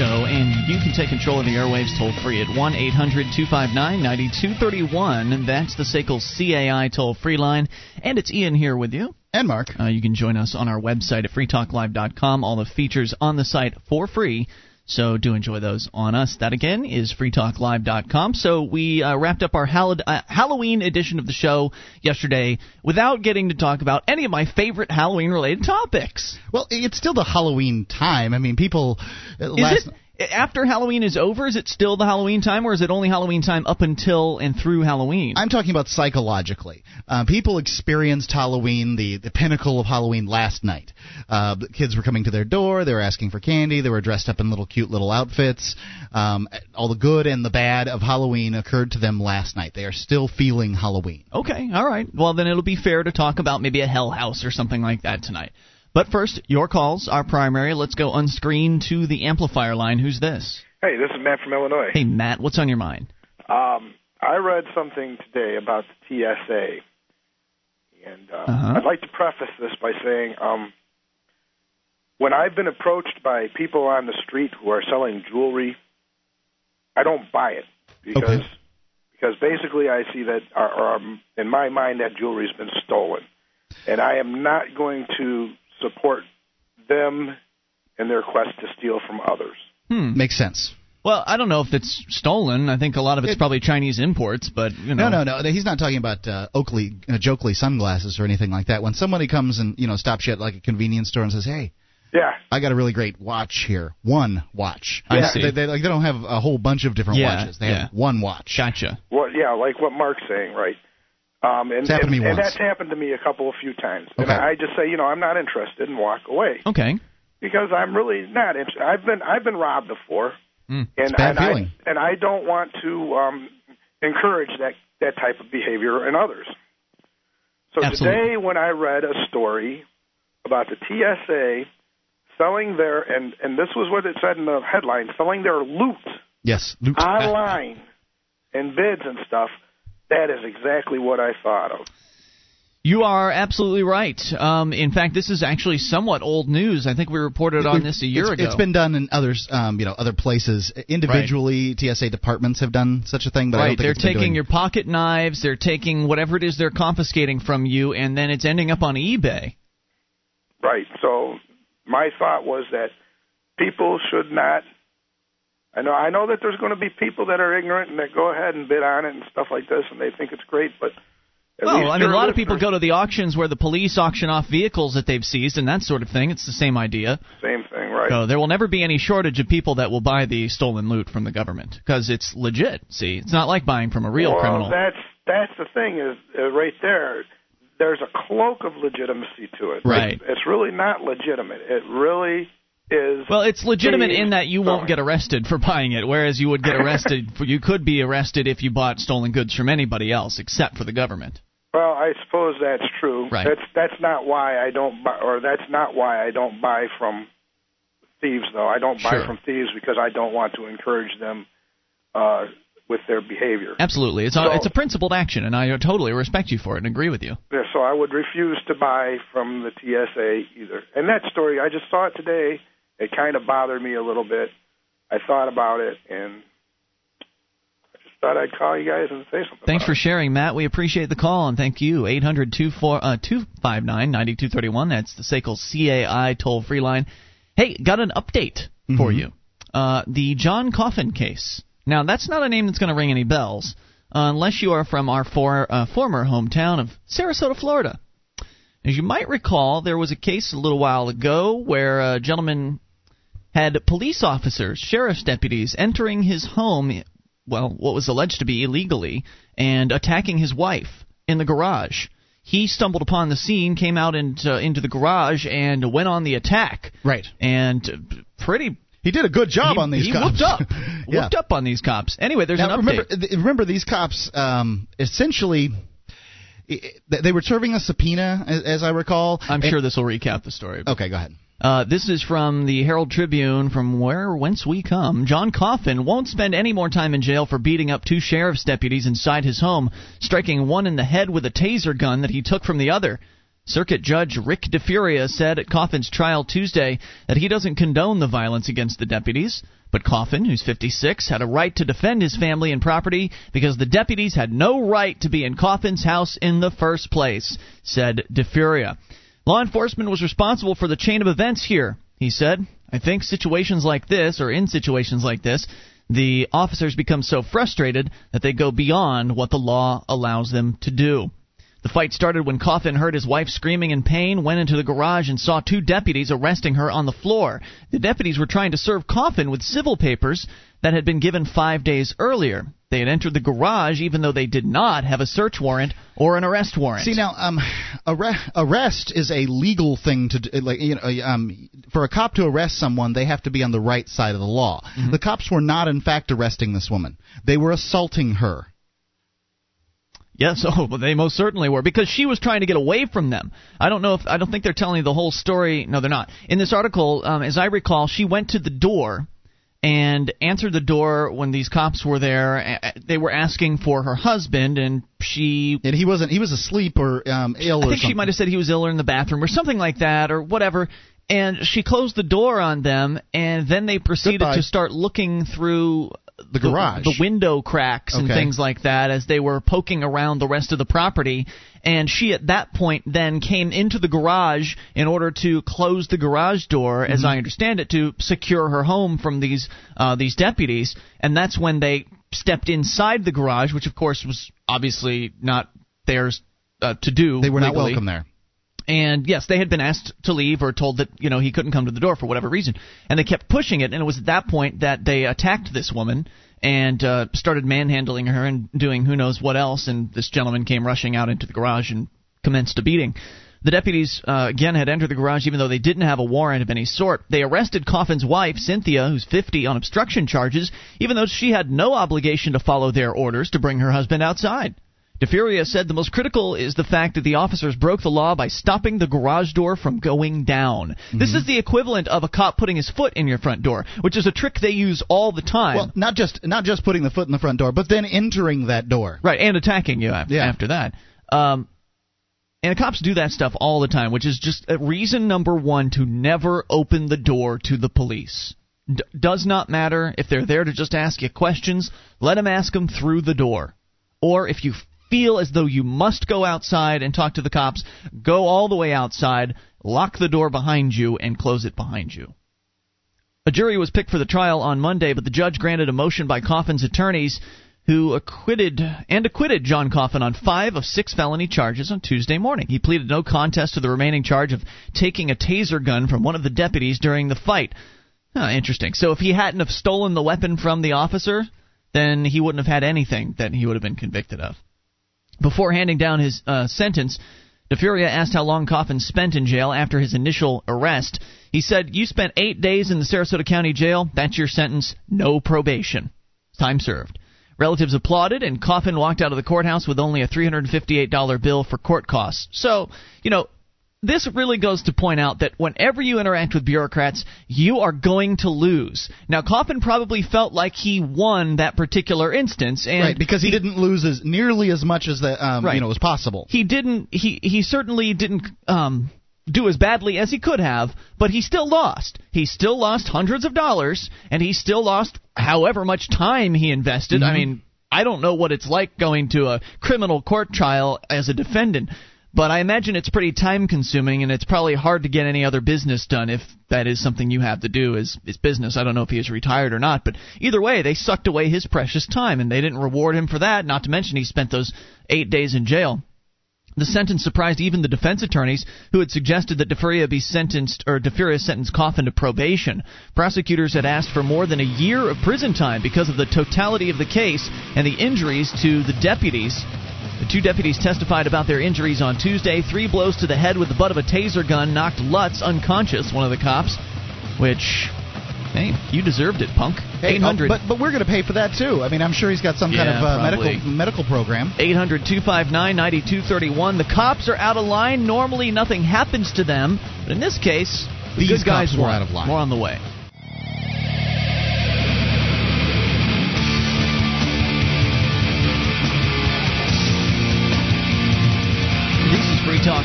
Live. It's your show, and you can take control of the airwaves toll free at 1 800 259 9231. That's the SACL CAI toll free line. And it's Ian here with you. And Mark. Uh, you can join us on our website at freetalklive.com. All the features on the site for free. So do enjoy those on us. That again is freetalklive.com. So we uh, wrapped up our Hall- uh, Halloween edition of the show yesterday without getting to talk about any of my favorite Halloween related topics. Well, it's still the Halloween time. I mean, people. Uh, is last, it? After Halloween is over, is it still the Halloween time, or is it only Halloween time up until and through Halloween? I'm talking about psychologically. Uh, people experienced Halloween, the, the pinnacle of Halloween, last night. Uh, kids were coming to their door, they were asking for candy, they were dressed up in little cute little outfits. Um, all the good and the bad of Halloween occurred to them last night. They are still feeling Halloween. Okay, all right. Well, then it'll be fair to talk about maybe a Hell House or something like that tonight. But first, your calls are primary. Let's go unscreen to the amplifier line. Who's this? Hey, this is Matt from Illinois. Hey, Matt, what's on your mind? Um, I read something today about the TSA, and uh, Uh-huh. I'd like to preface this by saying, um, when I've been approached by people on the street who are selling jewelry, I don't buy it because Okay. because basically I see that, or, or in my mind, that jewelry's been stolen, and I am not going to support them in their quest to steal from others. Hmm. Makes sense. Well, I don't know if it's stolen. I think a lot of it's It- probably Chinese imports, but you know. No, no, no. He's not talking about uh, Oakley, uh, Jokley sunglasses or anything like that. When somebody comes and you know stops you at like a convenience store and says, "Hey, Yeah, I got a really great watch here. One watch. I They- see. They, they, like, they don't have a whole bunch of different Yeah, watches. They yeah. have one watch. Gotcha. Well, yeah, like what Mark's saying, right? Um, and, It's happened to and, me and that's happened to me a couple of few times. And I just say, you know, I'm not interested, and walk away Okay. because I'm really not interested. I've been I've been robbed before, Mm. and bad and feeling. I and I don't want to um, encourage that that type of behavior in others. So Absolutely. today, when I read a story about the TSA selling their and and this was what it said in the headline, selling their loot Yes. Loot. online and bids and stuff, that is exactly what I thought of. You are absolutely right. Um, in fact, this is actually somewhat old news. I think we reported on this a year it's, ago. It's been done in others, um, you know, other places. Individually, TSA departments have done such a thing, but I don't right. think They're taking doing- your pocket knives. They're taking whatever it is they're confiscating from you, and then it's ending up on eBay. Right. So my thought was that people should not. I know I know that there's going to be people that are ignorant and that go ahead and bid on it and stuff like this, and they think it's great, but. Well, I mean, a lot of people go to the auctions where the police auction off vehicles that they've seized and that sort of thing. It's the same idea. Same thing, right? So there will never be any shortage of people that will buy the stolen loot from the government because it's legit. See, it's not like buying from a real well, criminal. that's that's the thing is uh, right there. There's a cloak of legitimacy to it. Right. It's, it's really not legitimate. It really is. Well, it's legitimate in that you won't get arrested for buying it, whereas you would get arrested. for, you could be arrested if you bought stolen goods from anybody else except for the government. Well, I suppose that's true. Right. That's that's not why I don't buy, or that's not why I don't buy from thieves. Though I don't buy Sure. from thieves because I don't want to encourage them uh, with their behavior. Absolutely, it's a, it's a principled action, and I totally respect you for it and agree with you. Yeah, so I would refuse to buy from the TSA either. And that story, I just saw it today. It kind of bothered me a little bit. I thought about it, and I just thought I'd call you guys and say something. Thanks about for it. sharing, Matt. We appreciate the call and thank you. 800 259 9231. That's the SACL CAI toll free line. Hey, got an update for you. Uh, the John Coffin case. Now, that's not a name that's going to ring any bells uh, unless you are from our for, uh, former hometown of Sarasota, Florida. As you might recall, there was a case a little while ago where a gentleman had police officers, sheriff's deputies, entering his home, well, what was alleged to be illegally, and attacking his wife in the garage. He stumbled upon the scene, came out into, into the garage, and went on the attack. Right. And uh, pretty. He did a good job he, on these he cops. whooped up. yeah. Whooped up on these cops. Anyway, there's Now, an remember, update. remember these cops um, essentially they were serving a subpoena, as, as I recall. I'm sure this will recap the story. Okay, go ahead. Uh, this is from the Herald Tribune, from where whence we come. John Coffin won't spend any more time in jail for beating up two sheriff's deputies inside his home, striking one in the head with a taser gun that he took from the other. Circuit Judge Rick DeFuria said at Coffin's trial Tuesday that he doesn't condone the violence against the deputies. But Coffin, who's 56, had a right to defend his family and property because the deputies had no right to be in Coffin's house in the first place, said DeFuria. Law enforcement was responsible for the chain of events here, he said. I think situations like this, or in situations like this, the officers become so frustrated that they go beyond what the law allows them to do. The fight started when Coffin heard his wife screaming in pain, went into the garage, and saw two deputies arresting her on the floor. The deputies were trying to serve Coffin with civil papers that had been given five days earlier. They had entered the garage even though they did not have a search warrant or an arrest warrant. See now, um, arrest is a legal thing to do. Like you know, um, for a cop to arrest someone, they have to be on the right side of the law. Mm-hmm. The cops were not, in fact, arresting this woman. They were assaulting her. Yes, oh, well, they most certainly were because she was trying to get away from them. I don't know if I don't think they're telling you the whole story. No, they're not. In this article, um, as I recall, she went to the door and answered the door when these cops were there. They were asking for her husband, and she and he wasn't. He was asleep or um, ill. I think she might have said he was ill or in the bathroom or something like that or whatever. And she closed the door on them, and then they proceeded Goodbye. to start looking through the garage, the, the window cracks and okay. things like that as they were poking around the rest of the property. And she at that point then came into the garage in order to close the garage door, mm-hmm. as I understand it, to secure her home from these uh, these deputies. And that's when they stepped inside the garage, which of course was obviously not theirs uh, to do. They were legally. not welcome there. And yes, they had been asked to leave or told that you know he couldn't come to the door for whatever reason, and they kept pushing it. And it was at that point that they attacked this woman and uh, started manhandling her and doing who knows what else. And this gentleman came rushing out into the garage and commenced a beating. The deputies uh, again had entered the garage even though they didn't have a warrant of any sort. They arrested Coffin's wife, Cynthia, who's 50, on obstruction charges, even though she had no obligation to follow their orders to bring her husband outside. DeFuria said the most critical is the fact that the officers broke the law by stopping the garage door from going down. Mm-hmm. This is the equivalent of a cop putting his foot in your front door, which is a trick they use all the time. Well, not just not just putting the foot in the front door, but then entering that door. Right, and attacking you after, yeah. after that. Um, and cops do that stuff all the time, which is just reason number one to never open the door to the police. D- does not matter if they're there to just ask you questions. Let them ask them through the door. Or if you feel as though you must go outside and talk to the cops, go all the way outside, lock the door behind you, and close it behind you. A jury was picked for the trial on Monday, but the judge granted a motion by Coffin's attorneys who acquitted and acquitted John Coffin on five of six felony charges on Tuesday morning. He pleaded no contest to the remaining charge of taking a taser gun from one of the deputies during the fight. Huh, interesting. So if he hadn't have stolen the weapon from the officer, then he wouldn't have had anything that he would have been convicted of. Before handing down his uh, sentence, DeFuria asked how long Coffin spent in jail after his initial arrest. He said, You spent eight days in the Sarasota County Jail. That's your sentence. No probation. Time served. Relatives applauded, and Coffin walked out of the courthouse with only a $358 bill for court costs. So, you know, this really goes to point out that whenever you interact with bureaucrats, you are going to lose. Now, Coffin probably felt like he won that particular instance, and right because he, he didn't lose as nearly as much as the um, right. you know was possible. He didn't. He he certainly didn't. Um, do as badly as he could have, but he still lost. He still lost hundreds of dollars, and he still lost however much time he invested. Mm-hmm. I mean, I don't know what it's like going to a criminal court trial as a defendant, but I imagine it's pretty time consuming and it's probably hard to get any other business done if that is something you have to do is, is business. I don't know if he is retired or not, but either way, they sucked away his precious time and they didn't reward him for that, not to mention he spent those eight days in jail. The sentence surprised even the defense attorneys, who had suggested that DeFuria be sentenced, or DeFuria sentenced Coffin to probation. Prosecutors had asked for more than a year of prison time because of the totality of the case and the injuries to the deputies. Two deputies testified about their injuries on Tuesday. Three blows to the head with the butt of a taser gun knocked Lutz unconscious, one of the cops, which Hey, you deserved it, punk. Hey, 800. Oh, but but we're going to pay for that too. I mean, I'm sure he's got some yeah, kind of uh, medical medical program. 800 259 9231. The cops are out of line. Normally, nothing happens to them, but in this case, the These guys were out of line. More on the way.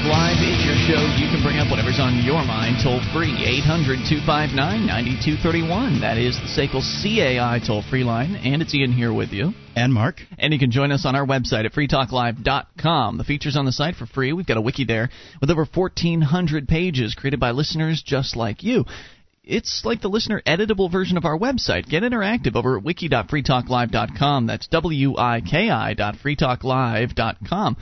This is your show. You can bring up whatever's on your mind toll free, 800 259 9231. That is the SACL CAI toll free line. And it's Ian here with you. And Mark. And you can join us on our website at freetalklive.com. The feature's on the site for free. We've got a wiki there with over 1,400 pages created by listeners just like you it's like the listener editable version of our website. Get interactive over at wiki.freetalklive.com. That's W I K I.freetalklive.com.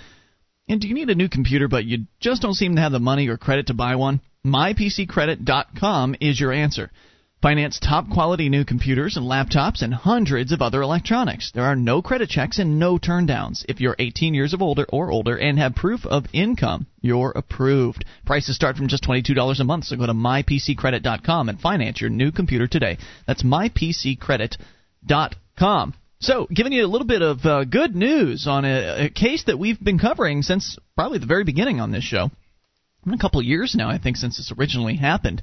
And do you need a new computer but you just don't seem to have the money or credit to buy one? MyPCCredit.com is your answer. Finance top quality new computers and laptops and hundreds of other electronics. There are no credit checks and no turndowns. If you're 18 years of older or older and have proof of income, you're approved. Prices start from just $22 a month, so go to mypccredit.com and finance your new computer today. That's mypccredit.com. So, giving you a little bit of uh, good news on a, a case that we've been covering since probably the very beginning on this show. a couple of years now, I think, since this originally happened.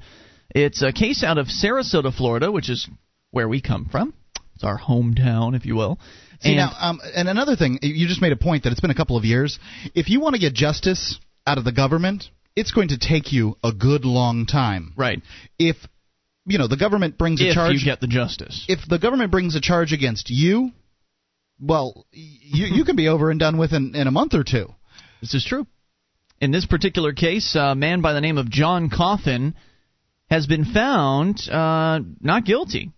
It's a case out of Sarasota, Florida, which is where we come from. It's our hometown, if you will. See and, now, um, and another thing, you just made a point that it's been a couple of years. If you want to get justice out of the government, it's going to take you a good long time. Right. If you know the government brings if a charge, If you get the justice. If the government brings a charge against you, well, you you can be over and done with in, in a month or two. This is true. In this particular case, a man by the name of John Coffin has been found uh, not guilty.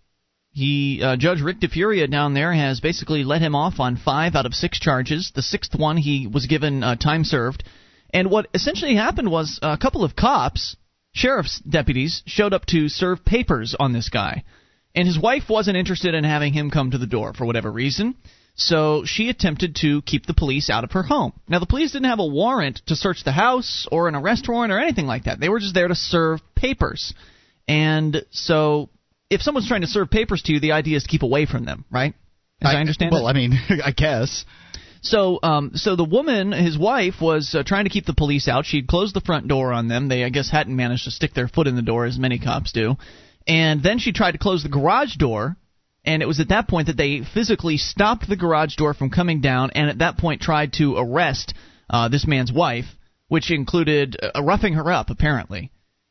He uh, Judge Rick DeFuria down there has basically let him off on five out of six charges. The sixth one he was given uh, time served, and what essentially happened was a couple of cops, sheriff's deputies, showed up to serve papers on this guy, and his wife wasn't interested in having him come to the door for whatever reason. So she attempted to keep the police out of her home. Now, the police didn't have a warrant to search the house or an arrest warrant or anything like that. They were just there to serve papers. And so, if someone's trying to serve papers to you, the idea is to keep away from them, right? As I, I understand well, it? I mean, I guess. So, um, so the woman, his wife, was uh, trying to keep the police out. She'd closed the front door on them. They, I guess, hadn't managed to stick their foot in the door, as many cops do. And then she tried to close the garage door and it was at that point that they physically stopped the garage door from coming down, and at that point tried to arrest uh, this man's wife, which included uh, roughing her up apparently.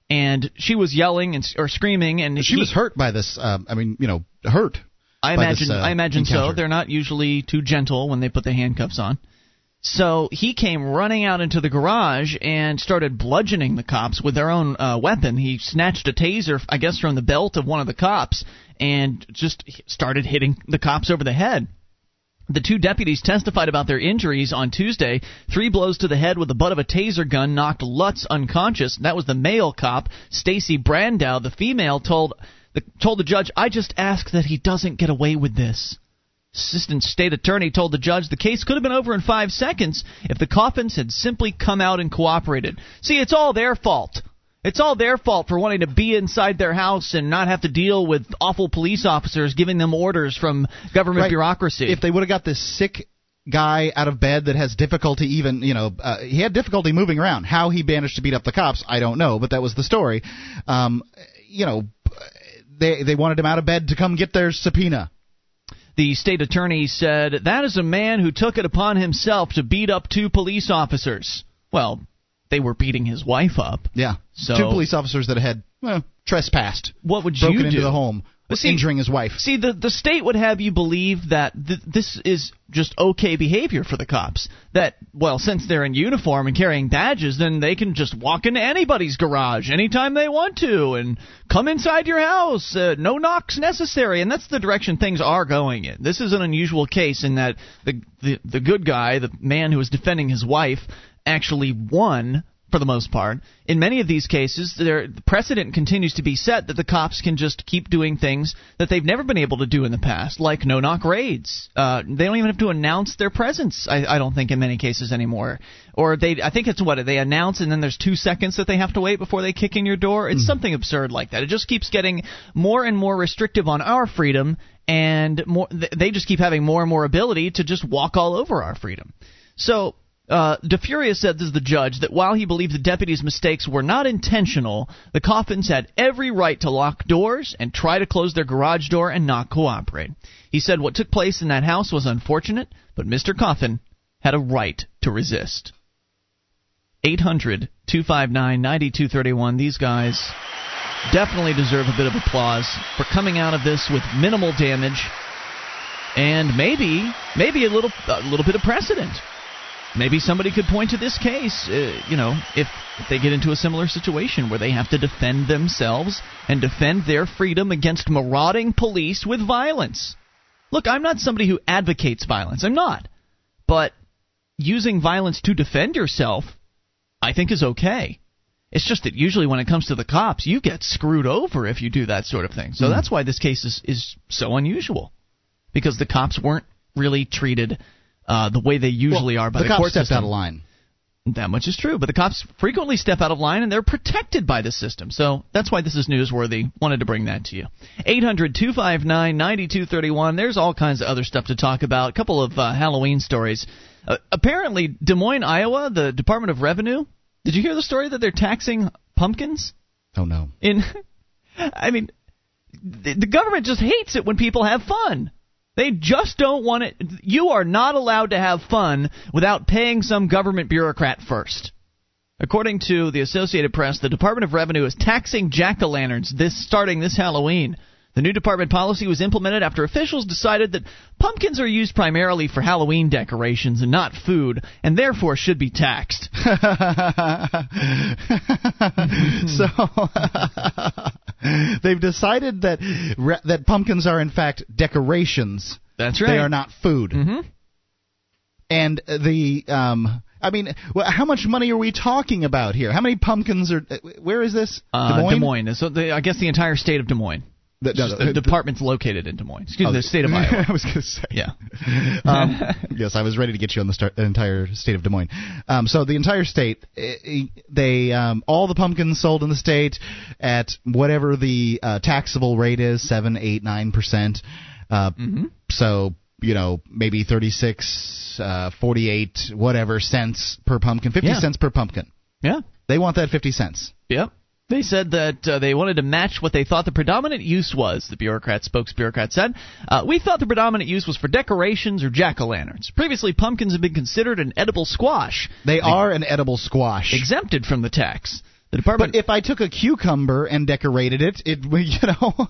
And she was yelling and or screaming, and she he, was hurt by this. Um, I mean, you know, hurt. I imagine. This, uh, I imagine encounter. so. They're not usually too gentle when they put the handcuffs on. So he came running out into the garage and started bludgeoning the cops with their own uh, weapon. He snatched a taser, I guess, from the belt of one of the cops and just started hitting the cops over the head. The two deputies testified about their injuries on Tuesday. Three blows to the head with the butt of a taser gun knocked Lutz unconscious. That was the male cop, Stacy Brandow. The female told the, told the judge, "I just ask that he doesn't get away with this." Assistant State Attorney told the judge the case could have been over in five seconds if the Coffins had simply come out and cooperated. See, it's all their fault. It's all their fault for wanting to be inside their house and not have to deal with awful police officers giving them orders from government right. bureaucracy. If they would have got this sick guy out of bed that has difficulty even you know uh, he had difficulty moving around how he managed to beat up the cops i don't know but that was the story um you know they they wanted him out of bed to come get their subpoena the state attorney said, That is a man who took it upon himself to beat up two police officers. Well, they were beating his wife up. Yeah. So two police officers that had well, trespassed. What would broken you do? into the home see, injuring his wife. See, the the state would have you believe that th- this is just okay behavior for the cops. That well, since they're in uniform and carrying badges, then they can just walk into anybody's garage anytime they want to and come inside your house. Uh, no knocks necessary, and that's the direction things are going in. This is an unusual case in that the the, the good guy, the man who was defending his wife, actually won for the most part. In many of these cases, the precedent continues to be set that the cops can just keep doing things that they've never been able to do in the past, like no knock raids. Uh, they don't even have to announce their presence. I, I don't think in many cases anymore. Or they, I think it's what they announce, and then there's two seconds that they have to wait before they kick in your door. It's mm. something absurd like that. It just keeps getting more and more restrictive on our freedom, and more. They just keep having more and more ability to just walk all over our freedom. So uh, DeFuria said to the judge that while he believed the deputy's mistakes were not intentional, the Coffins had every right to lock doors and try to close their garage door and not cooperate. He said what took place in that house was unfortunate, but Mr. Coffin had a right to resist. 800 259 9231. These guys definitely deserve a bit of applause for coming out of this with minimal damage and maybe maybe a little a little bit of precedent. Maybe somebody could point to this case, uh, you know, if, if they get into a similar situation where they have to defend themselves and defend their freedom against marauding police with violence. Look, I'm not somebody who advocates violence. I'm not. But using violence to defend yourself, I think is okay. It's just that usually when it comes to the cops, you get screwed over if you do that sort of thing. So mm. that's why this case is, is so unusual. Because the cops weren't really treated uh, the way they usually well, are by the, the court system. out of line. That much is true, but the cops frequently step out of line and they're protected by the system. So that's why this is newsworthy. Wanted to bring that to you. 800 259 9231. There's all kinds of other stuff to talk about. A couple of uh, Halloween stories. Uh, apparently, Des Moines, Iowa, the Department of Revenue. Did you hear the story that they're taxing pumpkins? Oh, no. In, I mean, the, the government just hates it when people have fun. They just don't want it. You are not allowed to have fun without paying some government bureaucrat first. According to the Associated Press, the Department of Revenue is taxing jack o' lanterns this starting this Halloween. The new department policy was implemented after officials decided that pumpkins are used primarily for Halloween decorations and not food, and therefore should be taxed. so they've decided that that pumpkins are in fact decorations. That's right. They are not food. Mm-hmm. And the um, I mean, how much money are we talking about here? How many pumpkins are? Where is this? Uh, Des Moines. Des Moines. So the, I guess the entire state of Des Moines. The, no, no, the department's located in Des Moines. Excuse me, oh, the state of Iowa. I was going to say. Yeah. um, yes, I was ready to get you on the, start, the entire state of Des Moines. Um, so the entire state, eh, eh, they um, all the pumpkins sold in the state at whatever the uh, taxable rate is, seven, eight, nine percent. Uh, mm-hmm. So you know maybe 36, uh, 48, whatever cents per pumpkin, fifty yeah. cents per pumpkin. Yeah. They want that fifty cents. Yep. They said that uh, they wanted to match what they thought the predominant use was, the bureaucrat spokesbureaucrat said. Uh, we thought the predominant use was for decorations or jack o' lanterns. Previously, pumpkins have been considered an edible squash. They, they are an edible squash. Exempted from the tax. The department. But if I took a cucumber and decorated it, it would, you know.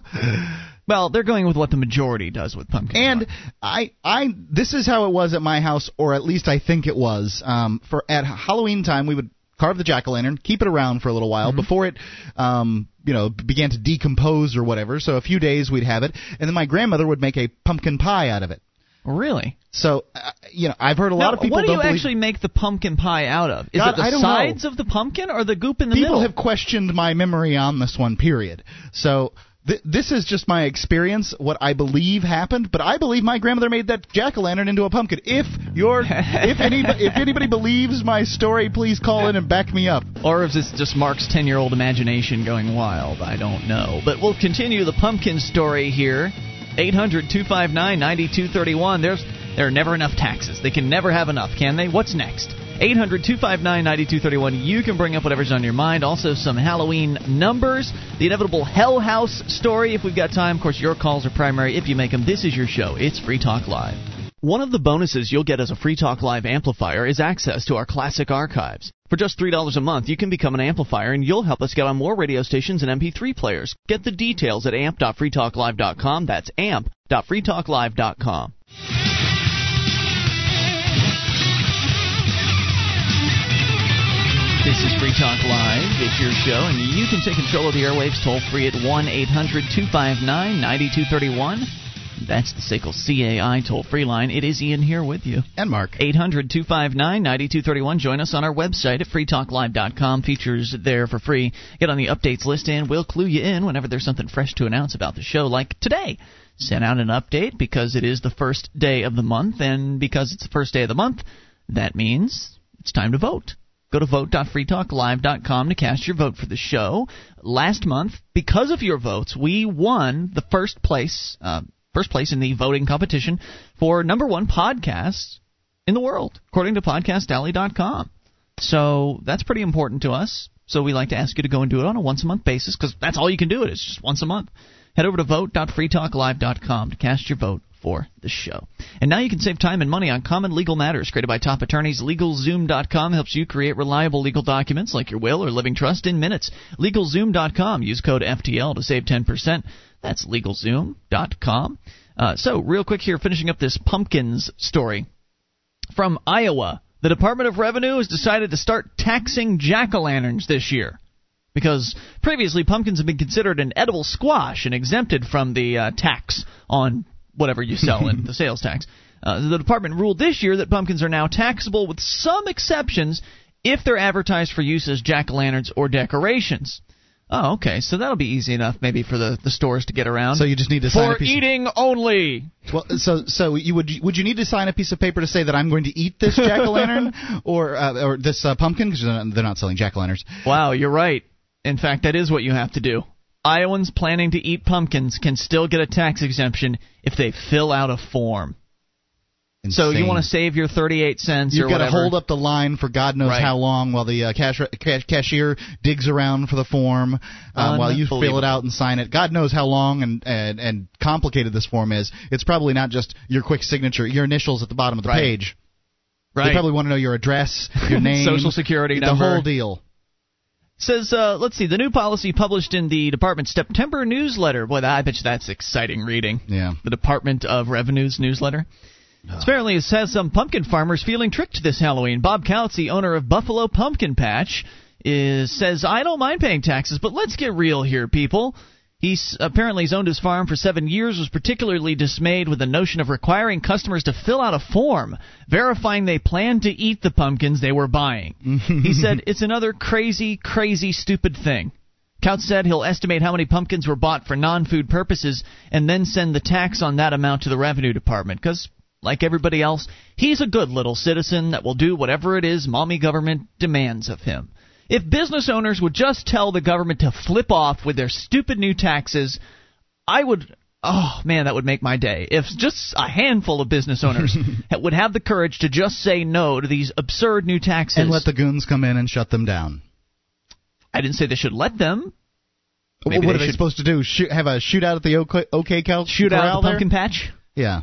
Well, they're going with what the majority does with pumpkins. And I, I, this is how it was at my house, or at least I think it was. Um, for at Halloween time, we would carve the jack o' lantern, keep it around for a little while mm-hmm. before it, um, you know, began to decompose or whatever. So a few days we'd have it, and then my grandmother would make a pumpkin pie out of it. Really? So, uh, you know, I've heard a now, lot of people. What do you actually make the pumpkin pie out of? Is God, it the sides know. of the pumpkin or the goop in the people middle? People have questioned my memory on this one. Period. So Th- this is just my experience, what I believe happened, but I believe my grandmother made that jack o' lantern into a pumpkin. If you're, if anybody, if anybody believes my story, please call in and back me up. Or is this just Mark's ten-year-old imagination going wild? I don't know, but we'll continue the pumpkin story here. 800-259-9231. There's there are never enough taxes. They can never have enough, can they? What's next? 800 259 9231. You can bring up whatever's on your mind. Also, some Halloween numbers. The inevitable Hell House story, if we've got time. Of course, your calls are primary if you make them. This is your show. It's Free Talk Live. One of the bonuses you'll get as a Free Talk Live amplifier is access to our classic archives. For just $3 a month, you can become an amplifier and you'll help us get on more radio stations and MP3 players. Get the details at amp.freetalklive.com. That's amp.freetalklive.com. This is Free Talk Live. It's your show, and you can take control of the airwaves toll free at 1 800 259 9231. That's the SACL CAI toll free line. It is Ian here with you. And Mark. 800 259 9231. Join us on our website at freetalklive.com. Features there for free. Get on the updates list, and we'll clue you in whenever there's something fresh to announce about the show, like today. Sent out an update because it is the first day of the month, and because it's the first day of the month, that means it's time to vote. Go to vote.freetalklive.com to cast your vote for the show. Last month, because of your votes, we won the first place uh, first place in the voting competition for number one podcast in the world, according to podcastalley.com. So that's pretty important to us. So we like to ask you to go and do it on a once a month basis because that's all you can do it. It's just once a month. Head over to vote.freetalklive.com to cast your vote for the show. And now you can save time and money on common legal matters created by top attorneys. LegalZoom.com helps you create reliable legal documents like your will or living trust in minutes. LegalZoom.com. Use code FTL to save 10%. That's LegalZoom.com. Uh, so, real quick here, finishing up this pumpkins story from Iowa. The Department of Revenue has decided to start taxing jack o' lanterns this year because previously pumpkins have been considered an edible squash and exempted from the uh, tax on whatever you sell in the sales tax. Uh, the department ruled this year that pumpkins are now taxable with some exceptions if they're advertised for use as jack o' lanterns or decorations. Oh, okay. So that'll be easy enough, maybe for the, the stores to get around. So you just need to sign for a piece eating only. Well, so so you would would you need to sign a piece of paper to say that I'm going to eat this jack o' lantern or uh, or this uh, pumpkin because they're, they're not selling jack o' lanterns. Wow, you're right. In fact, that is what you have to do. Iowans planning to eat pumpkins can still get a tax exemption if they fill out a form. So you want to save your 38 cents You've or got to hold up the line for God knows Right. how long while the uh, cash, cash, cashier digs around for the form, um, while you fill it out and sign it. God knows how long and, and, and complicated this form is. It's probably not just your quick signature, your initials at the bottom of the Right. page. right. They probably want to know your address, your name, Social security the number. whole deal. Says, uh, let's see, the new policy published in the department's September newsletter. Boy, I bet you that's exciting reading. Yeah. The Department of Revenue's newsletter. Apparently, it says some pumpkin farmers feeling tricked this Halloween. Bob Couts, the owner of Buffalo Pumpkin Patch, is says, "I don't mind paying taxes, but let's get real here, people." He's apparently he's owned his farm for seven years. Was particularly dismayed with the notion of requiring customers to fill out a form verifying they planned to eat the pumpkins they were buying. he said, "It's another crazy, crazy, stupid thing." Couch said he'll estimate how many pumpkins were bought for non-food purposes and then send the tax on that amount to the revenue department because like everybody else, he's a good little citizen that will do whatever it is mommy government demands of him. If business owners would just tell the government to flip off with their stupid new taxes, I would oh man, that would make my day. If just a handful of business owners would have the courage to just say no to these absurd new taxes. And let the goons come in and shut them down. I didn't say they should let them. Maybe what they are they should- supposed to do? Shoot, have a shootout at the OK, OK Cal Shoot out Corral the there? pumpkin patch. Yeah.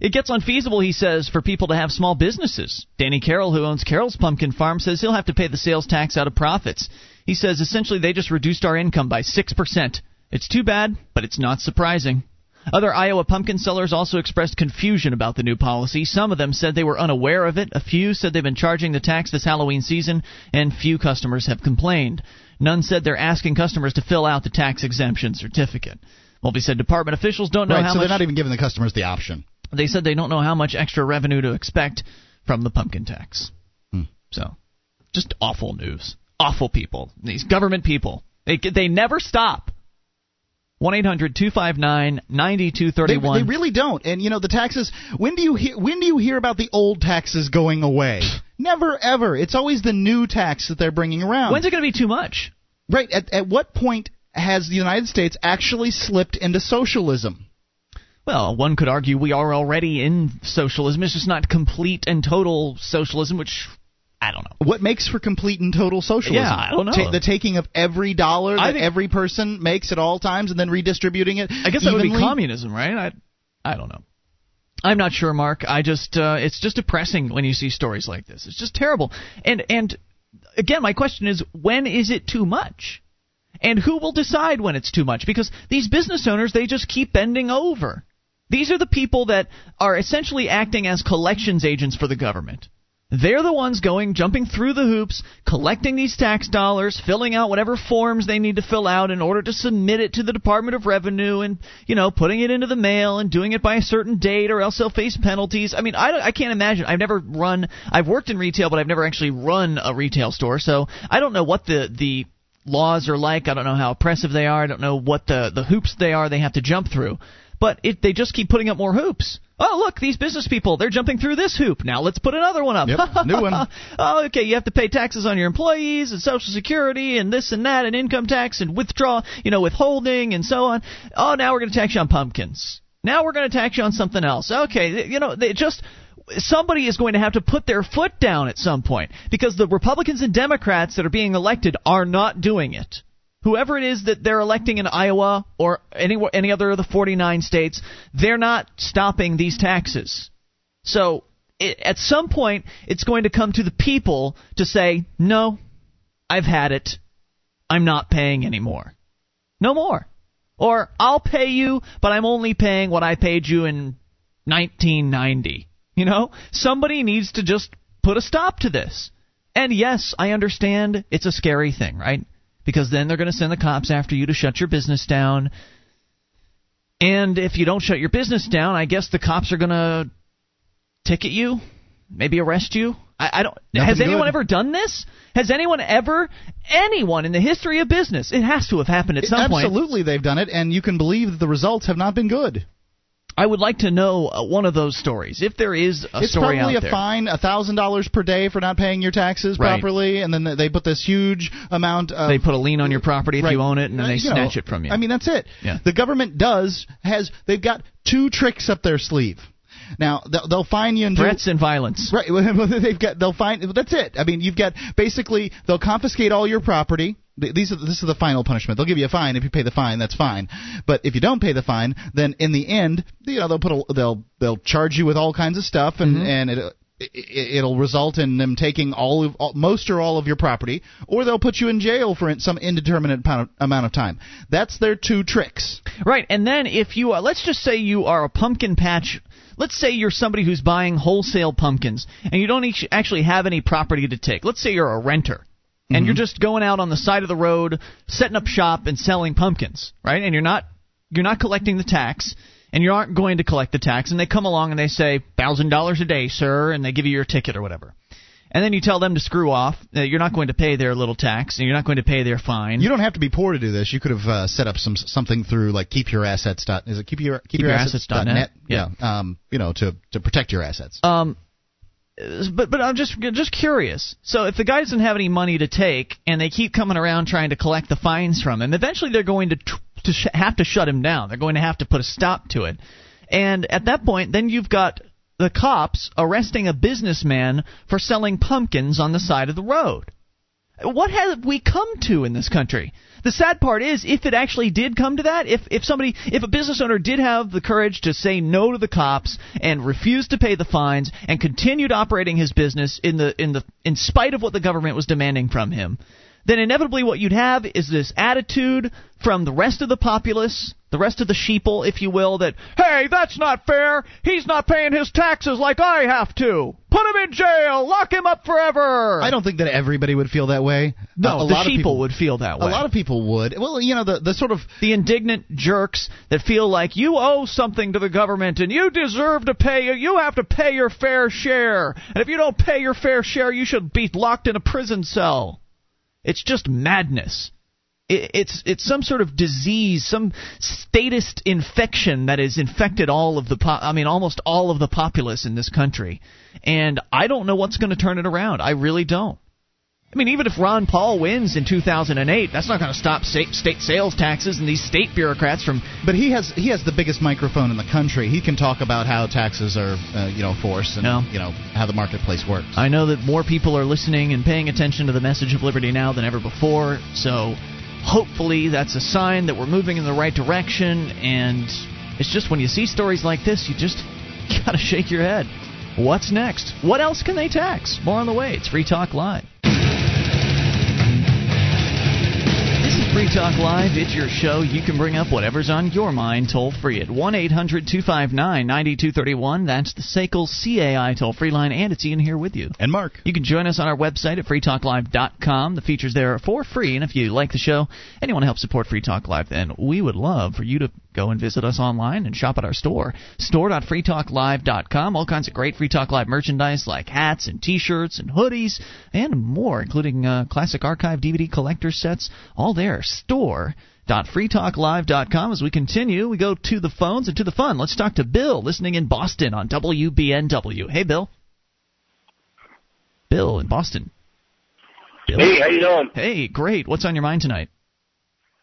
It gets unfeasible, he says, for people to have small businesses. Danny Carroll, who owns Carroll's Pumpkin Farm, says he'll have to pay the sales tax out of profits. He says essentially they just reduced our income by 6%. It's too bad, but it's not surprising. Other Iowa pumpkin sellers also expressed confusion about the new policy. Some of them said they were unaware of it. A few said they've been charging the tax this Halloween season, and few customers have complained. None said they're asking customers to fill out the tax exemption certificate. Mulvey said department officials don't know right, how so much. they're not even giving the customers the option. They said they don't know how much extra revenue to expect from the pumpkin tax. Hmm. So, just awful news. Awful people. These government people. They they never stop. 1 800 259 They, 9231. they really don't. And you know the taxes. When do you hear? When do you hear about the old taxes going away? Never ever. It's always the new tax that they're bringing around. When's it going to be too much? right. At, at what point has the United States actually slipped into socialism? Well, one could argue we are already in socialism. It's just not complete and total socialism, which I don't know. What makes for complete and total socialism? Yeah, I don't know. Ta- the taking of every dollar that think- every person makes at all times and then redistributing it. I guess that would be communism, right? I I don't know. I'm not sure, Mark. I just uh, it's just depressing when you see stories like this. It's just terrible. And and again, my question is, when is it too much? And who will decide when it's too much? Because these business owners, they just keep bending over. These are the people that are essentially acting as collections agents for the government. They're the ones going, jumping through the hoops, collecting these tax dollars, filling out whatever forms they need to fill out in order to submit it to the Department of Revenue, and you know, putting it into the mail and doing it by a certain date, or else they'll face penalties. I mean, I, I can't imagine. I've never run. I've worked in retail, but I've never actually run a retail store, so I don't know what the the laws are like. I don't know how oppressive they are. I don't know what the the hoops they are they have to jump through. But it, they just keep putting up more hoops. Oh, look, these business people, they're jumping through this hoop. Now let's put another one up. Yep, new one. oh, okay, you have to pay taxes on your employees and Social Security and this and that and income tax and withdraw, you know, withholding and so on. Oh, now we're going to tax you on pumpkins. Now we're going to tax you on something else. Okay, you know, they just somebody is going to have to put their foot down at some point because the Republicans and Democrats that are being elected are not doing it. Whoever it is that they're electing in Iowa or any any other of the 49 states, they're not stopping these taxes. So it, at some point, it's going to come to the people to say, no, I've had it. I'm not paying anymore. No more. Or I'll pay you, but I'm only paying what I paid you in 1990. You know, somebody needs to just put a stop to this. And yes, I understand it's a scary thing, right? Because then they're going to send the cops after you to shut your business down. And if you don't shut your business down, I guess the cops are going to ticket you, maybe arrest you. I, I don't. Nothing has anyone good. ever done this? Has anyone ever, anyone in the history of business? It has to have happened at some point. Absolutely, they've done it, and you can believe that the results have not been good. I would like to know uh, one of those stories. If there is a it's story probably out a there. fine, a thousand dollars per day for not paying your taxes Right. properly, and then they put this huge amount of they put a lien on your property if Right. you own it, and then Uh, they you know, snatch it from you. I mean, that's it. Yeah. The government does has they've got two tricks up their sleeve. Now they'll, they'll fine you and do- threats and violence. Right, they've got they'll find that's it. I mean, you've got basically they'll confiscate all your property. Th- These are this is the final punishment. They'll give you a fine if you pay the fine. That's fine. But if you don't pay the fine, then in the end, you know they'll put a, they'll they'll charge you with all kinds of stuff, and Mm-hmm. and it. it- It'll result in them taking all of all, most or all of your property, or they'll put you in jail for some indeterminate amount of time. That's their two tricks. Right, and then if you are, let's just say you are a pumpkin patch. Let's say you're somebody who's buying wholesale pumpkins, and you don't each- actually have any property to take. Let's say you're a renter, and you're just going out on the side of the road, setting up shop and selling pumpkins, right? And you're not you're not collecting the tax, and you aren't going to collect the tax. And they come along and they say thousand dollars a day, sir, and they give you your ticket or whatever. And then you tell them to screw off. You're not going to pay their little tax, and you're not going to pay their fine. You don't have to be poor to do this. You could have uh, set up some something through like keep your assets dot is it keep your keep, your assets dot Keepyourassets.net? net Yeah. yeah um you know to to protect your assets. Um, but but I'm just just curious. So if the guy doesn't have any money to take, and they keep coming around trying to collect the fines from him, eventually they're going to tr- to sh- have to shut him down. They're going to have to put a stop to it. And at that point, then you've got the cops arresting a businessman for selling pumpkins on the side of the road. What have we come to in this country? The sad part is, if it actually did come to that, if if somebody, if a business owner did have the courage to say no to the cops and refuse to pay the fines and continued operating his business in the in the in spite of what the government was demanding from him, then inevitably what you'd have is this attitude from the rest of the populace, the rest of the sheeple, if you will, that hey, that's not fair. He's not paying his taxes like I have to. Put him in jail. Lock him up forever. I don't think that everybody would feel that way. No, Uh, a the lot of sheeple people would feel that way. A lot of people would. Well, you know the the sort of the indignant jerks that feel like you owe something to the government and you deserve to pay you have to pay your fair share and if you don't pay your fair share you should be locked in a prison cell it's just madness. It- it's it's some sort of disease some statist infection that has infected all of the po- I mean almost all of the populace in this country. And I don't know what's going to turn it around. I really don't I mean, even if Ron Paul wins in 2008, that's not going to stop state, state sales taxes and these state bureaucrats from. but he has he has the biggest microphone in the country. He can talk about how taxes are uh, you know forced and No. you know how the marketplace works. I know that more people are listening and paying attention to the message of liberty now than ever before, so hopefully that's a sign that we're moving in the right direction. And it's just when you see stories like this, you just gotta shake your head. What's next? What else can they tax? More on the way. It's Free Talk Live. Free Talk Live. It's your show. You can bring up whatever's on your mind toll free at 1 800 259 9231. That's the SACL CAI toll free line, and it's Ian here with you. And Mark, You can join us on our website at freetalklive.com. The features there are for free, and if you like the show and you want to help support Free Talk Live, then we would love for you to go and visit us online and shop at our store, store.freetalklive.com. All kinds of great Free Talk Live merchandise like hats and T-shirts and hoodies and more, including uh, classic archive DVD collector sets. All there, store.freetalklive.com. As we continue, we go to the phones and to the fun. Let's talk to Bill, listening in Boston on WBNW. Hey, Bill. Bill in Boston. Bill? Hey, how you doing? Hey, great. What's on your mind tonight?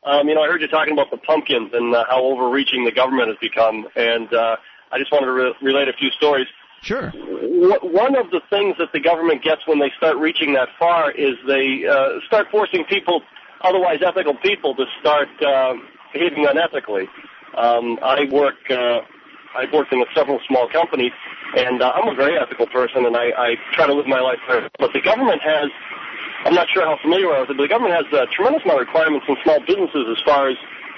Um, you know, I heard you talking about the pumpkins and uh, how overreaching the government has become, and uh, I just wanted to re- relate a few stories. Sure. Wh- One of the things that the government gets when they start reaching that far is they uh, start forcing people otherwise ethical people to start uh, behaving unethically. Um, I work. Uh, I've worked in several small companies, and uh, I'm a very ethical person, and I, I try to live my life. There. But the government has. I'm not sure how familiar with it, but the government has a tremendous amount of requirements in small businesses as far as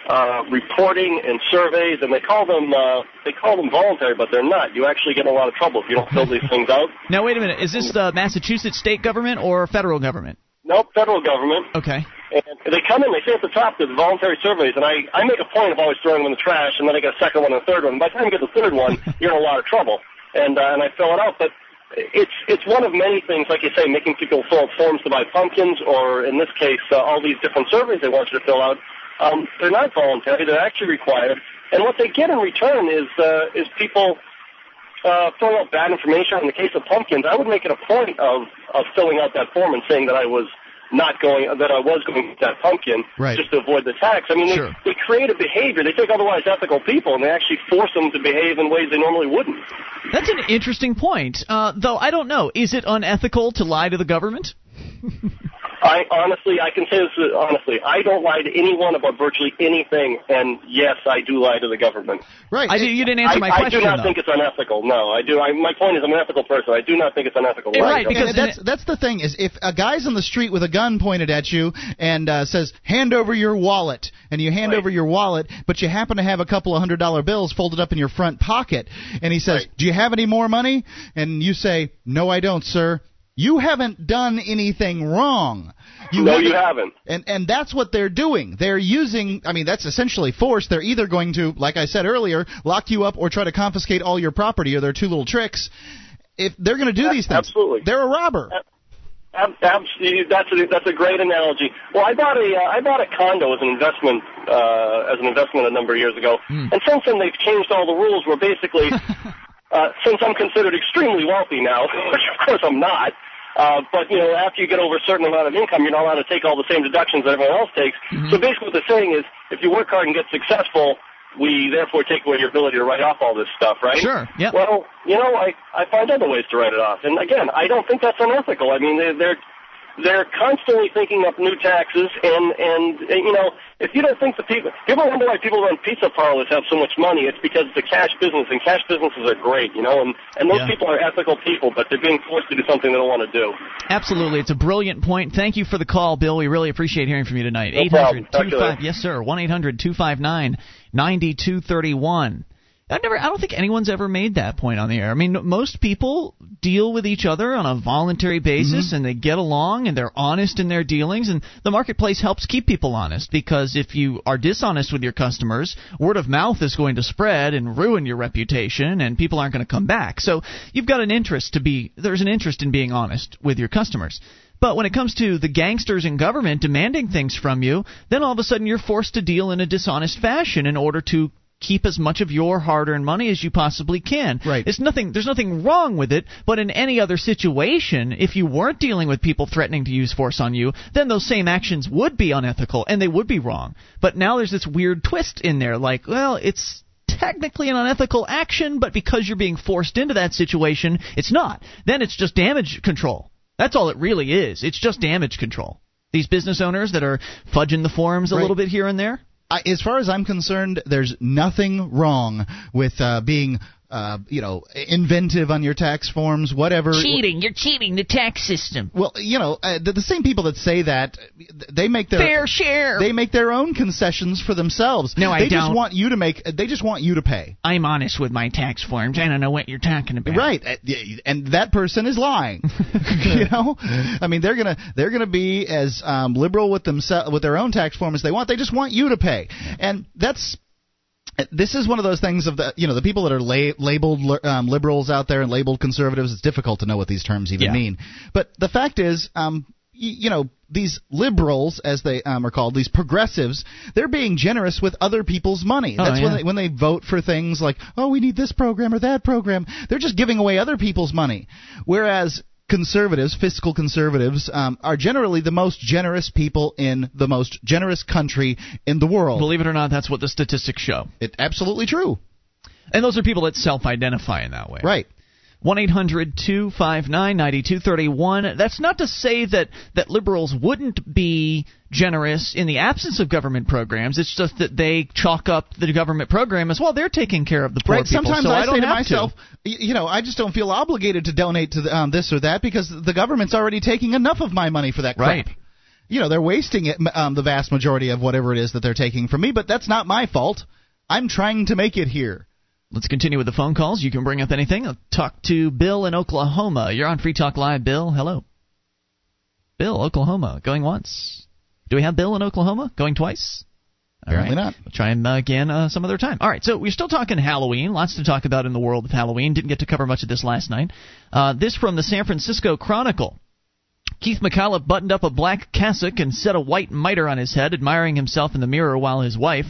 uh, reporting and surveys, and they call them uh, they call them voluntary, but they're not. You actually get in a lot of trouble if you don't fill these things out. Now wait a minute. Is this the Massachusetts state government or federal government? Nope, federal government. Okay. And they come in, they say at the top there's voluntary surveys, and I, I make a point of always throwing them in the trash, and then I get a second one and a third one. By the time you get the third one, you're in a lot of trouble, and uh, and I fill it out. But it's it's one of many things, like you say, making people fill out forms to buy pumpkins, or in this case, uh, all these different surveys they want you to fill out. Um, they're not voluntary; they're actually required. And what they get in return is uh, is people uh, filling out bad information. In the case of pumpkins, I would make it a point of of filling out that form and saying that I was not going that I was going to that pumpkin right. just to avoid the tax. I mean, sure. they, they create a behavior. They take otherwise ethical people and they actually force them to behave in ways they normally wouldn't. That's an interesting point. Uh, though I don't know, is it unethical to lie to the government? I honestly, I can say this honestly. I don't lie to anyone about virtually anything, and yes, I do lie to the government. Right. I, you didn't answer I, my question. I do not though. think it's unethical. No, I do. I, my point is, I'm an ethical person. I do not think it's unethical. to right, because and that's that's the thing is if a guy's on the street with a gun pointed at you and uh, says hand over your wallet and you hand Right. over your wallet but you happen to have a couple of hundred dollar bills folded up in your front pocket and he says Right. do you have any more money and you say no I don't sir you haven't done anything wrong you No, you haven't. and and that's what they're doing. They're using I mean that's essentially force. They're either going to like I said earlier, lock you up or try to confiscate all your property or their two little tricks. If they're going to do these things, absolutely. they're a robber. Absolutely, that's a that's a great analogy. Well, I bought a uh, I bought a condo as an investment uh, as an investment a number of years ago, and since then they've changed all the rules. Where basically, uh, since I'm considered extremely wealthy now, which of course I'm not, uh, but you know after you get over a certain amount of income, you're not allowed to take all the same deductions that everyone else takes. So basically, what they're saying is, if you work hard and get successful, we therefore take away your ability to write off all this stuff, right? Sure, yep. Well, you know, I I find other ways to write it off, and again, I don't think that's unethical. I mean, they're they're they're constantly thinking up new taxes, and and you know, if you don't think the people, people wonder why people run pizza parlors have so much money. It's because it's a cash business, and cash businesses are great, you know, and and those Yeah. people are ethical people, but they're being forced to do something they don't want to do. Absolutely. It's a brilliant point. Thank you for the call, Bill. We really appreciate hearing from you tonight. Talk to you 25. Yes, sir. 1-800-259 9231. I've never I don't think anyone's ever made that point on the air. I mean, most people deal with each other on a voluntary basis mm-hmm. and they get along and they're honest in their dealings and the marketplace helps keep people honest because if you are dishonest with your customers, word of mouth is going to spread and ruin your reputation and people aren't going to come back. So, you've got an interest to be there's an interest in being honest with your customers. But when it comes to the gangsters in government demanding things from you, then all of a sudden you're forced to deal in a dishonest fashion in order to keep as much of your hard-earned money as you possibly can. Right. It's nothing there's nothing wrong with it, but in any other situation, if you weren't dealing with people threatening to use force on you, then those same actions would be unethical and they would be wrong. But now there's this weird twist in there like, well, it's technically an unethical action, but because you're being forced into that situation, it's not. Then it's just damage control. That's all it really is. It's just damage control. These business owners that are fudging the forms a Right. little bit here and there. I, as far as I'm concerned, there's nothing wrong with uh, being, uh, you know, inventive on your tax forms, whatever. Cheating. You're cheating the tax system. Well, you know, uh, the, the same people that say that, they make their Fair share. they make their own concessions for themselves. No, I they just don't. want you to make. They just want you to pay. I'm honest with my tax forms. I don't know what you're talking about. Right, Uh, and that person is lying. you know, I mean, they're gonna they're gonna be as um, liberal with themselves with their own tax form as they want. They just want you to pay, and that's. This is one of those things of the you know the people that are la- labeled um, liberals out there and labeled conservatives. It's difficult to know what these terms even Yeah. mean. But the fact is, um, y- you know, these liberals, as they um, are called, these progressives, they're being generous with other people's money. Oh, That's when they when they vote for things like, oh, we need this program or that program. They're just giving away other people's money. Whereas conservatives, fiscal conservatives, um, are generally the most generous people in the most generous country in the world. Believe it or not, that's what the statistics show. It absolutely true. And those are people that self-identify in that way. Right. 1 800 259 9231. That's not to say that, that liberals wouldn't be generous in the absence of government programs. It's just that they chalk up the government program as well. They're taking care of the poor right. people. Sometimes so I, I, don't say to myself, to. you know, I just don't feel obligated to donate to the, um, this or that because the government's already taking enough of my money for that crap. Right. You know, they're wasting it, um, the vast majority of whatever it is that they're taking from me, but that's not my fault. I'm trying to make it here. Let's continue with the phone calls. You can bring up anything. I'll talk to Bill in Oklahoma. You're on Free Talk Live, Bill. Hello. Bill, Oklahoma. Going once. Do we have Bill in Oklahoma? Going twice? All Apparently right. not. We'll try him uh, again uh, some other time. All right, so we're still talking Halloween. Lots to talk about in the world of Halloween. Didn't get to cover much of this last night. Uh, this from the San Francisco Chronicle. Keith McAuliffe buttoned up a black cassock and set a white mitre on his head, admiring himself in the mirror while his wife,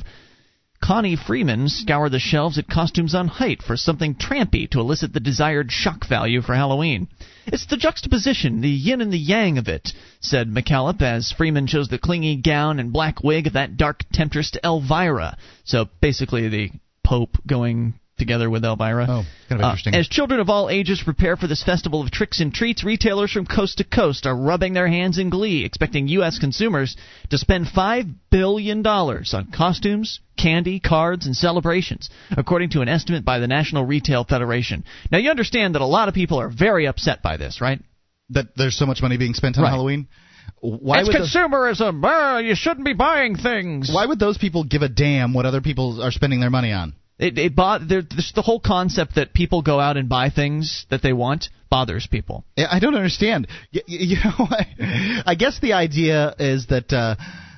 Connie Freeman scoured the shelves at Costumes on Haight for something trampy to elicit the desired shock value for Halloween. It's the juxtaposition, the yin and the yang of it, said McAuliffe as Freeman chose the clingy gown and black wig of that dark temptress Elvira. So basically the Pope going together with Elvira. Oh, kind of Uh, as children of all ages prepare for this festival of tricks and treats, retailers from coast to coast are rubbing their hands in glee, expecting U.S. consumers to spend $5 billion on costumes, candy, cards, and celebrations, according to an estimate by the National Retail Federation. Now, you understand that a lot of people are very upset by this, right? that there's so much money being spent on Right. Halloween. Why it's consumerism. Uh, you shouldn't be buying things. why would those people give a damn what other people are spending their money on? It, it bo- the whole concept that people go out and buy things that they want bothers people. I I don't understand. You, you know, I, I guess the idea is that uh,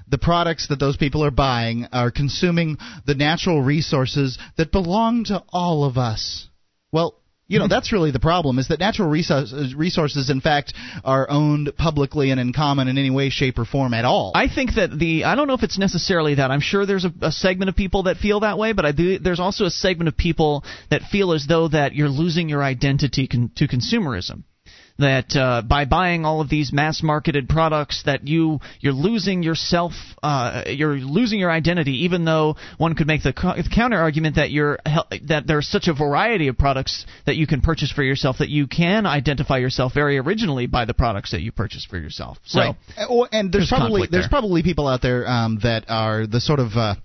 the products that those people are buying are consuming the natural resources that belong to all of us. Well, you know, that's really the problem is that natural resources, resources, in fact, are owned publicly and in common in any way, shape, or form at all. I think that the I don't know if it's necessarily that. I'm sure there's a, a segment of people that feel that way, but I do, there's also a segment of people that feel as though that you're losing your identity con, to consumerism. That uh, by buying all of these mass-marketed products, that you you're losing yourself, uh, you're losing your identity. Even though one could make the, co- the counter argument that you're that there's such a variety of products that you can purchase for yourself that you can identify yourself very originally by the products that you purchase for yourself. So Right. Oh, and there's, there's probably there's there. probably people out there um, that are the sort of uh,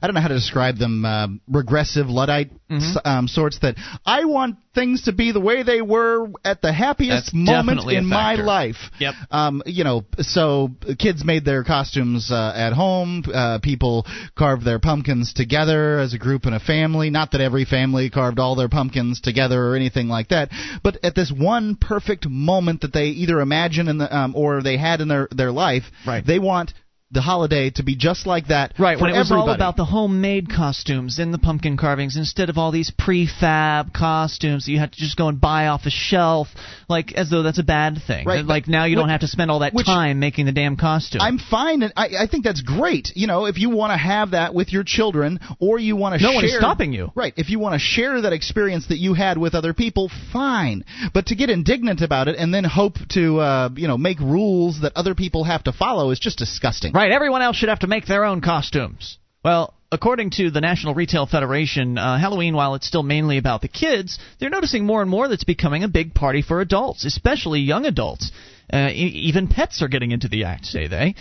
I don't know how to describe them um, regressive luddite Mm-hmm. um, sorts that I want things to be the way they were at the happiest That's moment in my life. Yep. Um, you know, so kids made their costumes uh, at home. Uh, people carved their pumpkins together as a group and a family. Not that every family carved all their pumpkins together or anything like that, but at this one perfect moment that they either imagine in the um, or they had in their their life, Right. they want the holiday to be just like that. Right, for when it was all about the homemade costumes and the pumpkin carvings instead of all these prefab costumes that you have to just go and buy off a shelf, like as though that's a bad thing. Right, like now you but- don't have to spend all that which- time making the damn costume. I'm fine, and I, I think that's great. You know, if you want to have that with your children, or you want to No share, one is stopping you. Right. If you want to share that experience that you had with other people, fine. But to get indignant about it and then hope to, uh, you know, make rules that other people have to follow is just disgusting. Right, everyone else should have to make their own costumes. Well, according to the National Retail Federation, uh, Halloween, while it's still mainly about the kids, they're noticing more and more that's becoming a big party for adults, especially young adults. Uh, e- even pets are getting into the act, say they.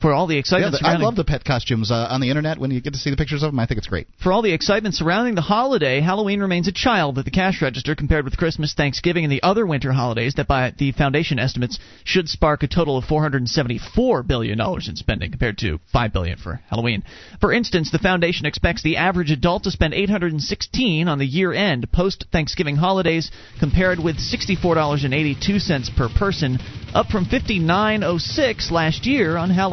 For all the Yeah, excitement the, I love the pet costumes uh, on the internet when you get to see the pictures of them. I think it's great. For all the excitement surrounding the holiday, Halloween remains a child at the cash register compared with Christmas, Thanksgiving, and the other winter holidays that, by the foundation estimates, should spark a total of 474 billion dollars in spending compared to 5 billion for Halloween. For instance, the foundation expects the average adult to spend 816 on the year-end post-Thanksgiving holidays, compared with 64 dollars and 82 cents per person, up from 59.06 last year on Halloween.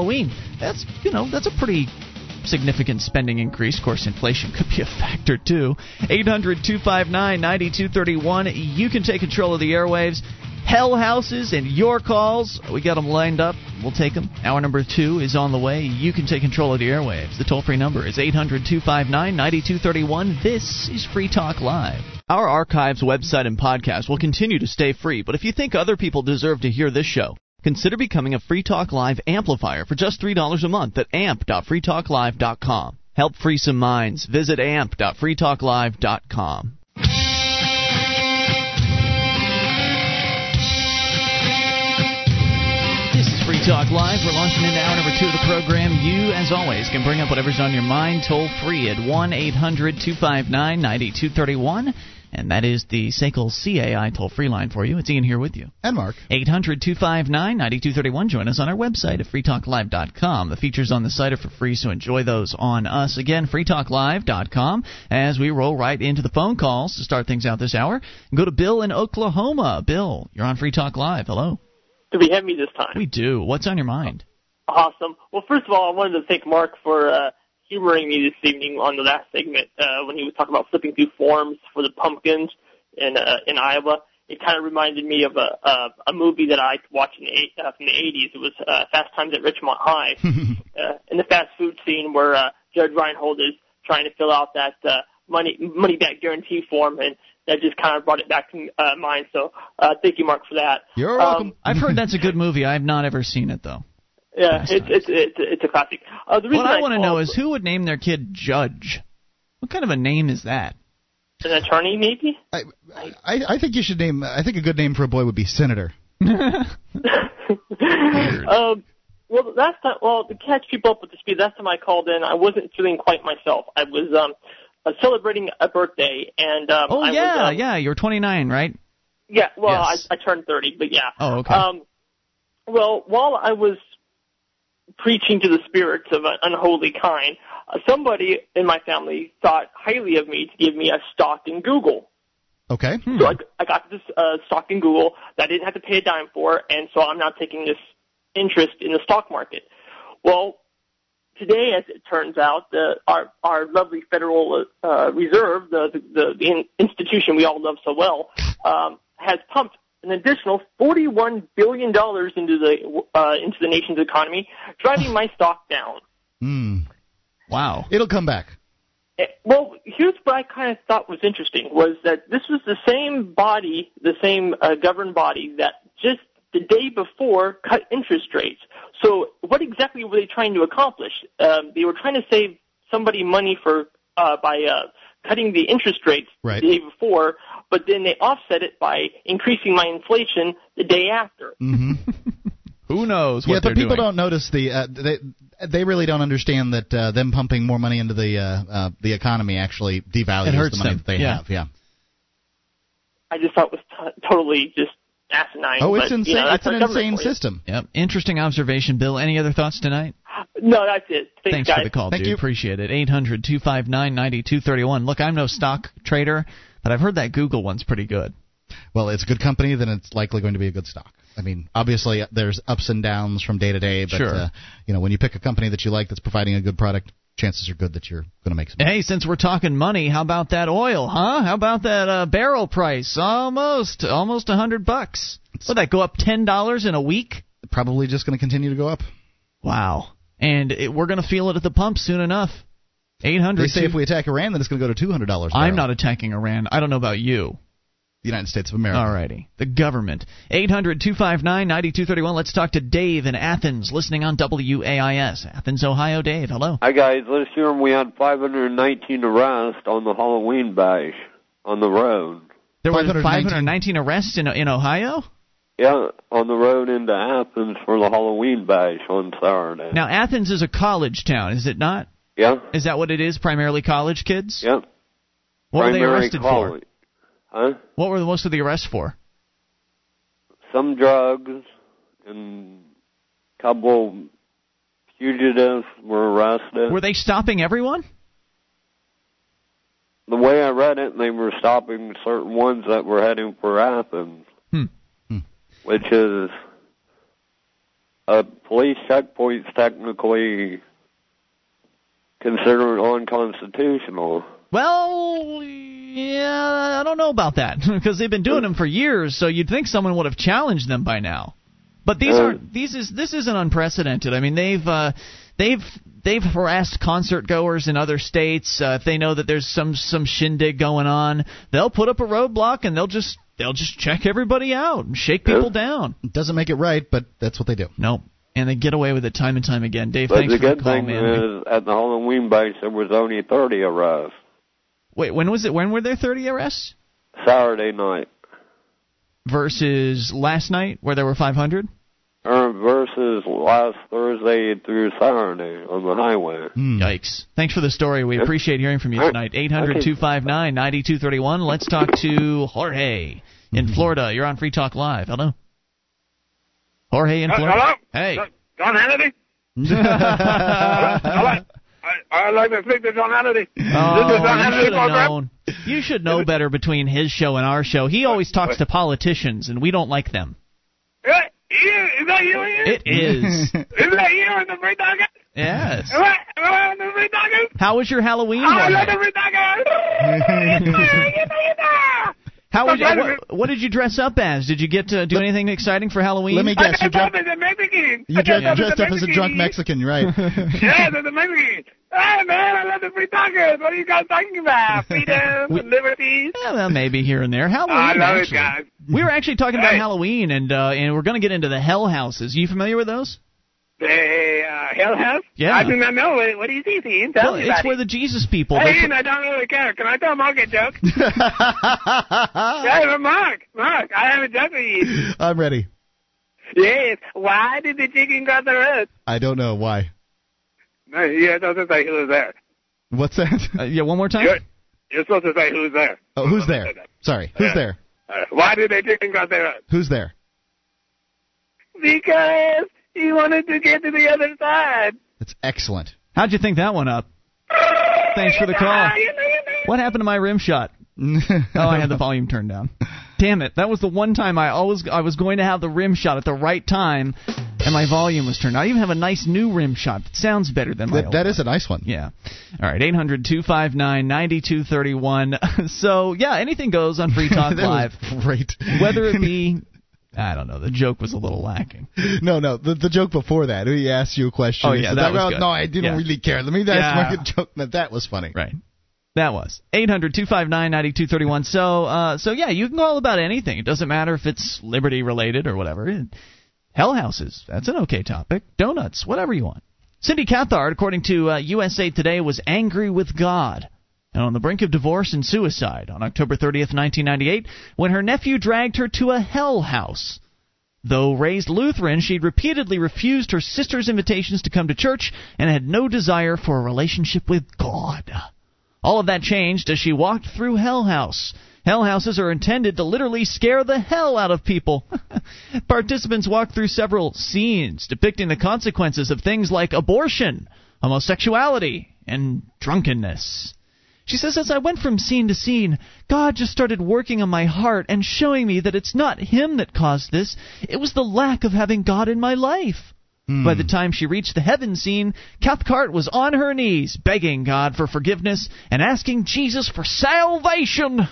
That's you know that's a pretty significant spending increase. Of course, inflation could be a factor too. 800 259 9231. You can take control of the airwaves. Hell houses and your calls. We got them lined up. We'll take them. Hour number two is on the way. You can take control of the airwaves. The toll free number is 800 259 9231. This is Free Talk Live. Our archives, website, and podcast will continue to stay free, but if you think other people deserve to hear this show, Consider becoming a Free Talk Live amplifier for just $3 a month at amp.freetalklive.com. Help free some minds. Visit amp.freetalklive.com. Talk Live. We're launching into hour number two of the program. You, as always, can bring up whatever's on your mind toll free at 1 800 259 9231. And that is the SACL CAI toll free line for you. It's Ian here with you. And Mark. 800 259 9231. Join us on our website at freetalklive.com. The features on the site are for free, so enjoy those on us. Again, freetalklive.com as we roll right into the phone calls to start things out this hour. Go to Bill in Oklahoma. Bill, you're on Free Talk Live. Hello. Do we have me this time? We do. What's on your mind? Awesome. Well, first of all, I wanted to thank Mark for uh, humoring me this evening on the last segment uh, when he was talking about flipping through forms for the pumpkins in uh, in Iowa. It kind of reminded me of a a, a movie that I watched in the, uh, from the 80s. It was uh, Fast Times at Ridgemont High, uh, in the fast food scene where uh, Judge Reinhold is trying to fill out that uh, money money back guarantee form and that just kind of brought it back to uh, mind. So uh, thank you, Mark, for that. You're welcome. Um, I've heard that's a good movie. I've not ever seen it though. Yeah, Fast it's, Times. it's it's it's a classic. Uh, the reason What I want to know is who would name their kid Judge? What kind of a name is that? an attorney, maybe. I, I I think you should name. I think a good name for a boy would be Senator. um, well, last time, well, to catch people up with the speed, last time I called in, I wasn't feeling quite myself. I was um, uh, celebrating a birthday, and um, Oh I yeah, was, um, yeah. You're 29, right? yeah. Well, Yes. I, I turned 30, but yeah. Oh, okay. Um, well, while I was preaching to the spirits of an unholy kind, uh, somebody in my family thought highly of me to give me a stock in Google. Okay. Hmm. So I, I got this uh, stock in Google that I didn't have to pay a dime for, and so I'm now taking this interest in the stock market. Well, today, as it turns out, the, our our lovely Federal uh, Reserve, the, the the in- institution we all love so well, um, has pumped an additional 41 billion dollars into the uh, into the nation's economy, driving my stock down. Hmm. Wow. It'll come back. Eh, Well, here's what I kind of thought was interesting was that this was the same body, the same uh, governed body that just the day before cut interest rates. So what exactly were they trying to accomplish? Um, they were trying to save somebody money for uh, by uh, cutting the interest rates Right. the day before, but then they offset it by increasing my inflation the day after. hmm Who knows what yeah, they're but people doing? don't notice the uh, they they really don't understand that uh, them pumping more money into the uh, uh, the economy actually devalues the money them. that they Yeah. have. Yeah. I just thought it was t- totally just asinine. Oh, it's but, insane. You know, it's an insane system. Yep. Interesting observation, Bill. Any other thoughts tonight? No, that's it. Thanks, Thanks guys. for the call, Thank dude. you. Appreciate it. 800 259 9231. Look, I'm no stock trader, but I've heard that Google one's pretty good. Well, it's a good company, then it's likely going to be a good stock. I mean, obviously there's ups and downs from day to day, but Sure. uh, you know when you pick a company that you like that's providing a good product, chances are good that you're going to make some. Hey, since we're talking money, how about that oil, huh? How about that uh, barrel price? Almost, almost a hundred bucks. Would that go up ten dollars in a week? Probably just going to continue to go up. Wow. And it, we're going to feel it at the pump soon enough. Eight hundred. They say if we attack Iran, then it's going to go to two hundred dollars. I'm not attacking Iran. I don't know about you. The United States of America. All righty. The government. 800 259 9231. Let's talk to Dave in Athens, listening on WAIS. Athens, Ohio. Dave, hello. Hi guys, last year we had 519 arrests on the Halloween bash on the road. There were 519 519 arrests in, in Ohio? Yeah, on the road into Athens for the Halloween bash on Saturday. Now, Athens is a college town, is it not? Yeah, Is that what it is? Primarily college kids? yeah. What were they arrested college. Huh? What were most of the arrests for? Some drugs and a couple fugitives were arrested. Were they stopping everyone? the way I read it, they were stopping certain ones that were heading for Athens, Hmm. Hmm. which is a police checkpoint's technically considered unconstitutional. Well, yeah, I don't know about that because they've been doing them for years. So you'd think someone would have challenged them by now. But these Uh, aren't. These is this isn't unprecedented. I mean, they've uh, they've they've harassed concert goers in other states. Uh, if they know that there's some some shindig going on, they'll put up a roadblock and they'll just they'll just check everybody out and shake people down. It doesn't make it right, but that's what they do. Nope. And they get away with it time and time again. Dave, But thanks the for the good call, thing man. is, at the Halloween base, there was only 30 arrests Wait, when was it? When were there 30 arrests Saturday night. versus last night where there were 500? Or versus last Thursday through Saturday on the highway. Hmm. Yikes. Thanks for the story. We appreciate hearing from you tonight. 800 259 9231. Let's talk to Jorge in Florida. You're on Free Talk Live. Hello. Jorge in Uh, Florida. hello? Hey. John Hannity? I like, I, like to speak to John Hannity. Oh, this is John oh, you Hannity program. You should know better between his show and our show. He always talks to politicians, and we don't like them. You, is that you here? It is. Is that you in the free talkers? yes. Am I, am I in the free talkers? How was your Halloween? I love Jorge? the free talkers. How was I'm what, what did you dress up as? Did you get to do anything exciting for Halloween? Let me guess. You dressed up as a Mexican. you dressed, dressed dressed up as a drunk Mexican. Mexican, right? yeah, as a Mexican. Hey, man, I love the free tacos. What are you guys talking about? Freedom, We- liberties. Yeah, well, maybe here and there. Halloween. I love it, actually. guys. We were actually talking about Hey. Halloween, and uh, and we're going to get into the Hell Houses. you familiar with those? The uh, Hell House? Yeah. I do not know. What, what is this, Ian? Tell well, me it's about where it. the Jesus people. Hey, Ian, I don't really care. Can I tell Mark a joke? hey, but Mark, Mark, I have a joke for you. I'm ready. Yes. Why did the chicken cross the road? I don't know why. No, you're supposed to say who's there. What's that? uh, yeah, one more time. You're, you're supposed to say who's there. Oh, who's there? Sorry, who's Yeah. there? Uh, why did the chicken cross the road? Who's there? Because he wanted to get to the other side. That's excellent. How'd you think that one up? Thanks for the call. Ah, you know, you know. What happened to my rim shot? Oh, I had the volume turned down. Damn it! That was the one time I always I was going to have the rim shot at the right time, and my volume was turned. I even have a nice new rim shot that sounds better than my that, old that one. is a nice one. Yeah. All right, 800 259 9231. So, yeah, anything goes on Free Talk Live. Great. Whether it be, I don't know, the joke was a little lacking. No, no. The, the joke before that, he asked you a question. Oh, yeah, said, that was good. No, I didn't Yeah. really care. Let me Yeah. ask my joke. That, that was funny. Right. That was 800 259 9231. So, uh, so yeah, you can call about anything. It doesn't matter if it's liberty related or whatever. Hell houses, that's an okay topic. Donuts, whatever you want. Cindy Cathcart, according to uh, USA Today, was angry with God on the brink of divorce and suicide on October 30th, 1998, when her nephew dragged her to a hell house. Though raised Lutheran, she'd repeatedly refused her sister's invitations to come to church and had no desire for a relationship with God. All of that changed as she walked through Hell House. Hell houses are intended to literally scare the hell out of people. Participants walk through several scenes depicting the consequences of things like abortion, homosexuality, and drunkenness. She says, as I went from scene to scene, God just started working on my heart and showing me that it's not Him that caused this, it was the lack of having God in my life. Hmm. By the time she reached the heaven scene, Cathcart was on her knees, begging God for forgiveness and asking Jesus for salvation.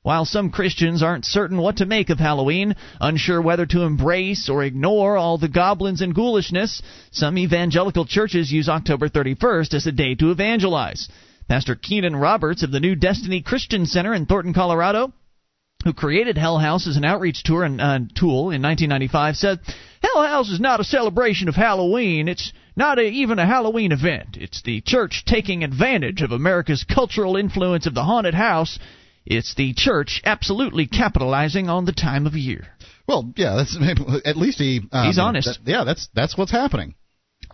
While some Christians aren't certain what to make of Halloween, unsure whether to embrace or ignore all the goblins and ghoulishness, some evangelical churches use October 31st as a day to evangelize. Pastor Keenan Roberts of the New Destiny Christian Center in Thornton, Colorado, who created Hell House as an outreach tour and uh, tool in 1995, said, "Hell House is not a celebration of Halloween. It's not a, even a Halloween event. It's the church taking advantage of America's cultural influence of the haunted house. It's the church absolutely capitalizing on the time of year." Well, yeah, that's at least he. Um, He's honest. that- yeah, that's that's what's happening.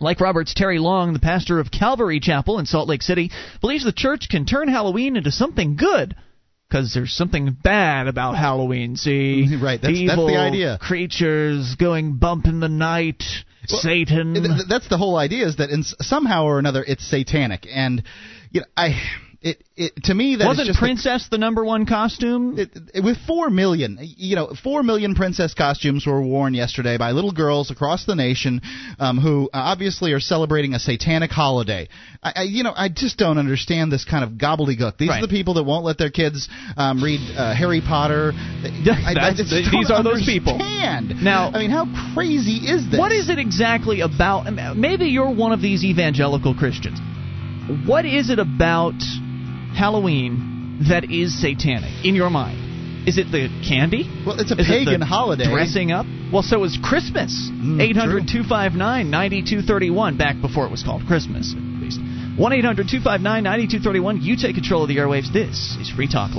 Like Roberts, Terry Long, the pastor of Calvary Chapel in Salt Lake City, believes the church can turn Halloween into something good. Because there's something bad about Halloween, see? Mm-hmm, right, that's- that's the Evil idea. Creatures going bump in the night, Well, Satan. Th- th- That's the whole idea is that in somehow or another it's satanic, and you know, I it it to me that Wasn't Princess the number one costume? it, it- with four million, you know, four million princess costumes were worn yesterday by little girls across the nation, um, who obviously are celebrating a satanic holiday. I, I, you know, I just don't understand this kind of gobbledygook. These Right. are the people that won't let their kids um, read uh, Harry Potter. I, I these are those people. Now- I mean, how crazy is this? What is it exactly about? Maybe you're one of these evangelical Christians. What is it about Halloween that is satanic in your mind? Is it the candy? Well, it's a Is it pagan the holiday. Dressing up? Well, so is Christmas. Mm, 800 259 9231, back before it was called Christmas, at least. 1 800 259 9231. You take control of the airwaves. This is Free Talk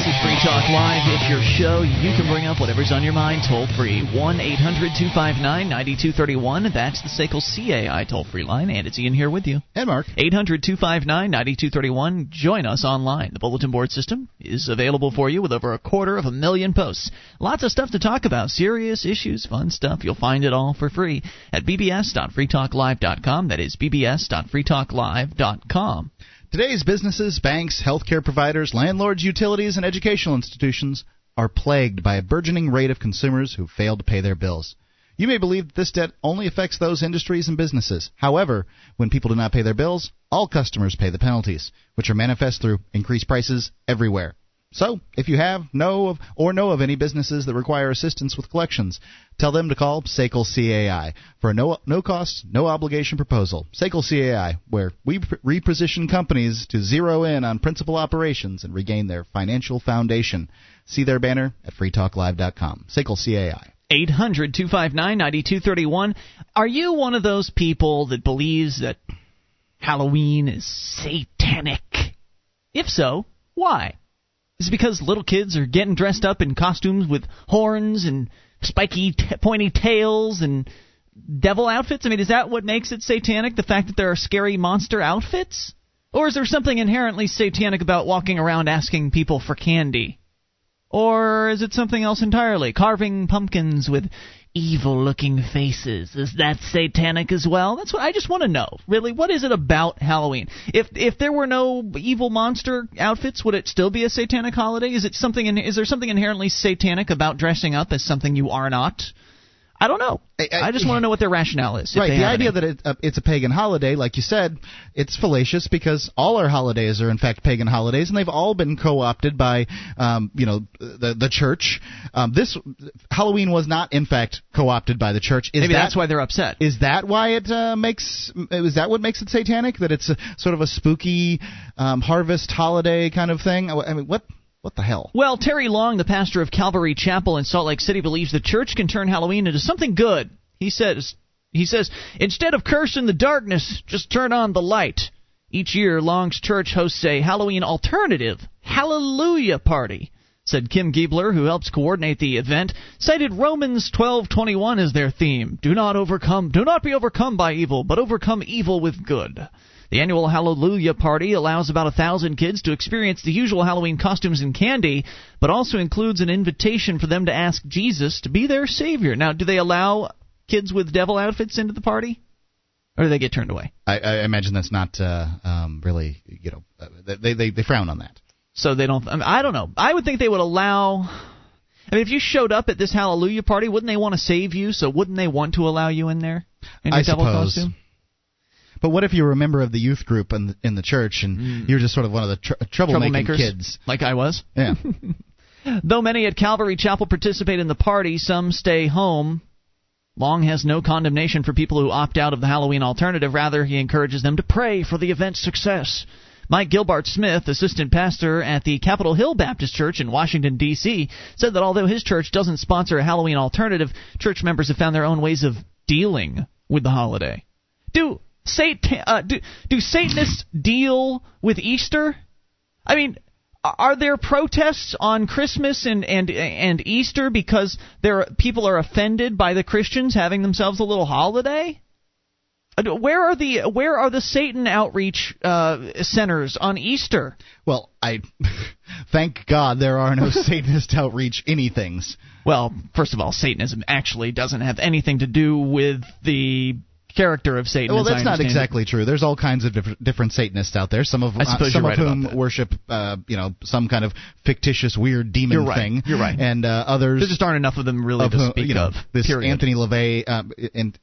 This is Free Talk Live. It's your show. You can bring up whatever's on your mind toll free. 1 800 259 9231. That's the SACL CAI toll free line. And it's Ian here with you. And Mark. 800 259 9231. Join us online. The bulletin board system is available for you with over a quarter of a million posts. Lots of stuff to talk about. Serious issues, fun stuff. You'll find it all for free at bbs.freetalklive.com. That is bbs.freetalklive.com. Today's businesses, banks, healthcare providers, landlords, utilities, and educational institutions are plagued by a burgeoning rate of consumers who fail to pay their bills. You may believe that this debt only affects those industries and businesses. However, when people do not pay their bills, all customers pay the penalties, which are manifest through increased prices everywhere. So, if you have, know of, or know of any businesses that require assistance with collections, tell them to call SACL CAI for a no, no cost, no obligation proposal. SACL CAI, where we reposition companies to zero in on principal operations and regain their financial foundation. See their banner at freetalklive.com. SACL CAI. 800 259 9231. Are you one of those people that believes that Halloween is satanic? If so, why? Is because little kids are getting dressed up in costumes with horns and spiky, t- pointy tails and devil outfits? I mean, is that what makes it satanic? The fact that there are scary monster outfits? Or is there something inherently satanic about walking around asking people for candy? Or is it something else entirely? Carving pumpkins with evil looking faces. Is that satanic as well? That's what I just want to know. Really, what is it about Halloween? If if there were no evil monster outfits, would it still be a satanic holiday? Is it something in, is there something inherently satanic about dressing up as something you are not? I don't know. I, I, I just want to know what their rationale is. Right. The idea any. that it, uh, it's a pagan holiday, like you said, it's fallacious because all our holidays are in fact pagan holidays, and they've all been co-opted by, um, you know, the the church. Um, this Halloween was not in fact co-opted by the church. Is Maybe that, that's why they're upset. Is that why it uh, makes? Is that what makes it satanic? That it's a, sort of a spooky um, harvest holiday kind of thing? I mean, what? What the hell? Well, Terry Long, the pastor of Calvary Chapel in Salt Lake City, believes the church can turn Halloween into something good. He says, he says, instead of cursing the darkness, just turn on the light. Each year, Long's church hosts a Halloween alternative Hallelujah party. Said Kim Giebler, who helps coordinate the event, cited Romans 12:21 as their theme. Do not overcome, do not be overcome by evil, but overcome evil with good. The annual Hallelujah Party allows about a thousand kids to experience the usual Halloween costumes and candy, but also includes an invitation for them to ask Jesus to be their Savior. Now, do they allow kids with devil outfits into the party? Or do they get turned away? I, I imagine that's not uh, um, really, you know, uh, they, they they frown on that. So they don't. I, mean, I don't know. I would think they would allow. I mean, if you showed up at this Hallelujah party, wouldn't they want to save you? So wouldn't they want to allow you in there in your I devil suppose. costume? But what if you're a member of the youth group in the, in the church and Mm. you're just sort of one of the tr- troublemaking Troublemakers, kids? like I was. Yeah. Though many at Calvary Chapel participate in the party, some stay home. Long has no condemnation for people who opt out of the Halloween alternative. Rather, he encourages them to pray for the event's success. Mike Gilbart Smith, assistant pastor at the Capitol Hill Baptist Church in Washington, D.C., said that although his church doesn't sponsor a Halloween alternative, church members have found their own ways of dealing with the holiday. Do Satan, uh, do, do Satanists deal with Easter? I mean, are there protests on Christmas and and and Easter because there people are offended by the Christians having themselves a little holiday? Uh, Where are the where are the Satan outreach uh, centers on Easter? Well, I thank God there are no Satanist outreach anythings. Well, first of all, Satanism actually doesn't have anything to do with the character of Satan. Well, that's not understand it. exactly true. There's all kinds of different, different Satanists out there. Some of uh, some of right whom worship, uh, you know, some kind of fictitious weird demon You're right. thing. You're right. And uh, others There just aren't enough of them really of to whom, speak you know, of. this period. Anthony LaVey uh, and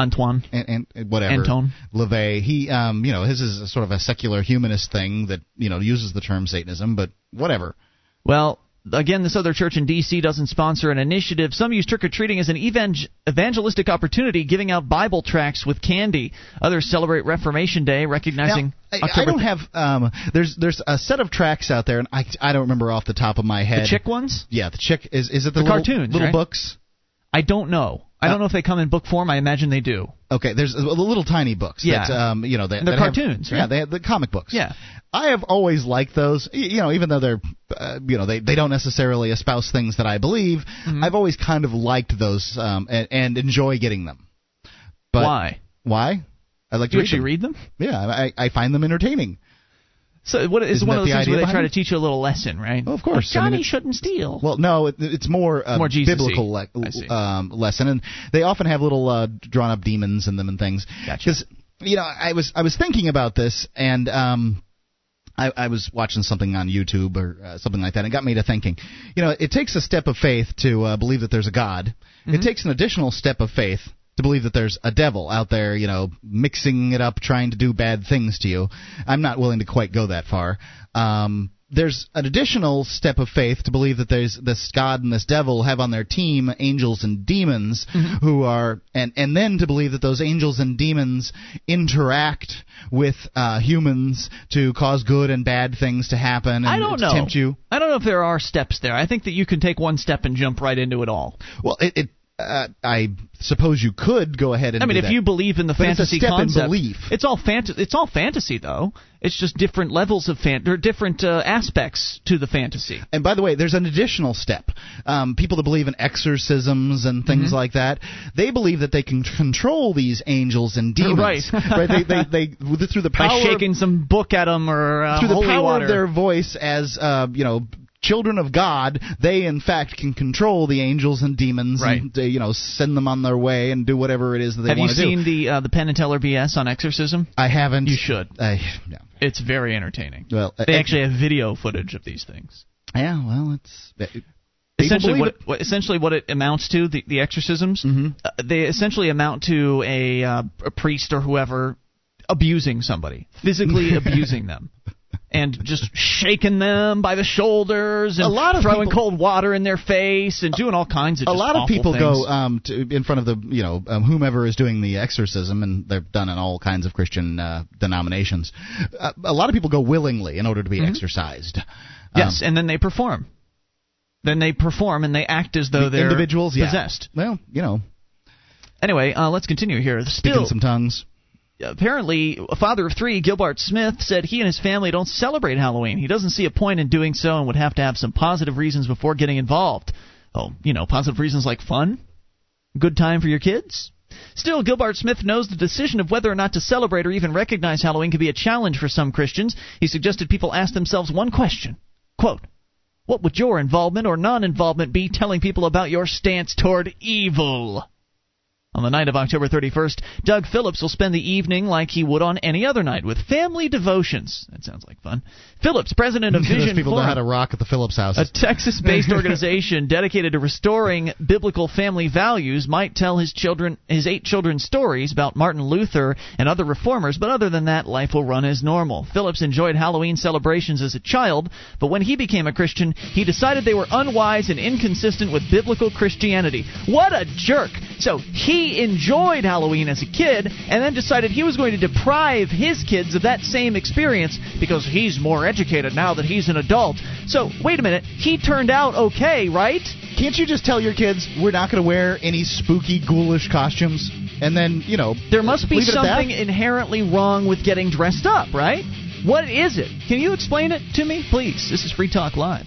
Antoine. and, and whatever Antone. LaVey. He, um, you know, his is a sort of a secular humanist thing that you know uses the term Satanism, but whatever. Well, again, this other church in D.C. doesn't sponsor an initiative. Some use trick or treating as an evang- evangelistic opportunity, giving out Bible tracts with candy. Others celebrate Reformation Day, recognizing Now, I, I don't have. Um, there's there's a set of tracks out there, and I I don't remember off the top of my head. the chick ones. Yeah, the chick is is it the, The little, cartoons, little right? books? I don't know. I don't Uh, know if they come in book form. I imagine they do. Okay, there's uh, the little tiny books. Yeah. That, um, you know, And they're that have- cartoons, Yeah, they have the comic books. Yeah. I have always liked those. You know, even though they're, uh, you know, they they don't necessarily espouse things that I believe. Mm-hmm. I've always kind of liked those um, and, and enjoy getting them. But Why? Why? I like Do you to actually them. read them? Yeah, I, I find them entertaining. So what is one of those things where they try to teach you a little lesson, right? Well, of course. Like, I mean, Johnny it- shouldn't steal. Well, no, it, it's more, uh, More Jesus-y. biblical le- um, lesson, and they often have little uh, drawn up demons in them and things. Gotcha. Because you know, I was I was thinking about this, and um, I, I was watching something on YouTube or uh, something like that, and it got me to thinking. You know, it takes a step of faith to uh, believe that there's a God. Mm-hmm. It takes an additional step of faith to believe that there's a devil out there, you know, mixing it up, trying to do bad things to you. I'm not willing to quite go that far. Um, there's an additional step of faith to believe that there's this God and this devil have on their team angels and demons who are, and and then to believe that those angels and demons interact with uh, humans to cause good and bad things to happen and I don't know. tempt you. I don't know if there are steps there. I think that you can take one step and jump right into it all. Well, it. it uh, I suppose you could go ahead and. I mean, if that. you believe in the But it's fantasy in concept, belief. it's all fantasy. It's all fantasy, though. It's just different levels of fan. or different uh, aspects to the fantasy. And by the way, there's an additional step. Um, people that believe in exorcisms and things Mm-hmm. like that, they believe that they can control these angels and demons. Right. right. They, they, they, through the power By shaking some book at them or uh, through the power water. of their voice as uh, you know children of God, they in fact can control the angels and demons Right. and you know send them on their way and do whatever it is that they Have want to do. Have you seen the uh, the Penn and Teller BS on exorcism? I haven't. You should. I, no. It's very entertaining. Well, They uh, actually have video footage of these things. Yeah. Well, it's. It, essentially what, it. what essentially what it amounts to the, the exorcisms Mhm. uh, they essentially amount to a, uh, a priest or whoever abusing somebody physically abusing them and just shaking them by the shoulders and A lot of throwing people- cold water in their face and doing all kinds of stuff. a lot of people things. go um, to, in front of the you know um, whomever is doing the exorcism, and they're done in all kinds of Christian uh, denominations. Uh, a lot of people go willingly in order to be exorcised. Mm-hmm. yes Um, and then they perform then they perform and they act as though the they're individuals, yeah. possessed Well, you know, anyway uh, let's continue here speaking still some tongues. Apparently a father of three, Gilbert Smith, said he and his family don't celebrate Halloween. He doesn't see a point in doing so and would have to have some positive reasons before getting involved. Oh, you know, positive reasons like fun, good time for your kids. Still, Gilbert Smith knows the decision of whether or not to celebrate or even recognize Halloween can be a challenge for some Christians. He suggested people ask themselves one question. Quote, what would your involvement or non involvement be telling people about your stance toward evil? On the night of October 31st, Doug Phillips will spend the evening like he would on any other night with family devotions. That sounds like fun. Phillips, president of Vision people know Forum, how to rock at the Phillips house. a Texas-based organization dedicated to restoring biblical family values, might tell his children his eight children stories about Martin Luther and other reformers, but other than that, life will run as normal. Phillips enjoyed Halloween celebrations as a child, but when he became a Christian, he decided they were unwise and inconsistent with biblical Christianity. What a jerk! So he enjoyed Halloween as a kid, and then decided he was going to deprive his kids of that same experience because he's more educated now that he's an adult. So wait a minute, he turned out okay, right? Can't you just tell your kids we're not going to wear any spooky, ghoulish costumes, and then you know There must be leave it at that? something inherently wrong with getting dressed up, right? What is it? Can you explain it to me, please? This is Free Talk Live.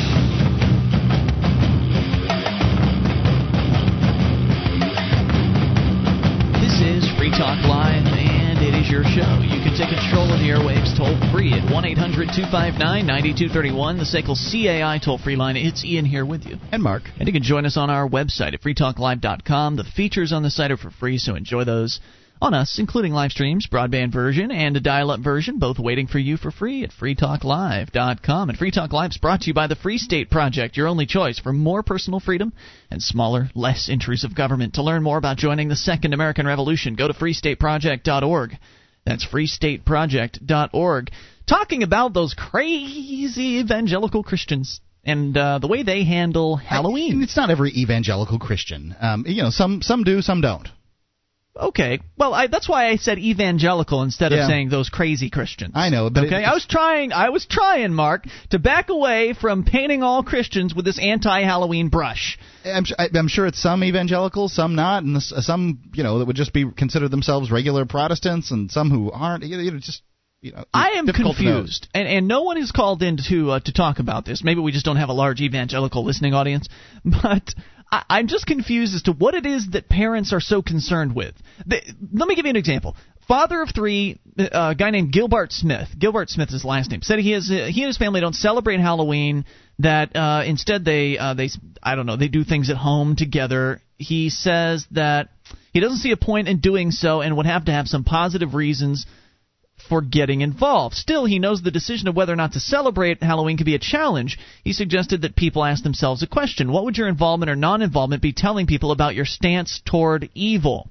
take control of the airwaves toll free at 1 800 259 9231, the SACL CAI toll free line. It's Ian here with you. And Mark, And you can join us on our website at freetalklive.com. The features on the site are for free, so enjoy those on us, including live streams, broadband version, and a dial up version, both waiting for you for free at freetalklive.com. And Free Talk Live is brought to you by the Free State Project, your only choice for more personal freedom and smaller, less intrusive government. To learn more about joining the Second American Revolution, go to freestateproject.org. That's freestateproject.org. Talking about those crazy evangelical Christians and uh, the way they handle I- Halloween. it's not every evangelical Christian. Um, you know, some some do, some don't. Okay. Well, I, that's why I said evangelical instead of Yeah. saying those crazy Christians. I know, but okay, it- I was trying. I was trying, Mark, to back away from painting all Christians with this anti-Halloween brush. I'm, I'm sure it's some evangelicals, some not, and some you know that would just be consider themselves regular Protestants, and some who aren't. You know, just you know, I am difficult to know. confused, and and no one has called in to uh, to talk about this. Maybe we just don't have a large evangelical listening audience, but. I, I'm just confused as to what it is that parents are so concerned with. Let me give you an example. Father of three, uh, a guy named Gilbert Smith. Gilbert Smith is his last name. Said he is uh, he and his family don't celebrate Halloween. That uh, instead they uh, they I don't know they do things at home together. He says that he doesn't see a point in doing so and would have to have some positive reasons for getting involved. Still, he knows the decision of whether or not to celebrate Halloween could be a challenge. He suggested that people ask themselves a question What would your involvement or non involvement be telling people about your stance toward evil?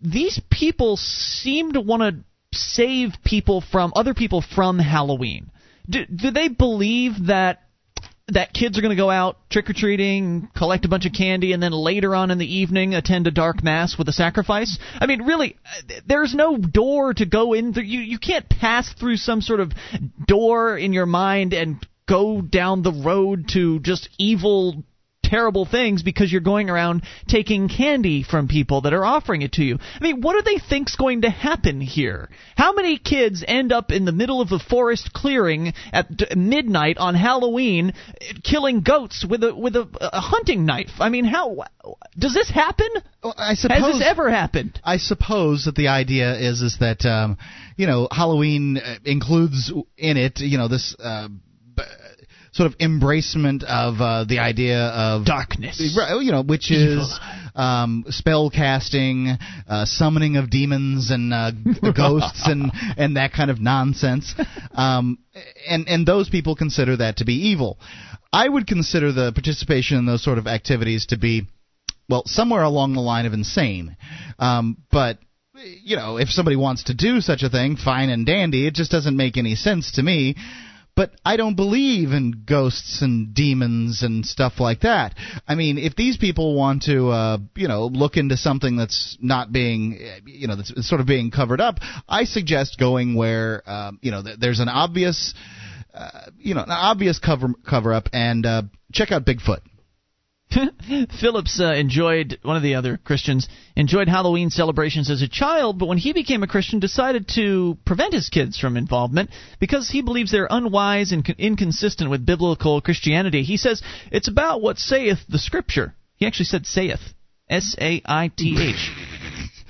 These people seem to want to save people from other people from Halloween. Do, do they believe that that kids are going to go out trick or treating, collect a bunch of candy, and then later on in the evening attend a dark mass with a sacrifice? I mean, really, uh, there's no door to go in. Th- You you can't pass through some sort of door in your mind and go down the road to just evil terrible things because you're going around taking candy from people that are offering it to you. I mean, what do they think's going to happen here? How many kids end up in the middle of a forest clearing at d- midnight on Halloween killing goats with a with a, a hunting knife? I mean, how does this happen? Well, I suppose Has this ever happened? I suppose that the idea is is that um, you know Halloween uh, includes in it you know this uh, sort of embracement of uh, the idea of Darkness. You know, which Evil. is um, spell casting, uh, summoning of demons and uh, ghosts and and that kind of nonsense. Um, and and those people consider that to be evil. I would consider the participation in those sort of activities to be well somewhere along the line of insane. Um, but you know, if somebody wants to do such a thing, fine and dandy. It just doesn't make any sense to me. But I don't believe in ghosts and demons and stuff like that. I mean, if these people want to, uh, you know, look into something that's not being, uh, you know, that's sort of being covered up, I suggest going where, um, you know, there's an obvious, uh, you know, an obvious cover cover up, and uh, check out Bigfoot. Phillips uh, enjoyed one of the other Christians enjoyed Halloween celebrations as a child, but when he became a Christian, decided to prevent his kids from involvement because he believes they're unwise and inconsistent with biblical Christianity. He says it's about what saith the Scripture. He actually said saith, S A I T H.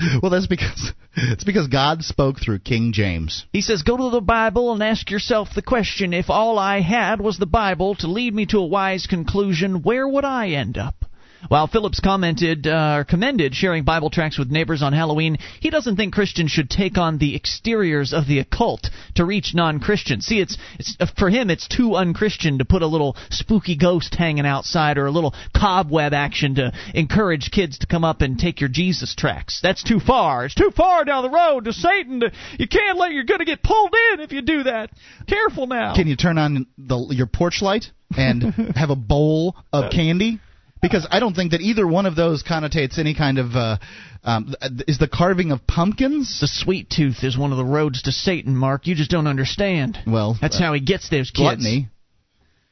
Well, that's because it's because God spoke through King James. He says, Go to the Bible and ask yourself the question if all I had was the Bible to lead me to a wise conclusion, where would I end up? While Phillips commented uh, commended sharing Bible tracts with neighbors on Halloween, he doesn't think Christians should take on the exteriors of the occult to reach non-Christians. See, it's, it's for him it's too unchristian to put a little spooky ghost hanging outside or a little cobweb action to encourage kids to come up and take your Jesus tracks. That's too far. It's too far down the road to Satan. To, you can't let you're going to get pulled in if you do that. Careful now. Can you turn on the, your porch light and have a bowl of candy? Because I don't think that either one of those connotates any kind of. Uh, um, is the carving of pumpkins? The sweet tooth is one of the roads to Satan, Mark. You just don't understand. Well, That's uh, how he gets those kids. gluttony.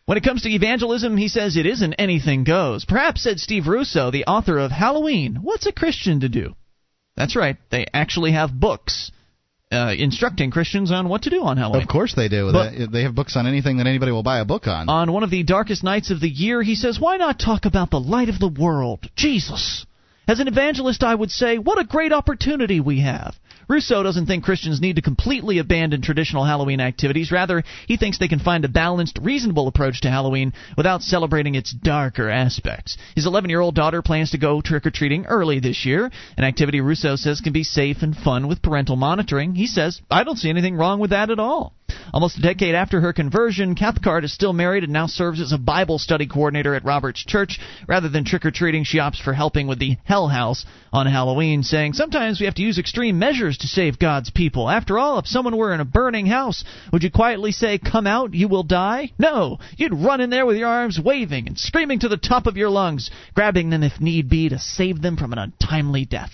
When it comes to evangelism, he says it isn't anything goes. Perhaps, said Steve Russo, the author of Halloween, what's a Christian to do? That's right. They actually have books uh, instructing Christians on what to do on Halloween. Of course they do. But- they, they have books on anything that anybody will buy a book on. On one of the darkest nights of the year, he says, Why not talk about the light of the world, Jesus? As an evangelist, I would say, What a great opportunity we have. Russo doesn't think Christians need to completely abandon traditional Halloween activities. Rather, he thinks they can find a balanced, reasonable approach to Halloween without celebrating its darker aspects. His 11 year old daughter plans to go trick or treating early this year, an activity Russo says can be safe and fun with parental monitoring. He says, I don't see anything wrong with that at all. Almost a decade after her conversion, Cathcart is still married and now serves as a Bible study coordinator at Robert's Church. Rather than trick or treating, she opts for helping with the Hell House on Halloween, saying, Sometimes we have to use extreme measures to save God's people. After all, if someone were in a burning house, would you quietly say, Come out, you will die? No. You'd run in there with your arms waving and screaming to the top of your lungs, grabbing them if need be to save them from an untimely death.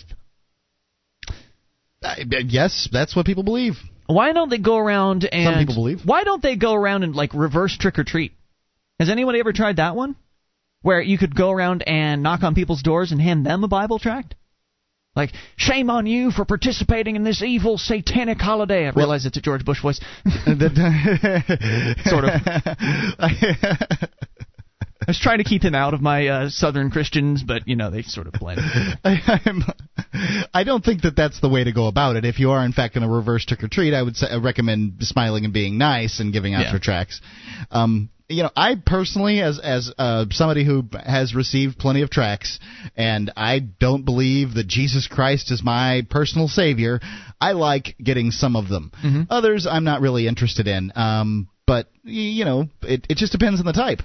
Yes, that's what people believe. Why don't they go around and Some people believe. Why don't they go around and like reverse trick or treat? Has anybody ever tried that one? Where you could go around and knock on people's doors and hand them a Bible tract? Like, shame on you for participating in this evil satanic holiday. I realize it's a George Bush voice. sort of. I was trying to keep him out of my uh, Southern Christians, but you know they sort of blend. I, I'm, I don't think that that's the way to go about it. If you are in fact going to reverse trick or treat, I would say, I recommend smiling and being nice and giving out Yeah. your tracks. Um, you know, I personally, as as uh, somebody who has received plenty of tracks, and I don't believe that Jesus Christ is my personal savior. I like getting some of them. Mm-hmm. Others, I'm not really interested in. Um, but you know, it it just depends on the type.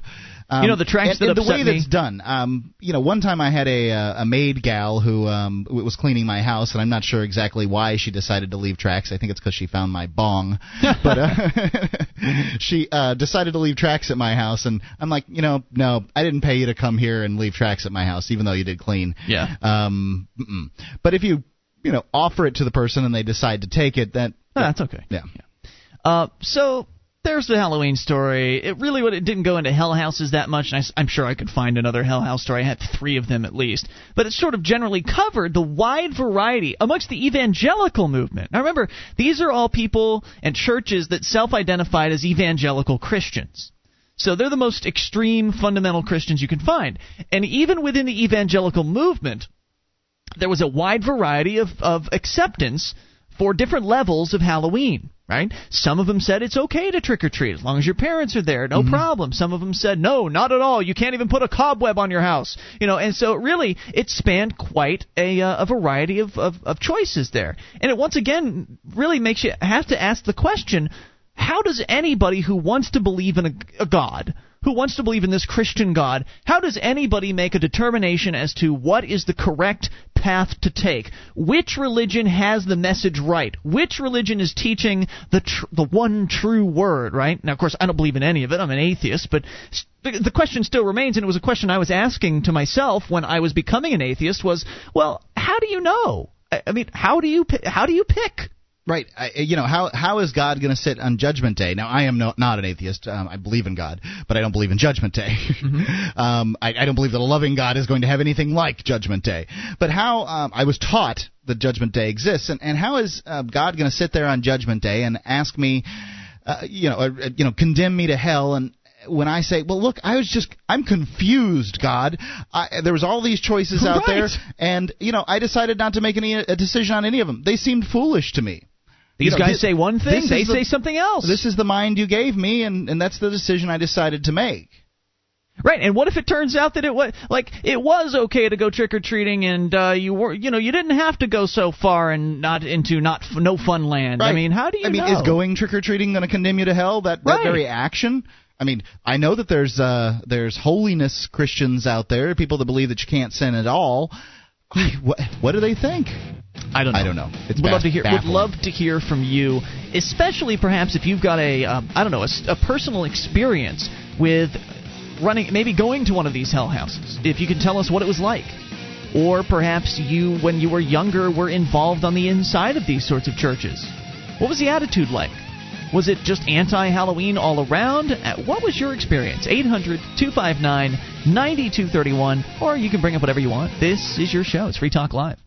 Um, You know, the tracks and, that and the way me- that's done. Um, you know, one time I had a uh, a maid gal who um was cleaning my house, and I'm not sure exactly why she decided to leave tracks. I think it's because she found my bong, but uh, she uh, decided to leave tracks at my house, and I'm like, you know, no, I didn't pay you to come here and leave tracks at my house, even though you did clean. Yeah. Um, mm-mm. but if you you know offer it to the person and they decide to take it, that Oh, that's okay. Yeah. yeah. Uh, so there's the Halloween story. It really it didn't go into hell houses that much, and I, am sure I could find another hell house story. I had three of them at least, but it sort of generally covered the wide variety amongst the evangelical movement. Now remember, these are all people and churches that self-identified as evangelical Christians. So they're the most extreme fundamental Christians you can find. And even within the evangelical movement, there was a wide variety of, of acceptance for different levels of Halloween, right? Some of them said it's okay to trick or treat as long as your parents are there, no problem. Some of them said no, not at all. You can't even put a cobweb on your house, you know. And so really, it spanned quite a uh, a variety of, of of choices there, and it once again really makes you have to ask the question: How does anybody who wants to believe in a, a God who wants to believe in this Christian God, how does anybody make a determination as to what is the correct path to take? Which religion has the message right? Which religion is teaching the tr- the one true word, right? Now, of course, I don't believe in any of it. I'm an atheist, but the question still remains, and it was a question I was asking to myself when I was becoming an atheist was, well, how do you know? I mean, how do you how do you pick? Right. I, you know how how is God going to sit on Judgment Day? Now I am no, not an atheist. Um, I believe in God, but I don't believe in Judgment Day. um, I, I don't believe that a loving God is going to have anything like Judgment Day. But how um, I was taught that Judgment Day exists, and, and how is uh, God going to sit there on Judgment Day and ask me, uh, you know, uh, you know, condemn me to hell and when I say, "Well, look, I was just I'm confused, God. I, there was all these choices out there, and you know, I decided not to make any a decision on any of them. They seemed foolish to me." These You know, guys thi- say one thing, they the- say something else. This is the mind you gave me, and and that's the decision I decided to make. Right, and what if it turns out that it was like it was okay to go trick or treating, and uh, you were, you know, you didn't have to go so far and not into not f- no fun land. I mean, how do you? I mean, know? is going trick or treating going to condemn you to hell? That that Right. very action. I mean, I know that there's uh there's holiness Christians out there, people that believe that you can't sin at all. I- What, what do they think? I don't know. I don't know. It's would love to hear. Would love to hear from you, especially perhaps if you've got a um, I don't know a, a personal experience with running, maybe going to one of these hell houses. If you can tell us what it was like, or perhaps you, when you were younger, were involved on the inside of these sorts of churches. What was the attitude like? Was it just anti Halloween all around? Uh, What was your experience? 800 259 9231, or you can bring up whatever you want. This is your show. It's Free Talk Live.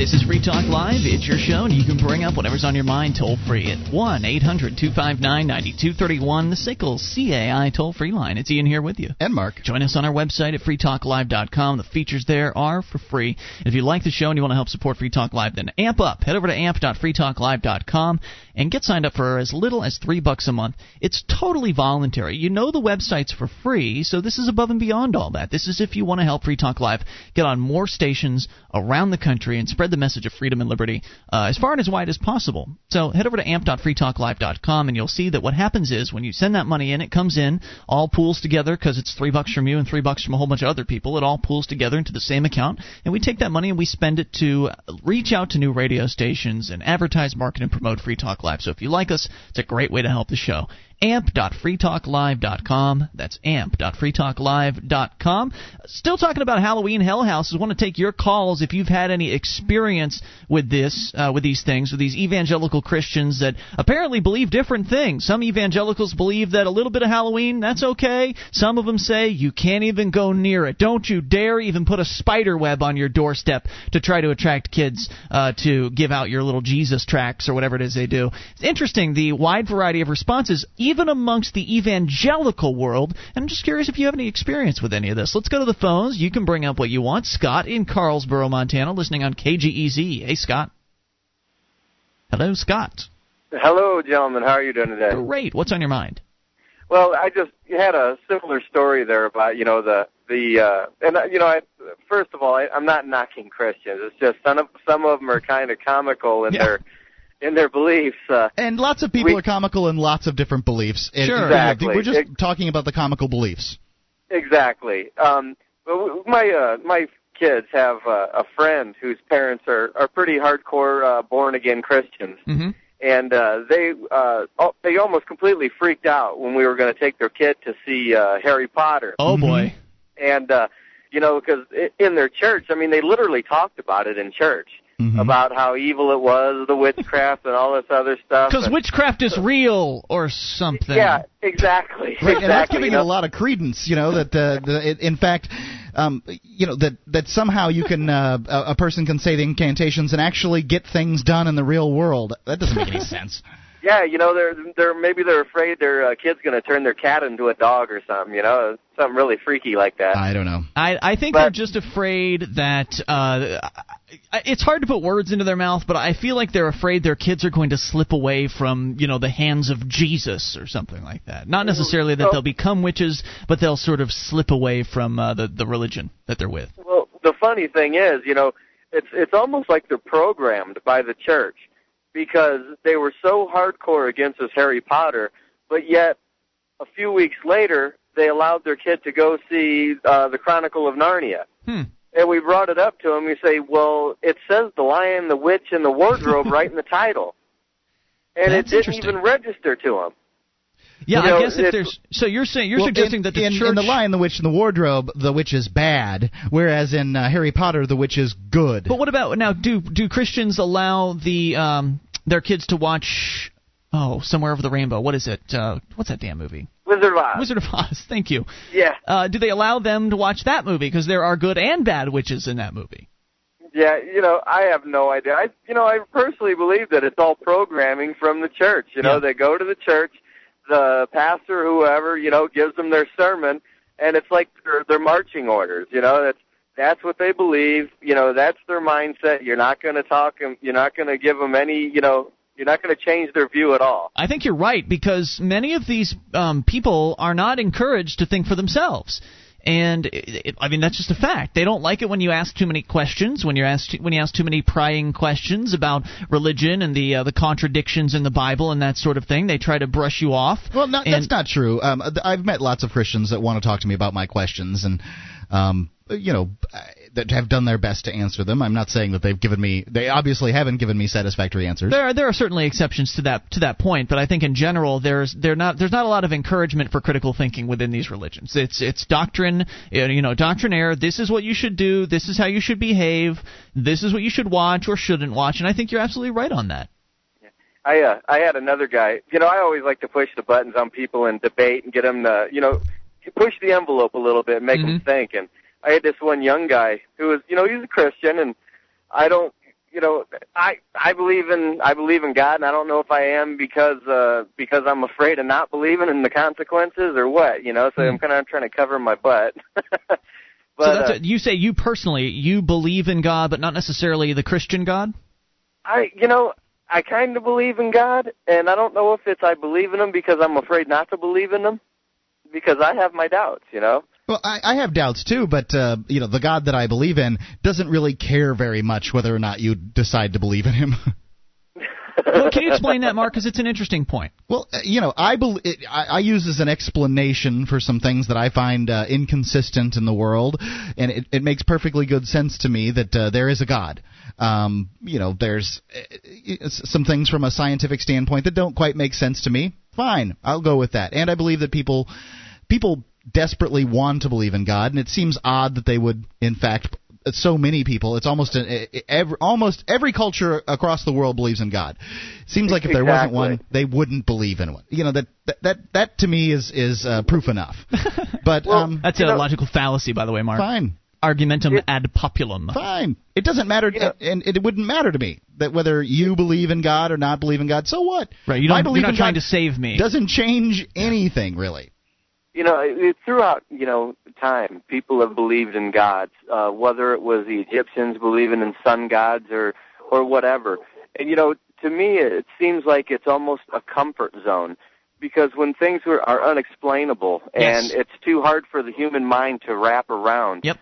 This is Free Talk Live. It's your show, and you can bring up whatever's on your mind toll free at 1 800 259 9231, the SICKLE CAI toll free line. It's Ian here with you. And Mark. Join us on our website at freetalklive.com. The features there are for free. If you like the show and you want to help support Free Talk Live, then amp up. Head over to amp.freetalklive.com and get signed up for as little as three bucks a month. It's totally voluntary. You know the website's for free, so this is above and beyond all that. This is if you want to help Free Talk Live get on more stations around the country and spread the message of freedom and liberty uh, as far and as wide as possible. So head over to amp.freetalklive.com and you'll see that what happens is when you send that money in, it comes in, all pools together because it's three bucks from you and three bucks from a whole bunch of other people. It all pools together into the same account, and we take that money and we spend it to reach out to new radio stations and advertise, market, and promote Free Talk Live. So if you like us, it's a great way to help the show amp.freetalklive.com. That's amp.freetalklive.com. Still talking about Halloween Hell Houses. Want to take your calls if you've had any experience with this, uh, with these things, with these evangelical Christians that apparently believe different things. Some evangelicals believe that a little bit of Halloween, that's okay. Some of them say you can't even go near it. Don't you dare even put a spider web on your doorstep to try to attract kids uh, to give out your little Jesus tracts or whatever it is they do. It's interesting the wide variety of responses even amongst the evangelical world. And I'm just curious if you have any experience with any of this. Let's go to the phones. You can bring up what you want. Scott in Carlsboro, Montana, listening on KGEZ. Hey, Scott. Hello, Scott. Hello, gentlemen. How are you doing today? Great. What's on your mind? Well, I just had a similar story there about you know the the uh, and uh, you know I first of all I, I'm not knocking Christians. It's just some of some of them are kind of comical in Yeah. their in their beliefs. Uh, And lots of people We- are comical in lots of different beliefs. And, Sure. you know, Exactly. We're just Ex- talking about the comical beliefs. Exactly. Um, my uh, my kids have uh, a friend whose parents are are pretty hardcore uh, born again Christians, Mm-hmm. and uh, they uh, they almost completely freaked out when we were going to take their kid to see uh, Harry Potter, Oh, boy. and uh, you know because in their church, I mean, they literally talked about it in church Mhm. about how evil it was, the witchcraft, and all this other stuff. Because witchcraft is real or something. yeah, exactly, Right, exactly. and that's giving you it a lot of credence. You know that uh, the, it, in fact, um, you know that that somehow you can uh, a, a person can say the incantations and actually get things done in the real world. That doesn't make any sense. Yeah, you know, they're they're maybe they're afraid their uh, kid's going to turn their cat into a dog or something. You know, something really freaky like that. I don't know. I, I think But- they're just afraid that uh, I- it's hard to put words into their mouth, but I feel like they're afraid their kids are going to slip away from you know the hands of Jesus or something like that. Not necessarily that Well- they'll become witches, but they'll sort of slip away from uh, the the religion that they're with. Well, the funny thing is, you know, it's it's almost like they're programmed by the church because they were so hardcore against this Harry Potter, but yet a few weeks later they allowed their kid to go see uh, the Chronicle of Narnia. Hmm. And we brought it up to him. We say, "Well, it says the Lion, the Witch, and the Wardrobe right in the title," and That's it didn't even register to him. Yeah, You know, I guess if it's- there's so you're saying you're Well, suggesting in, that the in, church in the Lion, the Witch, and the Wardrobe, the witch is bad, whereas in uh, Harry Potter, the witch is good. But what about now? Do do Christians allow the um their kids to watch? Oh, somewhere over the rainbow. What is it? Uh, what's that damn movie? Wizard of Oz. Wizard of Oz. Thank you. Yeah, Uh, do they allow them to watch that movie? Because there are good and bad witches in that movie. yeah. You know, I have no idea. I, you know, I personally believe that it's all programming from the church. You know, Yeah. they go to the church, the pastor, whoever, you know, gives them their sermon, and it's like their, their marching orders. You know, that's that's what they believe. You know, that's their mindset. You're not going to talk them. You're not going to give them any. You know, you're not going to change their view at all. I think you're right because many of these um, people are not encouraged to think for themselves. And it, it, I mean that's just a fact. They don't like it when you ask too many questions, when you ask when you ask too many prying questions about religion and the uh, the contradictions in the Bible and that sort of thing. They try to brush you off. Well, no, And- that's not true. Um, I've met lots of Christians that want to talk to me about my questions, and um, you know, I- that have done their best to answer them. I'm not saying that they've given me. They obviously haven't given me satisfactory answers. There are there are certainly exceptions to that to that point, but I think in general there's there not there's not a lot of encouragement for critical thinking within these religions. It's it's doctrine, you know, doctrinaire. This is what you should do. This is how you should behave. This is what you should watch or shouldn't watch. And I think you're absolutely right on that. I uh, I had another guy. You know, I always like to push the buttons on people and debate and get them to, you know, push the envelope a little bit, and make them Mhm. think. And I had this one young guy who was, you know, he's a Christian, and I don't, you know, I I believe in I believe in God, and I don't know if I am because uh because I'm afraid of not believing in the consequences or what, you know. So I'm kind of trying to cover my butt. but so that's uh, a, you say you personally you believe in God, but not necessarily the Christian God. I, you know, I kind of believe in God, and I don't know if it's I believe in Him because I'm afraid not to believe in Him, because I have my doubts, you know. Well, I, I have doubts too, but uh, you know, the God that I believe in doesn't really care very much whether or not you decide to believe in him. well, can you explain that, Mark? Because it's an interesting point. Well, uh, you know, I, bel it, I I use as an explanation for some things that I find uh, inconsistent in the world, and it, it makes perfectly good sense to me that uh, there is a God. Um, you know, there's uh, some things from a scientific standpoint that don't quite make sense to me. Fine, I'll go with that. And I believe that people people desperately want to believe in God, and it seems odd that they would, in fact, so many people. It's almost an, every, almost every culture across the world believes in God. Seems like if there wasn't one, they wouldn't believe in one. You know that that that, that to me is is uh, proof enough. But well, um, that's a know, logical fallacy, by the way, Mark. Fine. Argumentum yeah. ad populum. Fine. It doesn't matter, yeah. and it wouldn't matter to me that whether you believe in God or not believe in God. So what? Right. You don't. you're not trying God to save me. Doesn't change anything really you know, it, throughout you know time, people have believed in gods, uh, whether it was the Egyptians believing in sun gods or or whatever. And you know, to me, it seems like it's almost a comfort zone because when things are, are unexplainable and yes. it's too hard for the human mind to wrap around. Yep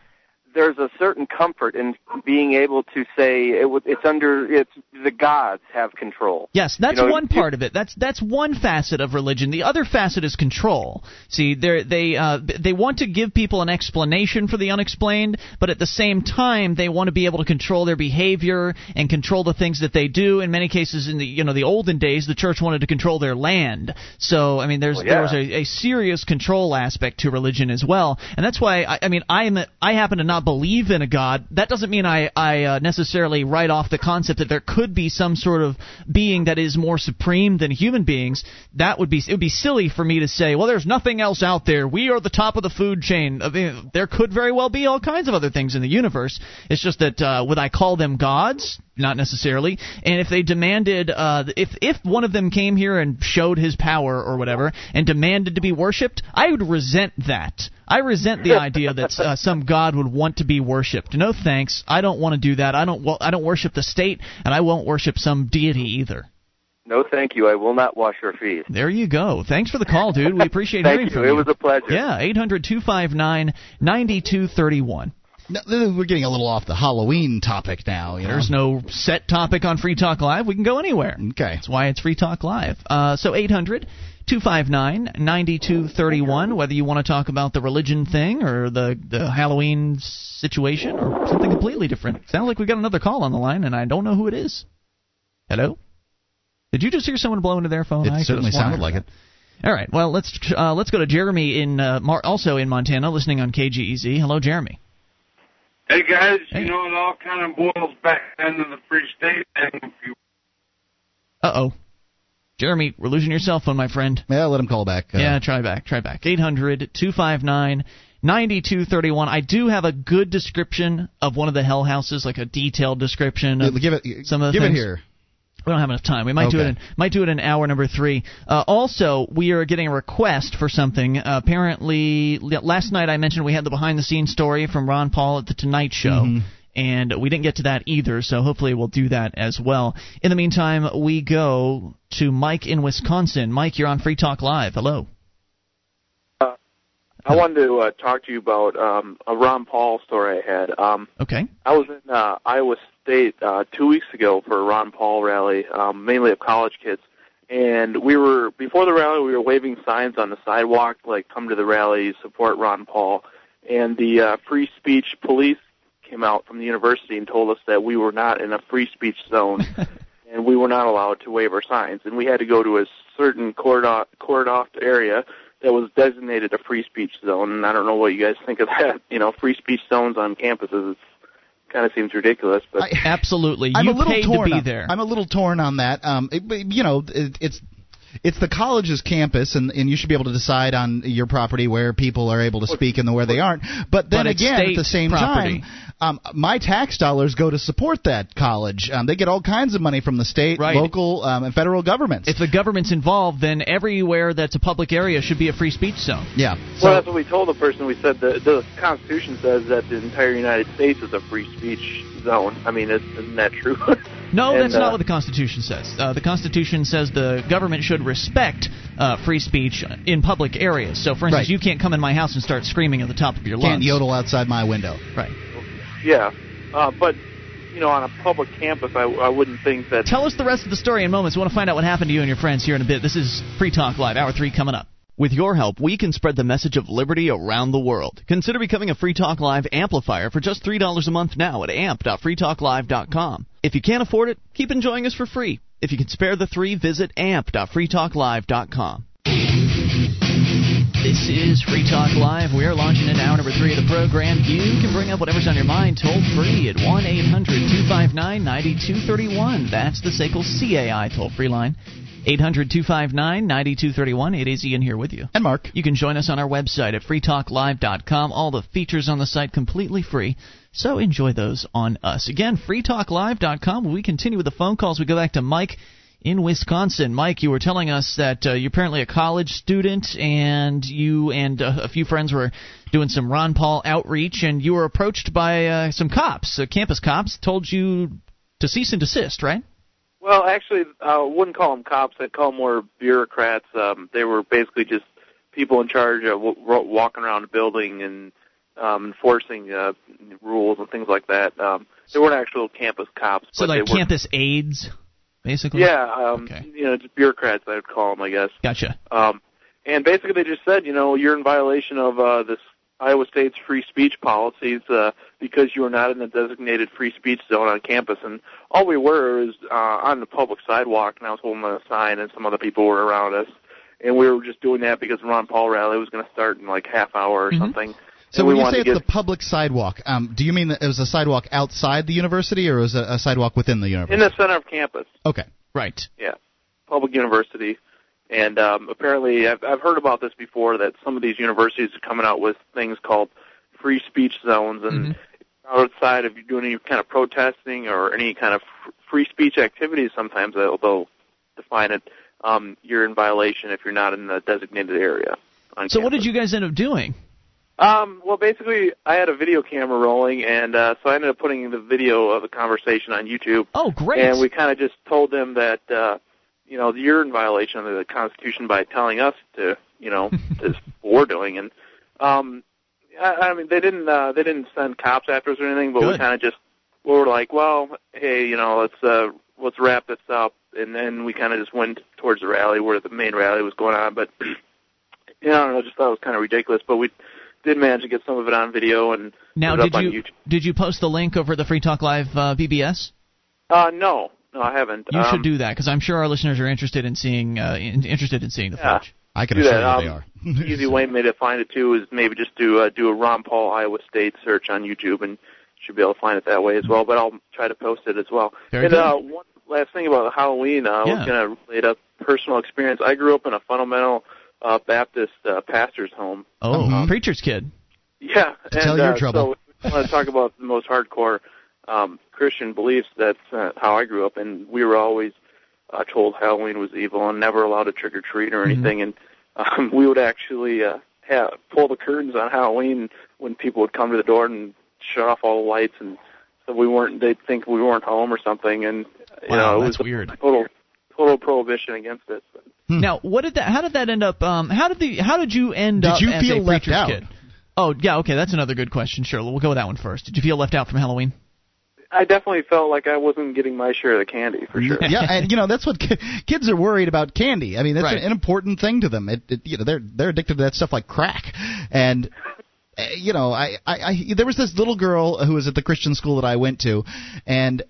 there's a certain comfort in being able to say it, it's under it's the gods have control. Yes, that's you know, one part of it. That's that's one facet of religion. The other facet is control. See, they they uh, they want to give people an explanation for the unexplained, but at the same time they want to be able to control their behavior and control the things that they do. In many cases, in the you know the olden days, the church wanted to control their land. So I mean, there's well, yeah. there was a, a serious control aspect to religion as well, and that's why I, I mean I am I happen to not believe in a god, that doesn't mean I, I uh, necessarily write off the concept that there could be some sort of being that is more supreme than human beings. That would be it would be silly for me to say, well, there's nothing else out there. We are the top of the food chain. There could very well be all kinds of other things in the universe. It's just that uh, would I call them gods? not necessarily. And if they demanded, uh, if if one of them came here and showed his power or whatever and demanded to be worshipped, I would resent that. I resent the idea that uh, some god would want to be worshipped. No thanks. I don't want to do that. I don't. Well, I don't worship the state, and I won't worship some deity either. No, thank you. I will not wash your feet. There you go. Thanks for the call, dude. We appreciate hearing you. from you. It was a pleasure. Yeah, Eight hundred two five nine ninety two thirty one. No, we're getting a little off the Halloween topic now. You know? There's no set topic on Free Talk Live. We can go anywhere. Okay. That's why it's Free Talk Live. Uh, so 800 259 9231, whether you want to talk about the religion thing or the, the Halloween situation or something completely different. Sounds like we got another call on the line, and I don't know who it is. Hello? Did you just hear someone blow into their phone? It I certainly sounded like it. All right. Well, let's uh, let's go to Jeremy in uh, Mar- also in Montana, listening on KGEZ. Hello, Jeremy. Hey guys, Hey. you know it all kind of boils back into the free state thing. If you Uh oh. Jeremy, we're losing your cell phone, my friend. Yeah, let him call back. Uh, Yeah, try back, try back. 800 259 9231. I do have a good description of one of the hell houses, like a detailed description of give it. some of the give things. it here. We don't have enough time. We might do it. In, might do it in hour number three. Uh, also, we are getting a request for something. Uh, apparently, last night I mentioned we had the behind-the-scenes story from Ron Paul at the Tonight Show. Mhm. And we didn't get to that either, so hopefully we'll do that as well. In the meantime, we go to Mike in Wisconsin. Mike, you're on Free Talk Live. Hello. I wanted to uh, talk to you about um, a Ron Paul story I had. Um, Okay. I was in uh, Iowa State uh, two weeks ago for a Ron Paul rally, um, mainly of college kids. And we were before the rally, we were waving signs on the sidewalk like "Come to the rally, support Ron Paul." And the uh, free speech police came out from the university and told us that we were not in a free speech zone, and we were not allowed to wave our signs. And we had to go to a certain cordoned off, cordoned off area that was designated a free speech zone. And I don't know what you guys think of that. You know, free speech zones on campuses. It's kind of seems ridiculous, but I- Absolutely. I'm you a little paid torn to be on, there. I'm a little torn on that. Um, it, you know, it, it's it's the college's campus, and, and you should be able to decide on your property where people are able to speak and where they aren't. But then But again, at the same property. time, um, my tax dollars go to support that college. Um, they get all kinds of money from the state, Right. local, um, and federal governments. if the government's involved, then everywhere that's a public area should be a free speech zone. yeah. well, that's what we told the person. We said the the Constitution says that the entire United States is a free speech zone. I mean, is, isn't that true? No, And, that's not uh, what the Constitution says. Uh, the Constitution says the government should respect uh, free speech in public areas. So, for instance, Right. you can't come in my house and start screaming at the top of your lungs. Can't yodel outside my window. Right. Yeah, uh, but you know, on a public campus, I, I wouldn't think that. Tell us the rest of the story in moments. We want to find out what happened to you and your friends here in a bit. This is Free Talk Live, Hour 3 coming up. With your help, we can spread the message of liberty around the world. Consider becoming a Free Talk Live amplifier for just $3 a month now at amp.freetalklive.com. If you can't afford it, keep enjoying us for free. If you can spare the three, visit amp.freetalklive.com. This is Free Talk Live. We are launching in hour number three of the program. You can bring up whatever's on your mind toll free at 1 800 259 9231. That's the SACL CAI toll free line. 800 259 9231. It is Ian here with you. And Mark. You can join us on our website at freetalklive.com. All the features on the site completely free. So enjoy those on us. Again, freetalklive.com. We continue with the phone calls. We go back to Mike in Wisconsin. Mike, you were telling us that uh, you're apparently a college student, and you and uh, a few friends were doing some Ron Paul outreach, and you were approached by uh, some cops, uh, campus cops, told you to cease and desist, right? Well, actually, I wouldn't call them cops. I'd call them more bureaucrats. Um, they were basically just people in charge of w- walking around the building and um, enforcing uh, rules and things like that. Um, they weren't actual campus cops. So, but like they were, campus aides, basically? Yeah, um, you know, just bureaucrats. I would call them, I guess. Gotcha. Um, and basically, they just said, you know, you're in violation of uh, this Iowa State's free speech policies uh, because you are not in the designated free speech zone on campus. And all we were is uh, on the public sidewalk, and I was holding a sign, and some other people were around us. And we were just doing that because Ron Paul rally was going to start in like half hour or Mhm. something. So when you say it's get the public sidewalk, um, do you mean that it was a sidewalk outside the university, or was it a sidewalk within the university? in the center of campus. Okay. Right. Yeah, public university, and um, apparently I've, I've heard about this before that some of these universities are coming out with things called free speech zones, and outside of you doing any kind of protesting or any kind of fr- free speech activities, sometimes they'll, they'll define it. Um, you're in violation if you're not in the designated area. On So, what did you guys end up doing? Um, well, basically, I had a video camera rolling, and uh, so I ended up putting the video of the conversation on YouTube. Oh, great. And we kind of just told them that, uh, you know, you're in violation of the Constitution by telling us to, you know, this what we're doing. And um, I, I mean, they didn't uh, they didn't send cops after us or anything, but we kind of just we were like, well, hey, you know, let's uh, let's wrap this up. And then we kind of just went towards the rally where the main rally was going on. But you know, I don't know, just thought it was kind of ridiculous. But we did manage to get some of it on video and Now, put it did up on you YouTube. did you post the link over the Free Talk Live uh, BBS? Uh, no, no, I haven't. You um, should do that because I'm sure our listeners are interested in seeing uh, in, interested in seeing the Yeah. footage. I can do assure that. you Um, they are. easy way maybe to find it too is maybe just do uh, do a Ron Paul Iowa State search on YouTube and should be able to find it that way as well. But I'll try to post it as well. Very and good. uh, one last thing about Halloween, uh, I was going to relate a personal experience. I grew up in a fundamental uh, Baptist uh, pastor's home. Oh, Uh-huh. preacher's kid. Yeah, To and tell your uh, trouble. So I want to talk about the most hardcore um, Christian beliefs. That's uh, how I grew up, and we were always uh, told Halloween was evil and never allowed to trick or treat or Mhm. anything. And um, we would actually uh, have, pull the curtains on Halloween when people would come to the door and shut off all the lights, and so we weren't. They'd think we weren't home or something, and you Wow, know it that's was weird. total total prohibition against it. But, Hmm. Now, what did that? How did that end up? Um, how did the? How did you end Did up you as feel a left out? kid? Oh, yeah. Okay, that's another good question. Sure, we'll go with that one first. Did you feel left out from Halloween? I definitely felt like I wasn't getting my share of the candy for sure. yeah, and you know that's what ki- kids are worried about candy. I mean, that's Right. an important thing to them. It, it, you know, they're they're addicted to that stuff like crack, and uh, you know, I, I, I there was this little girl who was at the Christian school that I went to, and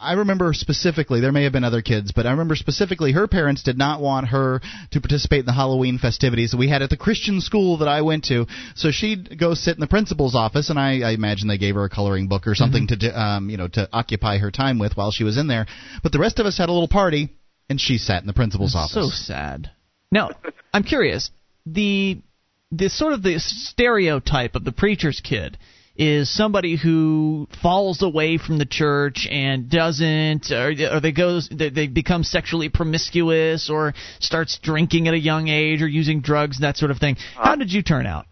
I remember specifically there may have been other kids, but I remember specifically her parents did not want her to participate in the Halloween festivities that we had at the Christian school that I went to. So she'd go sit in the principal's office, and I, I imagine they gave her a coloring book or something to do, um, you know to occupy her time with while she was in there. But the rest of us had a little party, and she sat in the principal's That's office. So sad. Now, I'm curious. The the sort of the stereotype of the preacher's kid is somebody who falls away from the church and doesn't or, or they goes they, they become sexually promiscuous or starts drinking at a young age or using drugs that sort of thing. How did you turn out?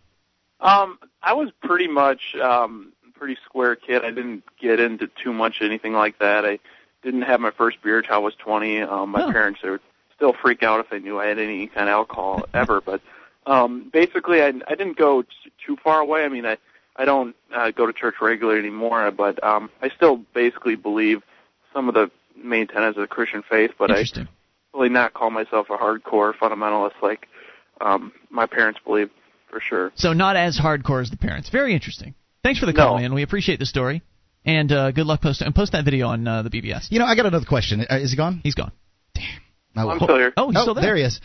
Um, I was pretty much um pretty square kid. I didn't get into too much anything like that. I didn't have my first beer till I was 20. Um, my Oh. parents would still freak out if they knew I had any kind of alcohol ever. But um, basically, I, I didn't go t- too far away. I mean, I I don't uh, go to church regularly anymore, but um, I still basically believe some of the main tenets of the Christian faith. But I Interesting. really not call myself a hardcore fundamentalist like um, my parents believe for sure. So not as hardcore as the parents. Very interesting. Thanks for the call, No. man. We appreciate the story. And uh, good luck posting and post that video on uh, the BBS. You know, I got another question. Uh, is he gone? He's gone. Damn. Oh, I'm still here. Oh, he's still there. there. he is.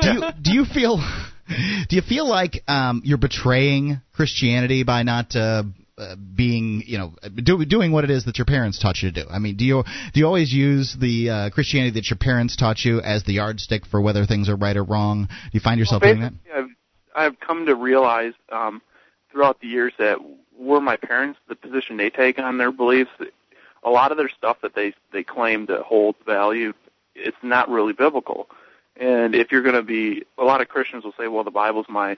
Do you do you feel do you feel like um, you're betraying Christianity by not uh, uh, being you know do, doing what it is that your parents taught you to do? I mean, do you do you always use the uh, Christianity that your parents taught you as the yardstick for whether things are right or wrong? Do you find yourself Well, doing that? I've, I've come to realize um, throughout the years that were my parents, the position they take on their beliefs, a lot of their stuff that they they claim to hold value, it's not really biblical. And if you're going to be, a lot of Christians will say, well, the Bible's my,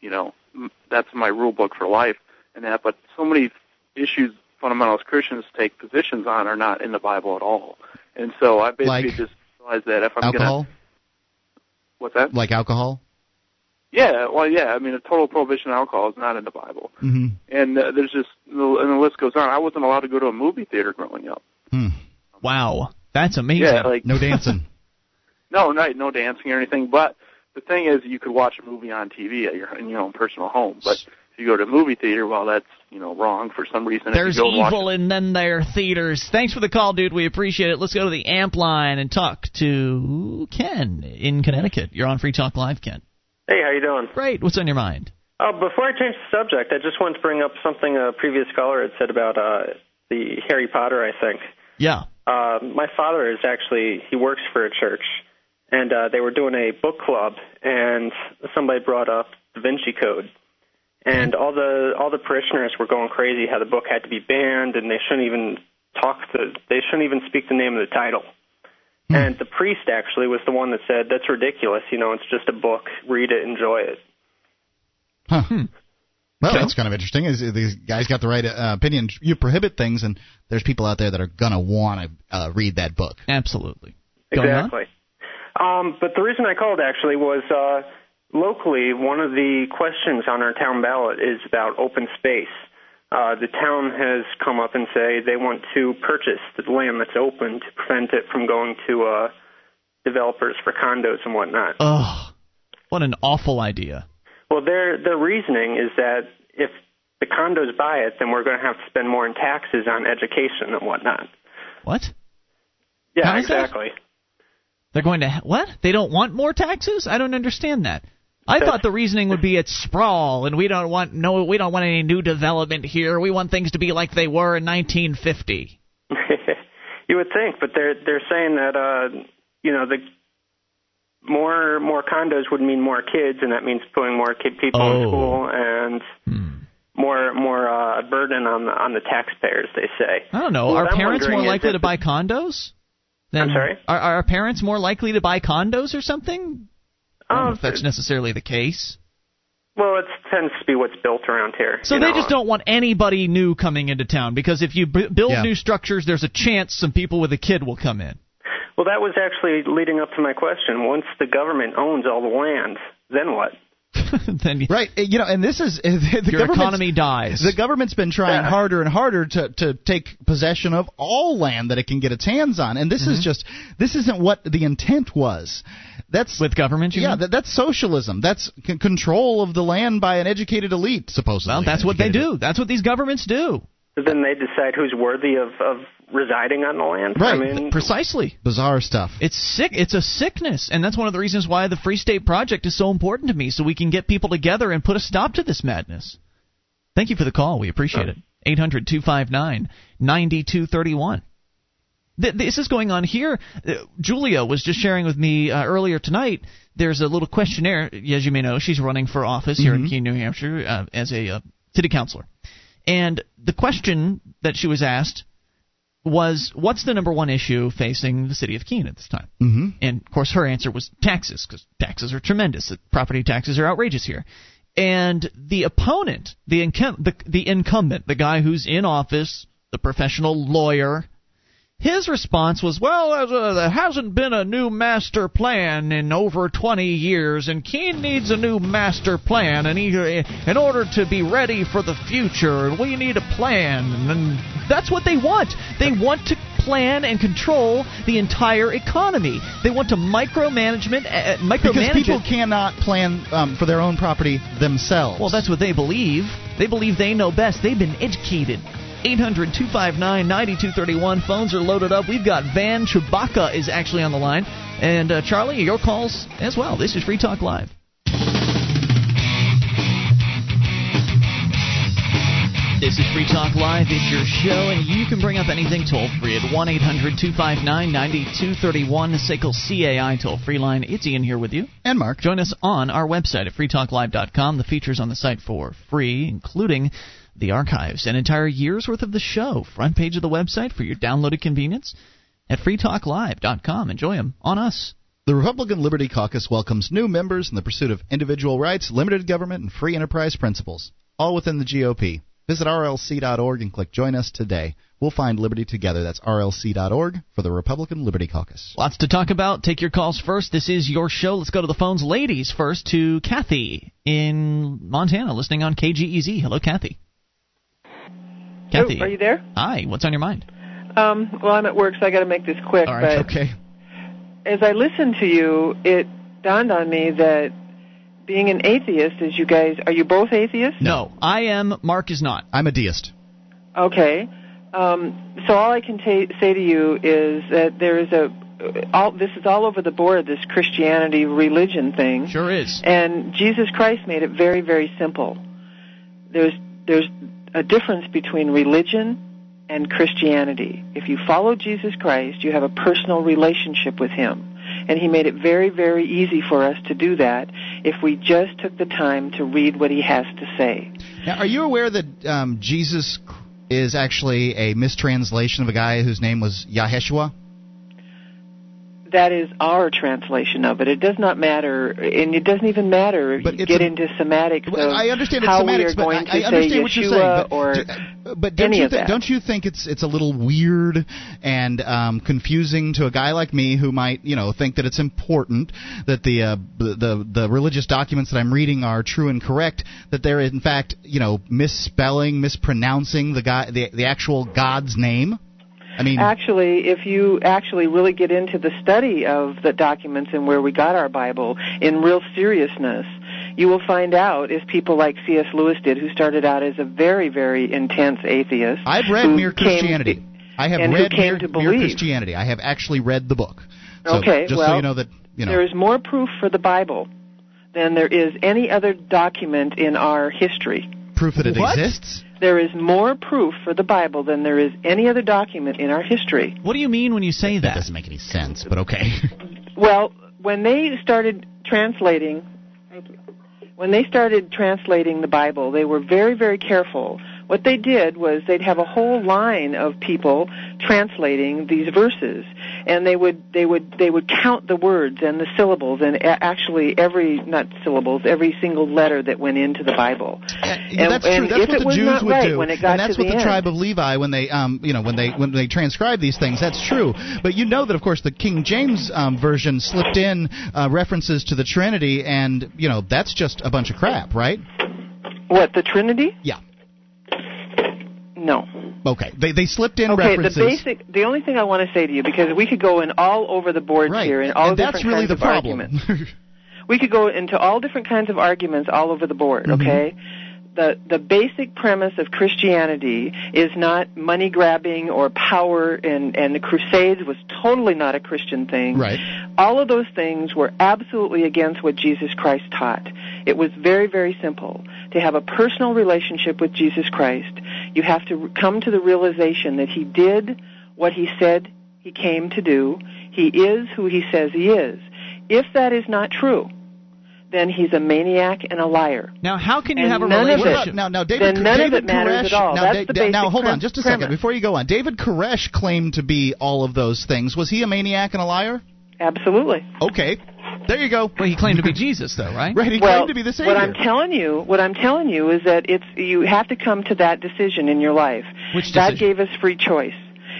you know, m- that's my rule book for life and that. But so many issues fundamentalist Christians take positions on are not in the Bible at all. And so I basically Like just realized that if I'm going to. Alcohol, to, what's that? like alcohol. Yeah, well, yeah. I mean, a total prohibition of alcohol is not in the Bible, Mm-hmm. and uh, there's just and the list goes on. I wasn't allowed to go to a movie theater growing up. Hmm. Wow, that's amazing. Yeah, like No dancing. no, no, no dancing or anything. But the thing is, you could watch a movie on TV at your in your own personal home. But if you go to a movie theater, well, that's you know wrong for some reason. If There's you go evil in then there theaters. Thanks for the call, dude. We appreciate it. Let's go to the amp line and talk to Ken in Connecticut. You're on Free Talk Live, Ken. Hey, how you doing? Great. What's on your mind? Uh, before I change the subject, I just wanted to bring up something a previous caller had said about uh, the Harry Potter. I think Yeah. uh, my father is actually he works for a church, and uh, they were doing a book club, and somebody brought up Da Vinci Code, and all the all the parishioners were going crazy how the book had to be banned, and they shouldn't even talk the they shouldn't even speak the name of the title. And the priest actually was the one that said, "That's ridiculous. You know, it's just a book. Read it, enjoy it." Huh. Well, Okay. that's kind of interesting. Is these guys got the right uh, opinion? You prohibit things, and there's people out there that are gonna want to uh, read that book. Absolutely. Going on? Exactly. Um, but the reason I called actually was uh, locally, one of the questions on our town ballot is about open space. Uh, the town has come up and say they want to purchase the land that's open to prevent it from going to uh, developers for condos and whatnot. Ugh. What an awful idea. Well, their their reasoning is that if the condos buy it, then we're going to have to spend more in taxes on education and whatnot. What? Yeah, exactly. that? They're going to what? They don't want more taxes? I don't understand that. I thought the reasoning would be it's sprawl and we don't want no we don't want any new development here. We want things to be like they were in 1950. you would think, but they're they're saying that uh, you know the more more condos would mean more kids, and that means putting more kid people Oh. in school and more more uh, burden on the on the taxpayers. They say. I don't know. What are I'm parents more likely to buy condos? Than, I'm sorry? Are, are parents more likely to buy condos or something? I don't know Oh, if that's necessarily the case. Well, it tends to be what's built around here. So you they know. just don't want anybody new coming into town because if you b- build Yeah. new structures, there's a chance some people with a kid will come in. Well, that was actually leading up to my question. Once the government owns all the land, then what? then you- Right. You know, and this is the your economy dies. The government's been trying Yeah. harder and harder to to take possession of all land that it can get its hands on, and this Mm-hmm. is just this isn't what the intent was. That's with government, you yeah, that, that's socialism. That's c- control of the land by an educated elite, supposedly. well, that's what they do. That's what these governments do. So then they decide who's worthy of of residing on the land. Right. I mean, Precisely. Bizarre stuff. It's sick. It's a sickness, and that's one of the reasons why the Free State Project is so important to me, so we can get people together and put a stop to this madness. Thank you for the call. We appreciate it. 800 259 9231. This is going on here. Uh, Julia was just sharing with me uh, earlier tonight. There's a little questionnaire, as you may know. She's running for office here in Keene, New Hampshire, uh, as a uh, city councilor. And the question that she was asked was, "What's the number one issue facing the city of Keene at this time?" Mm-hmm. And of course, her answer was taxes, because taxes are tremendous. Property taxes are outrageous here. And the opponent, the, incum- the the incumbent, the guy who's in office, the professional lawyer, His response was, "Well, uh, there hasn't been a new master plan in over 20 years, and Keene needs a new master plan, and he, in order to be ready for the future, we need a plan." And that's what they want. They want to plan and control the entire economy. They want to micromanagement, uh, micromanage Because people it. cannot plan um, for their own property themselves. Well, that's what they believe. They believe they know best. They've been educated. 800 259 9231. Phones are loaded up. We've got Van Chewbacca is actually on the line. And uh, Charlie, your calls as well. This is Free Talk Live. This is Free Talk Live. It's your show, and you can bring up anything toll free at 1 800 259 9231, the SACL CAI toll free line. It's Ian here with you. And Mark. Join us on our website at freetalklive.com. The features on the site for free, including the archives, an entire year's worth of the show. Front page of the website for your downloaded convenience at freetalklive.com. Enjoy them on us. The Republican Liberty Caucus welcomes new members in the pursuit of individual rights, limited government, and free enterprise principles, all within the GOP. Visit rlc.org and click Join Us today. We'll find liberty together. That's rlc.org for the Republican Liberty Caucus. Lots to talk about. Take your calls first. This is your show. Let's go to the phones. Ladies first to Kathy in Montana, listening on KGEZ. Hello, Kathy. Kathy. Oh, are you there? Hi. What's on your mind? Um, well, I'm at work, so I got to make this quick. All right. but Okay. as I listened to you, it dawned on me that being an atheist is you guys are you both atheists? No, I am. Mark is not. I'm a deist. Okay. Um, so all I can ta- say to you is that there is a all this is all over the board this Christianity religion thing. Sure is. And Jesus Christ made it very very simple. There's there's a difference between religion and Christianity. If you follow Jesus Christ, you have a personal relationship with him. And he made it very, very easy for us to do that if we just took the time to read what he has to say. Now, are you aware that um, Jesus is actually a mistranslation of a guy whose name was Yaheshua? That is our translation of it. It does not matter, and it doesn't even matter if But you get a- into semantics Well, I understand it's how semantics, we are but going I, to I say what you're saying. Yeshua But, or but don't any you of that. don't you think it's it's a little weird and um, confusing to a guy like me who might you know think that it's important that the uh, the the the religious documents that I'm reading are true and correct that they're in fact you know misspelling mispronouncing the guy the the actual God's name. I mean, Actually, if you actually really get into the study of the documents and where we got our Bible in real seriousness, you will find out, as people like C.S. Lewis did, who started out as a very, very intense atheist. I've read who Mere came- Christianity. I have and who read came Mere, to Mere. Christianity. I have actually read the book. So okay, just well, so you know that you know. there is more proof for the Bible than there is any other document in our history. proof that it What? exists. There is more proof for the Bible than there is any other document in our history. What do you mean when you say That that? doesn't make any sense, but okay. Well, when they started translating, thank you. When they started translating the Bible, they were very, very careful. What they did was they'd have a whole line of people translating these verses, and they would they would they would count the words and the syllables and a- actually every not syllables every single letter that went into the Bible. Yeah, that's and true. That's what the Jews would right do, when it got and that's what the the tribe of Levi when they, um, you know, when they when they transcribe these things. That's true. But you know that, of course, the King James um, version slipped in uh, references to the Trinity, and you know that's just a bunch of crap, right? what the Trinity? Yeah. No. Okay. They they slipped in Okay, references. Okay, the basic, the only thing I want to say to you, because we could go in all over the board right. here, and all and that's different really kinds the of problem. arguments. We could go into all different kinds of arguments all over the board. Mhm. Okay, the the basic premise of Christianity is not money grabbing or power, and and the Crusades was totally not a Christian thing. right. All of those things were absolutely against what Jesus Christ taught. It was very, very simple. To have a personal relationship with Jesus Christ, you have to come to the realization that He did what He said He came to do. He is who He says He is. If that is not true, then He's a maniac and a liar. Now, how can you And have a of it- relationship? Now, now, David, Then none of it matters Koresh, at all. Now, That's Da- the Da- now, hold on, just a second before you go on. David Koresh claimed to be all of those things. Was he a maniac and a liar? Absolutely. Okay, there you go. Well, he claimed to be Jesus, though, right? Right, he well, claimed to be the savior. what I'm telling you, what I'm telling you is that it's you have to come to that decision in your life. Which God gave us free choice.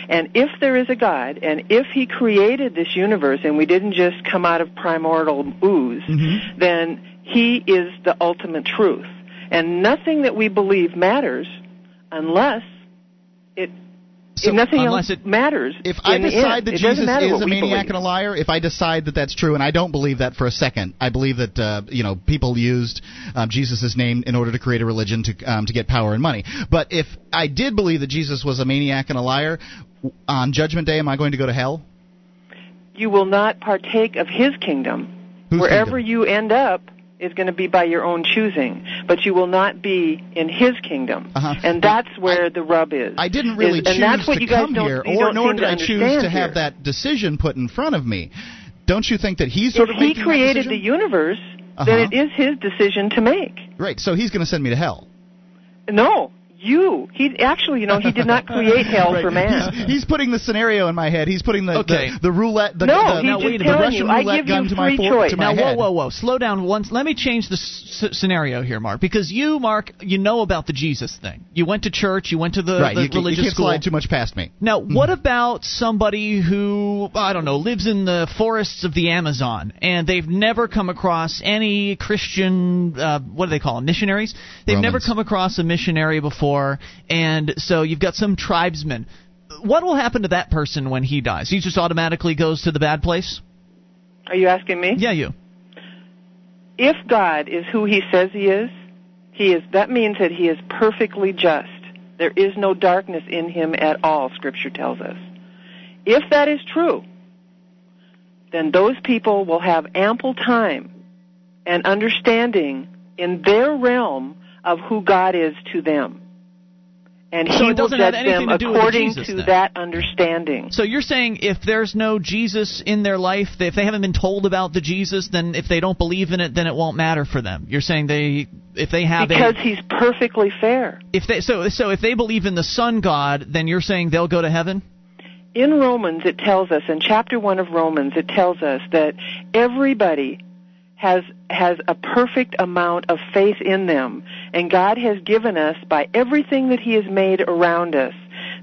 And if there is a God, and if He created this universe and we didn't just come out of primordial ooze, Mm-hmm. then He is the ultimate truth. And nothing that we believe matters unless it. So nothing unless else matters. If I decide end. that Jesus is a maniac believe. and a liar, if I decide that that's true, and I don't believe that for a second, I believe that uh, you know people used um, Jesus' name in order to create a religion to um, to get power and money. But if I did believe that Jesus was a maniac and a liar, on Judgment Day, am I going to go to hell? you will not partake of his kingdom. Wherever you end up is going to be by your own choosing, but you will not be in his kingdom. Uh-huh. And that's where the rub is. I didn't really is, choose and that's what to you guys come here, or nor did I choose to have here. that decision put in front of me. Don't you think that he's sort if of he created the universe, Uh-huh. then it is his decision to make. Right, so he's going to send me to hell. No, you. He actually, you know, he did not create hell Right. for man. He's, he's putting the scenario in my head. He's putting the Okay. the, the roulette. The, No, the, he's the, just the telling Russian you, I roulette give gun you to my free for- choice. to my now, whoa, head. whoa, whoa! Slow down once. Let me change the s- s- scenario here, Mark, because you, Mark, you know about the Jesus thing. You went to church. You went to the, right, the you, can- you religious can't school. slide too much past me. Now, what about somebody who, I don't know, lives in the forests of the Amazon and they've never come across any Christian, uh, what do they call them, missionaries? They've never come across a missionary before, and so you've got some tribesman. What will happen to that person when he dies? He just automatically goes to the bad place? Are you asking me? Yeah, you. if God is who he says he is, he is that means that he is perfectly just. There is no darkness in him at all, scripture tells us. If that is true, then those people will have ample time and understanding in their realm of who God is to them. And So he it will doesn't have judge anything them to do with according to then. that understanding. So you're saying if there's no Jesus in their life, if they haven't been told about the Jesus, then if they don't believe in it, then it won't matter for them. You're saying they, if they have Because a, he's perfectly fair. if they so so if they believe in the Son God, then you're saying they'll go to heaven. in Romans, it tells us, in chapter 1 of Romans, it tells us that everybody has, has a perfect amount of faith in them. And God has given us, by everything that He has made around us,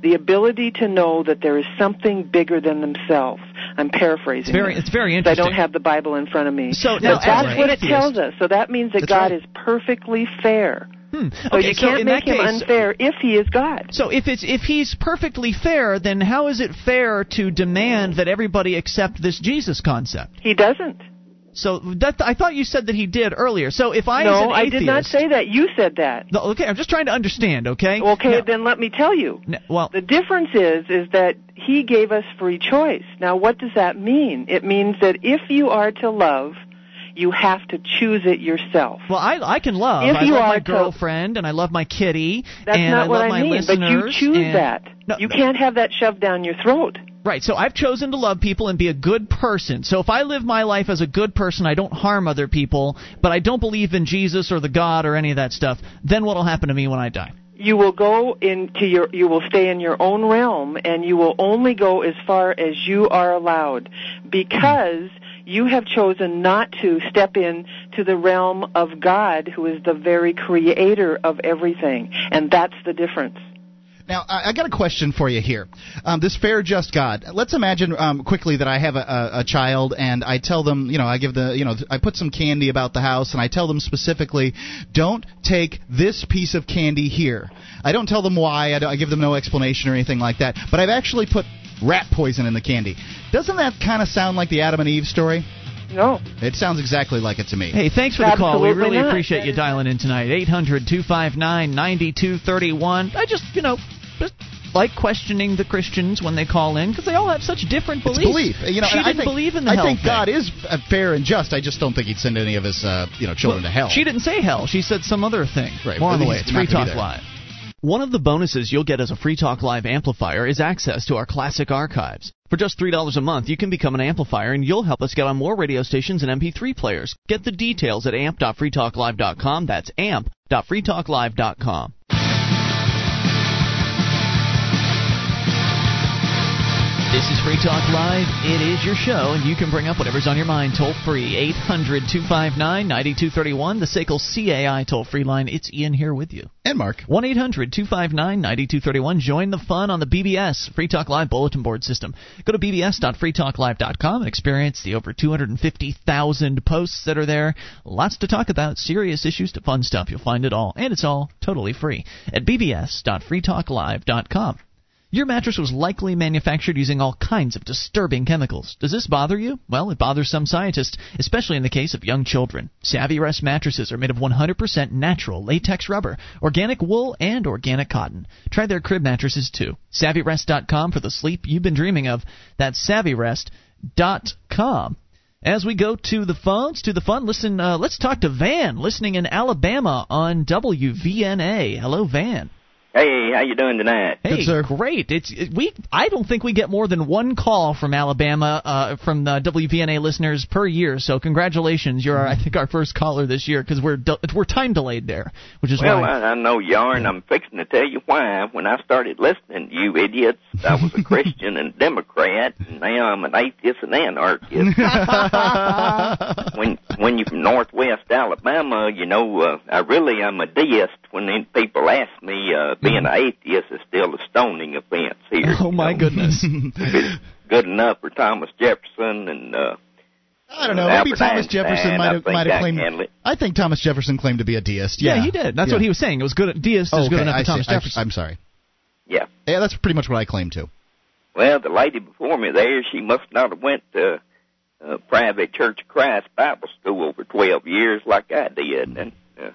the ability to know that there is something bigger than themselves. I'm paraphrasing. It's very it's very I don't have the Bible in front of me. So now, that's an what it tells us. So that means that That's God right. is perfectly fair. Hmm. So Okay, you can't in make him case- unfair if he is God. So if it's if he's perfectly fair, then how is it fair to demand that everybody accept this Jesus concept? He doesn't. So that I thought you said that he did earlier. So if I no, an I did not say that. You said that. No, okay, I'm just trying to understand. Okay. Okay, Now- then let me tell you. well, The difference is is that he gave us free choice. Now, what does that mean? It means that if you are to love, you have to choose it yourself. Well, I I can love. If I you love are my girlfriend, and I love my kitty, That's and not I what love I mean, but you choose and- that. No, you can't have that shoved down your throat. Right. So I've chosen to love people and be a good person. So if I live my life as a good person, I don't harm other people, but I don't believe in Jesus or the God or any of that stuff. Then what'll happen to me when I die? You will go into your you will stay in your own realm and you will only go as far as you are allowed because you have chosen not to step in to the realm of God who is the very creator of everything and that's the difference. Now, I, I got a question for you here. Um, this fair, just God. Let's imagine um, quickly that I have a, a, a child, and I tell them, you know, I give the, you know, I put some candy about the house, and I tell them specifically, don't take this piece of candy here. I don't tell them why. I, don't, I give them no explanation or anything like that. But I've actually put rat poison in the candy. Doesn't that kind of sound like the Adam and Eve story? No. It sounds exactly like it to me. Hey, thanks for the call. We really not. appreciate you dialing in tonight. Eight hundred two five nine ninety two thirty one. I just, you know, just like questioning the Christians when they call in because they all have such different It's beliefs. belief. You know, she I didn't think, believe in the I hell think thing. God is uh, fair and just. I just don't think he'd send any of his, uh, you know, children Well, to hell. She didn't say hell. She said some other thing. Right, More on the way. It's Free Talk. Live. One of the bonuses you'll get as a Free Talk Live amplifier is access to our classic archives. For just $3 a month, you can become an amplifier and you'll help us get on more radio stations and MP3 players. Get the details at amp.freetalklive.com. That's amp.freetalklive.com. This is Free Talk Live. It is your show, and you can bring up whatever's on your mind toll free. 800 259 9231, the SACL CAI toll free line. It's Ian here with you. And Mark. 1 800 259 9231. Join the fun on the BBS Free Talk Live bulletin board system. Go to bbs.freetalklive.com and experience the over 250,000 posts that are there. Lots to talk about, serious issues to fun stuff. You'll find it all, and it's all totally free at bbs.freetalklive.com. Your mattress was likely manufactured using all kinds of disturbing chemicals. Does this bother you? Well, it bothers some scientists, especially in the case of young children. Savvy Rest mattresses are made of 100% natural latex rubber, organic wool, and organic cotton. Try their crib mattresses too. SavvyRest.com for the sleep you've been dreaming of. That's SavvyRest.com. As we go to the phones, to the fun, listen. Uh, let's talk to Van, listening in Alabama on WVNA. Hello, Van. Hey, how you doing tonight? Hey, sir great. It's it, we. I don't think we get more than one call from Alabama uh, from the WVNA listeners per year. So congratulations, you're I think our first caller this year because we're de- we're time delayed there, which is well, why. I, I know you are, and I'm fixing to tell you why. When I started listening to you idiots, I was a Christian and Democrat, and now I'm an atheist and anarchist. when when you're from Northwest Alabama, you know, uh, I really am a deist. When people ask me, uh, being an atheist is still a stoning offense here. Oh my goodness. Good enough for Thomas Jefferson and. uh I don't know. Albert Maybe Thomas Einstein, Jefferson might have might have claimed. can. I think Thomas Jefferson claimed to be a deist. yeah, Yeah, he did. That's Yeah. what he was saying. It was good. Deist Oh, is good okay, enough I for Thomas see. Jefferson. I'm sorry. Yeah. Yeah, that's pretty much what I claim to. Well, the lady before me there, she must not have went to uh, private Church of Christ Bible school over 12 years like I did, and uh,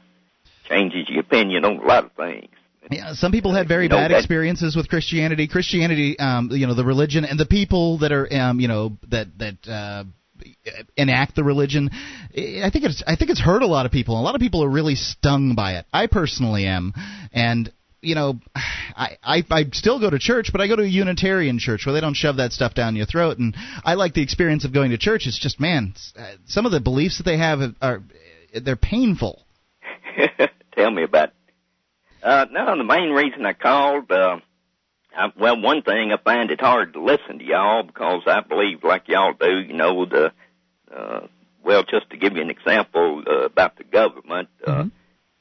changes your opinion on a lot of things. Yeah, some people had very You know, bad experiences with Christianity. Christianity, um, you know, the religion and the people that are, um, you know, that that uh, enact the religion. I think it's I think it's hurt a lot of people. A lot of people are really stung by it. I personally am, and you know, I, I I still go to church, but I go to a Unitarian church where they don't shove that stuff down your throat. And I like the experience of going to church. It's just man, uh, some of the beliefs that they have are they're painful. Tell me about. Uh, no, the main reason I called, uh, I, well, one thing, I find it hard to listen to y'all because I believe, like y'all do, you know, the, uh, well, just to give you an example uh, about the government, uh,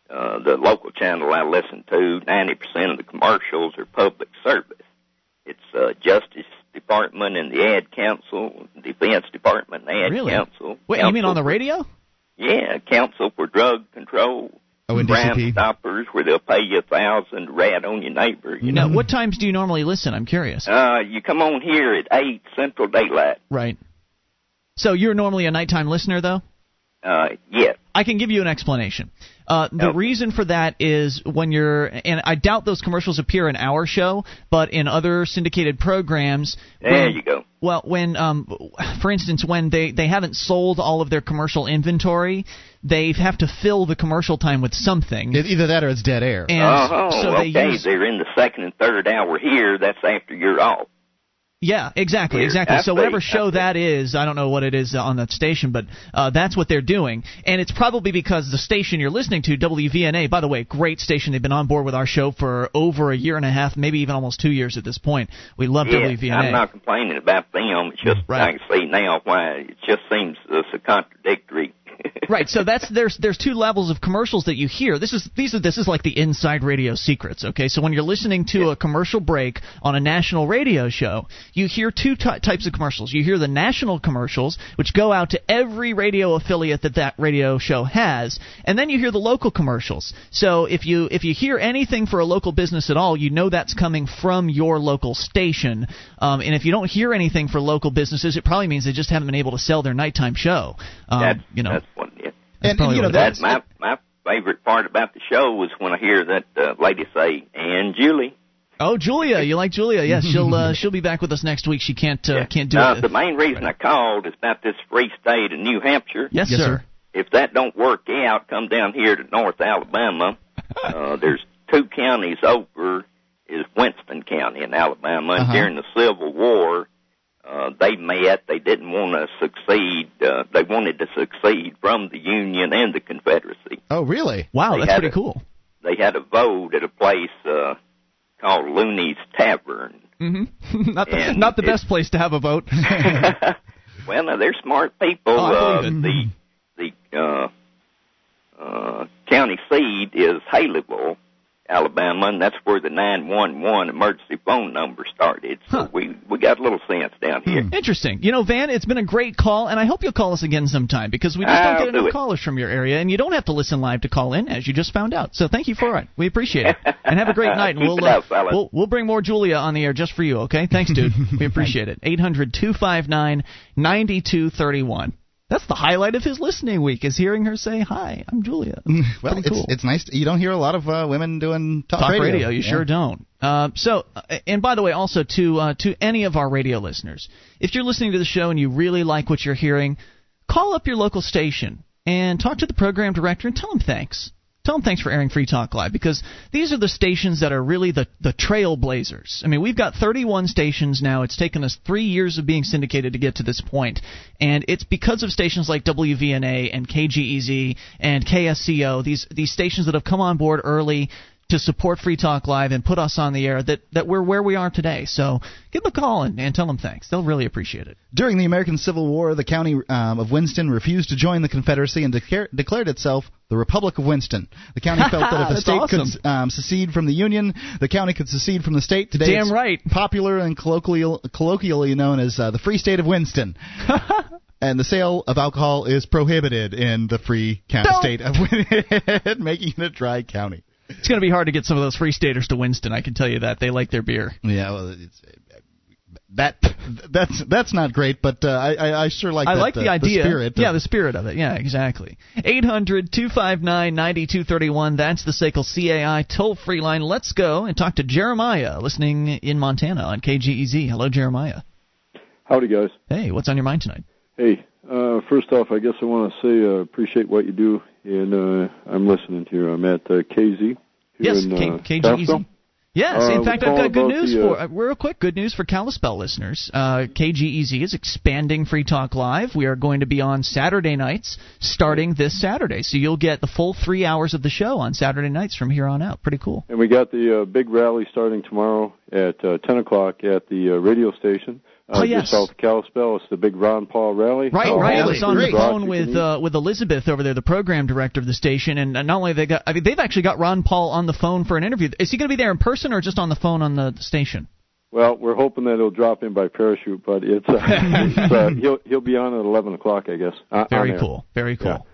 uh, the local channel I listen to, 90% of the commercials are public service. It's uh, Justice Department and the Ad Council, Defense Department and the Ad Really? Council. Wait, you mean on the for- radio? Yeah, Council for Drug Control. Oh, and Stoppers, where they'll pay you a thousand rat on your neighbor. You Now, know, what times do you normally listen? I'm curious. uh, you come on here at eight Central Daylight. Right. So you're normally a nighttime listener, though. Uh, yes. I can give you an explanation. Uh, the reason for that is when you're, and I doubt those commercials appear in our show, but in other syndicated programs. There when- you go. Well, when, um, for instance, when they they haven't sold all of their commercial inventory, they have to fill the commercial time with something. Either that or it's dead air. And oh, so they okay. use- They're in the second and third hour here. That's after you're off. Yeah, exactly, Here, exactly. I So whatever I show that is, I don't know what it is uh, on that station, but uh, that's what they're doing, and it's probably because the station you're listening to, WVNA, by the way, great station. They've been on board with our show for over a year and a half, maybe even almost two years at this point. We love yeah, WVNA. I'm not complaining about them. It's just Right. I can see now why it just seems uh, so contradictory. right. So that's there's there's two levels of commercials that you hear. This is these are this is like the inside radio secrets. Okay, so when you're listening to a commercial break on a national radio show, you hear two ty types of commercials. You hear the national commercials, which go out to every radio affiliate that that radio show has, and then you hear the local commercials. So if you if you hear anything for a local business at all, you know that's coming from your local station. Um, and if you don't hear anything for local businesses, it probably means they just haven't been able to sell their nighttime show. Um, you know. That's what it is. That's probably what it that's my my favorite part about the show was when I hear that uh, lady say, "And Julie." Oh, Julia, you like Julia? Yes, she'll uh, she'll be back with us next week. She can't uh, can't do Uh, it. the main reason I called is about this free state of New Hampshire. Yes, Yes, sir. sir. If that don't work out, come down here to North Alabama. Uh, there's two counties over is Winston County in Alabama. Uh-huh. during the Civil War, uh, they met. They didn't want to succeed. Uh, they wanted to succeed from the Union and the Confederacy. Oh, really? Wow, They that's pretty a- cool. They had a vote at a place uh, called Looney's Tavern. hmm not the, And not the it- best place to have a vote. Well, now they're smart people. Oh, uh, the the uh, uh, county seat is Haleyville, Alabama, and that's where the 911 emergency phone number started. So we we got a little sense down here. Interesting. You know, Van, it's been a great call, and I hope you'll call us again sometime because we just I'll don't get do enough it. callers from your area, and you don't have to listen live to call in, as you just found out. So thank you for it. We appreciate it, and have a great night. And we'll, uh, up, we'll we'll bring more Julia on the air just for you. Okay? Thanks, dude. we appreciate it. Eight hundred two five nine ninety two thirty one. That's the highlight of his listening week is hearing her say, "Hi, I'm Julia." well, Pretty it's cool. it's nice. To, you don't hear a lot of uh, women doing talk, Talk radio. radio. You Yeah. sure don't. Uh, so, uh, and by the way, also to uh, to any of our radio listeners, if you're listening to the show and you really like what you're hearing, call up your local station and talk to the program director and tell them thanks. Tell them thanks for airing Free Talk Live because these are the stations that are really the the trailblazers. I mean, we've got 31 stations now. It's taken us three years of being syndicated to get to this point, and it's because of stations like WVNA and KGEZ and KSCO. These these stations that have come on board early to support Free Talk Live and put us on the air that, that we're where we are today. So give them a call and, and tell them thanks. They'll really appreciate it. During the American Civil War, the county um, of Winston refused to join the Confederacy and declare, declared itself the Republic of Winston. The county felt that if the state awesome. could um, secede from the Union, the county could secede from the state. Today, Damn right. Popular and colloquial, colloquially known as uh, the Free State of Winston. and the sale of alcohol is prohibited in the free county Don't. state of Winston, making it a dry county. It's going to be hard to get some of those free staters to Winston. I can tell you that they like their beer. Yeah, well, it's that that's that's not great, but uh, I, I I sure like I that, like the uh, idea. spirit. yeah, of- the spirit of it. Yeah, exactly. 800 259 9231. That's the SACL CAI toll free line. Let's go and talk to Jeremiah, listening in Montana on KGEZ. Hello, Jeremiah. Howdy, guys. Hey, what's on your mind tonight? Hey, uh, first off, I guess I want to say uh, appreciate what you do, and uh, I'm listening to you. I'm at uh, KZ here Yes, in K- uh, KGEZ. Kalispell. Yes, Uh, in fact, I've got good news the, for uh, uh, real quick. Good news for Kalispell listeners. Uh, KGEZ is expanding Free Talk Live. We are going to be on Saturday nights starting this Saturday, so you'll get the full three hours of the show on Saturday nights from here on out. Pretty cool. And we got the uh, big rally starting tomorrow at uh, 10 o'clock at the uh, radio station. Uh, Oh, yes. Just south of Kalispell. It's the big Ron Paul rally. Right, Uh, right. I was on the phone with uh, with Elizabeth over there, the program director of the station, and not only they got, I mean, they've actually got Ron Paul on the phone for an interview. Is he going to be there in person or just on the phone on the station? Well, we're hoping that he'll drop in by parachute, but it's, uh, it's uh, he'll he'll be on at 11 o'clock, I guess. uh, Very cool. Very cool.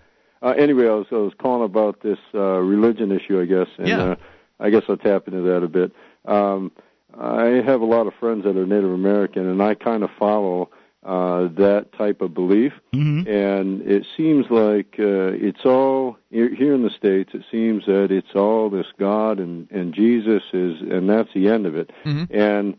Yeah. Uh, anyway, I was, I was calling about this uh, religion issue, I guess, and Yeah. uh, I guess I'll tap into that a bit. Um, I have a lot of friends that are Native American, and I kind of follow uh, that type of belief. Mm-hmm. And it seems like uh, it's all here in the states. It seems that it's all this God and and Jesus is, and that's the end of it. Mm-hmm. And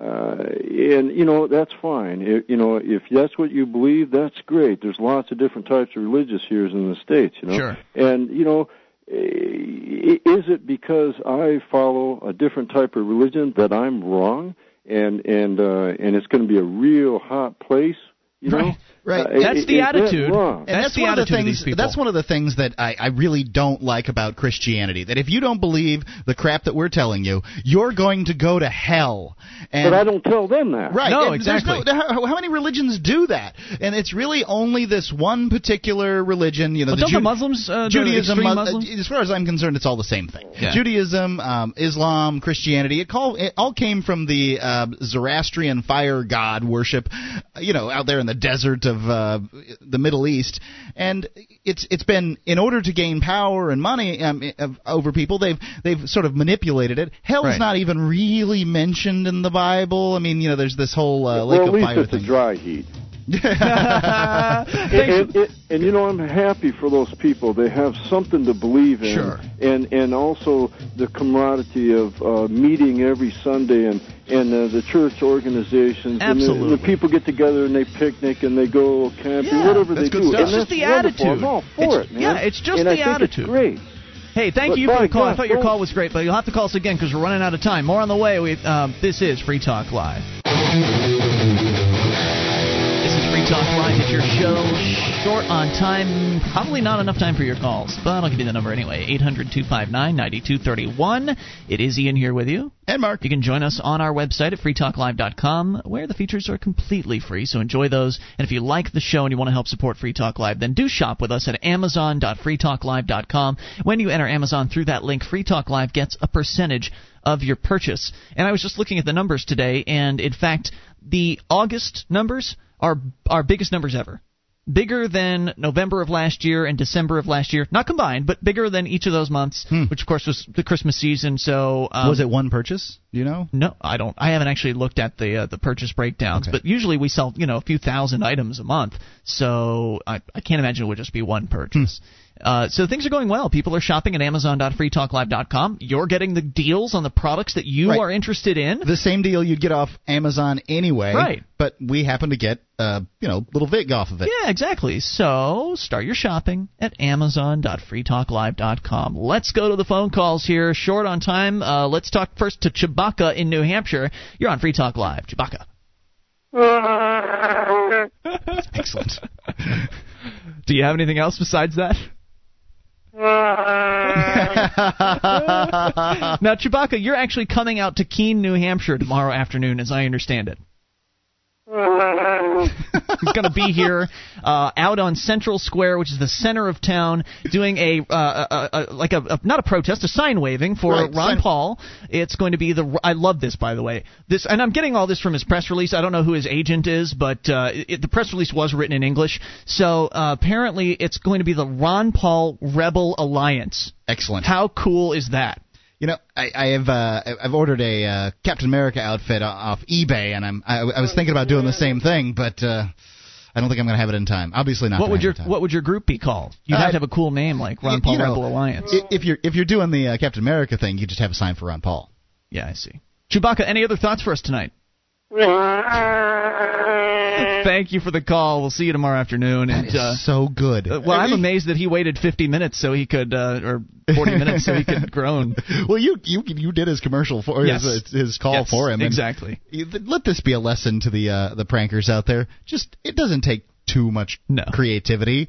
uh, and you know that's fine. If, you know if that's what you believe, that's great. There's lots of different types of religious here in the states. You know, Sure. and you know, is it because I follow a different type of religion that I'm wrong, and and uh, and it's going to be a real hot place? You know, Right. Right. Uh, That's is- the attitude. wrong? And that's, one of the things. That's one of the things that I, I really don't like about Christianity. That if you don't believe the crap that we're telling you, you're going to go to hell. And but I don't tell them that. Right. No, and exactly. No, how, how many religions do that? And it's really only this one particular religion. You know, But the don't Ju- the Muslims, uh, Judaism. extreme Mus- Muslims? As far as I'm concerned, it's all the same thing. Yeah. Judaism, um, Islam, Christianity. It, call, it all came from the uh, Zoroastrian fire god worship. uh, You know, out there in the desert of uh, the Middle East, and it's it's been in order to gain power and money um, over people. They've they've sort of manipulated it. Hell's Right. not even really mentioned in the Bible. I mean, you know, there's this whole uh, lake well, at of least fire it's thing. a dry heat. And, and, and you know I'm happy for those people. They have something to believe in, Sure. and and also the camaraderie of uh, meeting every Sunday and and uh, the church organizations. And the, Absolutely. the people get together and they picnic and they go camping, Yeah, whatever that's they good do. stuff. And It's just that's the wonderful. attitude. I'm all for It's- it, man. yeah, it's just and the I attitude. It's great. Hey, thank But you for the call. I thought your call was great, but you'll have to call us again because we're running out of time. More on the way. We, um, this is Free Talk Live. Talk Live. It's your show. Short on time. Probably not enough time for your calls, but I'll give you the number anyway. 800 259 9231. It is Ian here with you. And Mark. You can join us on our website at freetalklive.com, where the features are completely free, so enjoy those. And if you like the show and you want to help support Free Talk Live, then do shop with us at amazon.freetalklive.com. When you enter Amazon through that link, Free Talk Live gets a percentage of your purchase. And I was just looking at the numbers today, and in fact, the August numbers are our biggest numbers ever. Bigger than November of last year and December of last year, not combined, but bigger than each of those months, which of course was the Christmas season. So um, was it one purchase? Do you know? No, I don't. I haven't actually looked at the uh, the purchase breakdowns, Okay. but usually we sell you know a few thousand items a month, so I, I can't imagine it would just be one purchase. Uh, so things are going well. People are shopping at Amazon.freetalklive.com. You're getting the deals on the products that you Right. are interested in. The same deal you'd get off Amazon anyway. Right. But we happen to get, uh, you know, little vig off of it. Yeah, exactly. So start your shopping at Amazon.freetalklive.com. Let's go to the phone calls here. Short on time. Uh, let's talk first to Chewbacca in New Hampshire. You're on Free Talk Live. Chewbacca. Excellent. Do you have anything else besides that? now, Chewbacca, you're actually coming out to Keene, New Hampshire tomorrow afternoon, as I understand it. He's going to be here uh, out on Central Square, which is the center of town, doing a, uh, a, a like a, a not a protest, a sign waving for Right, Ron sign- Paul. It's going to be the. I love this, by the way. This, and I'm getting all this from his press release. I don't know who his agent is, but uh, it, the press release was written in English. So uh, apparently, it's going to be the Ron Paul Rebel Alliance. Excellent. How cool is that? You know, I, I have uh, I've ordered a uh, Captain America outfit off eBay, and I'm I, I was thinking about doing the same thing, but uh, I don't think I'm going to have it in time. Obviously not. What would your time. What would your group be called? You'd have to have a cool name like Ron Paul you know, Rebel Alliance. i- If you're if you're doing the uh, Captain America thing, you just have a sign for Ron Paul. Yeah, I see. Chewbacca, any other thoughts for us tonight? Thank you for the call. We'll see you tomorrow afternoon. And That is uh, so good. uh, well, I'm amazed that he waited 50 minutes so he could, uh, or 40 minutes so he could groan. well, you you you did his commercial for Yes. his, his call Yes, for him. exactly. Let this be a lesson to the uh, the prankers out there. Just it doesn't take too much No. creativity.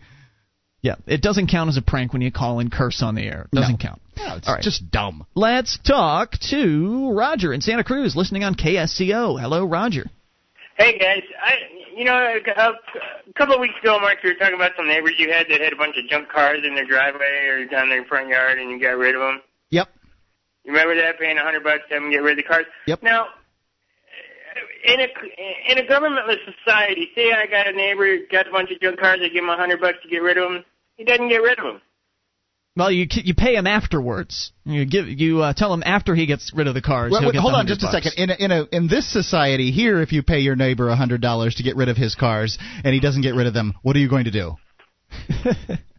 Yeah, it doesn't count as a prank when you call and curse on the air. It doesn't No. count. No, it's All right. just dumb. Let's talk to Roger in Santa Cruz, listening on KSCO. Hello, Roger. Hey guys, I you know a, a couple of weeks ago, Mark, you were talking about some neighbors you had that had a bunch of junk cars in their driveway or down their front yard, and you got rid of them. Yep. You remember that paying a hundred bucks to have them get rid of the cars? Yep. Now, in a in a governmentless society, say I got a neighbor got a bunch of junk cars, I give him a hundred bucks to get rid of them. He doesn't get rid of them. Well, you you pay him afterwards. You give you uh, tell him after he gets rid of the cars. Wait, he'll wait, hold on just a bucks. second. In a, in a in this society here, if you pay your neighbor a hundred dollars to get rid of his cars and he doesn't get rid of them, what are you going to do?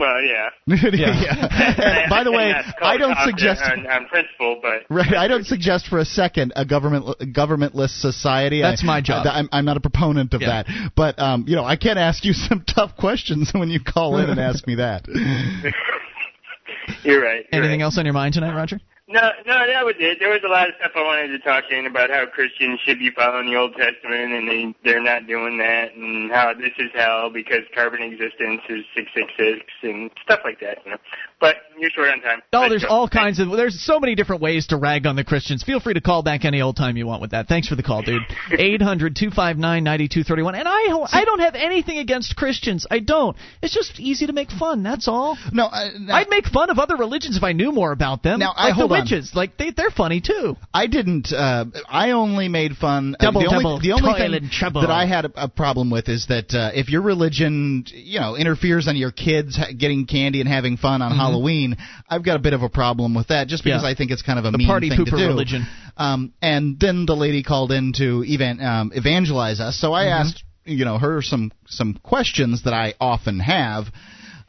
Well, yeah. Yeah. And by the way, I don't suggest. on, on principle, but Right, I don't suggest for a second a government governmentless society. That's I, my job. I, am I'm not a proponent of Yeah. that, but um, you know, I can't ask you some tough questions when you call in and ask me that. you're right. You're Anything right. else on your mind tonight, Roger? No, no, that was it. There was a lot of stuff I wanted to talk to you about how Christians should be following the Old Testament, and they they're not doing that, and how this is hell because carbon existence is six six six and stuff like that. You know, but you're short on time. Oh, Let's there's go. all kinds of there's so many different ways to rag on the Christians. Feel free to call back any old time you want with that. Thanks for the call, dude. 800-259-9231. And I I don't have anything against Christians. I don't. It's just easy to make fun. That's all. No, now, I'd make fun of other religions if I knew more about them. Now, I- hold the on. Witches. Like they they're funny too. I didn't. Uh, I only made fun. uh, Double, the only, the only thing that I had a, a problem with is that uh, if your religion, you know, interferes on your kids getting candy and having fun on Mhm. Halloween, I've got a bit of a problem with that. Just because Yeah. I think it's kind of a The mean party thing to pooper do. religion. Um, and then the lady called in to evan- um, evangelize us, so I Mhm. asked, you know, her some some questions that I often have.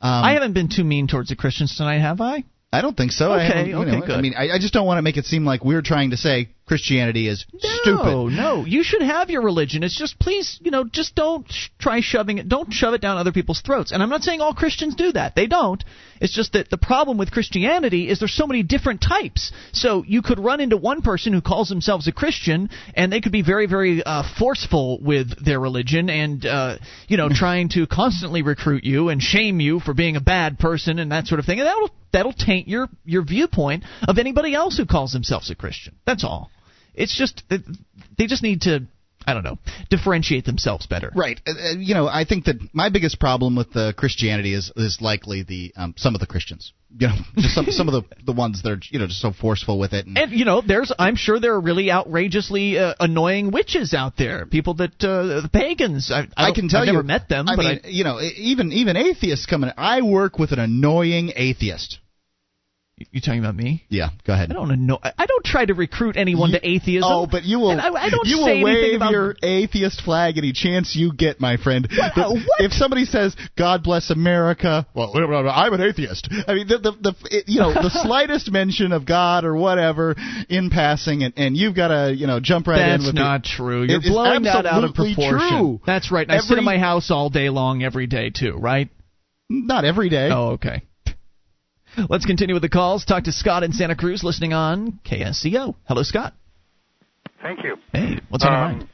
Um, I haven't been too mean towards the Christians tonight, have I? I don't think so. I Okay, you okay, know, I mean, I, I just don't want to make it seem like we're trying to say Christianity is No, stupid. no. You should have your religion. It's just please, you know, just don't sh- try shoving it. Don't shove it down other people's throats. And I'm not saying all Christians do that. They don't. It's just that the problem with Christianity is there's so many different types. So you could run into one person who calls themselves a Christian, and they could be very, very uh, forceful with their religion, and uh, you know, trying to constantly recruit you and shame you for being a bad person and that sort of thing. And that'll that'll taint your your viewpoint of anybody else who calls themselves a Christian. That's all. It's just they just need to I don't know differentiate themselves better. Right. Uh, uh, you know, I think that my biggest problem with uh, Christianity is is likely the um, some of the Christians. You know, just some some of the the ones that are you know just so forceful with it. And, And you know, there's I'm sure there are really outrageously uh, annoying witches out there. People that uh, the pagans. I, I, I can tell I've you, never met them, I but mean, I, you know, even even atheists come in. I work with an annoying atheist. You talking about me? Yeah, go ahead. I don't know. I don't try to recruit anyone to atheism. Oh, but you will. I, I don't you say will wave about your atheist flag any chance you get, my friend. What? The- Uh, what? If somebody says "God bless America," well, I'm an atheist. I mean, the the, the it, you know the slightest mention of God or whatever in passing, and, and you've got to you know jump right in That's not the, true. You're blowing that out of proportion. True. That's right. And I sit in my house all day long, every day too. Right? Not every day. Oh, okay. Let's continue with the calls. Talk to Scott in Santa Cruz, listening on KSCO. Hello, Scott. Thank you. Hey, what's on your Um, mind?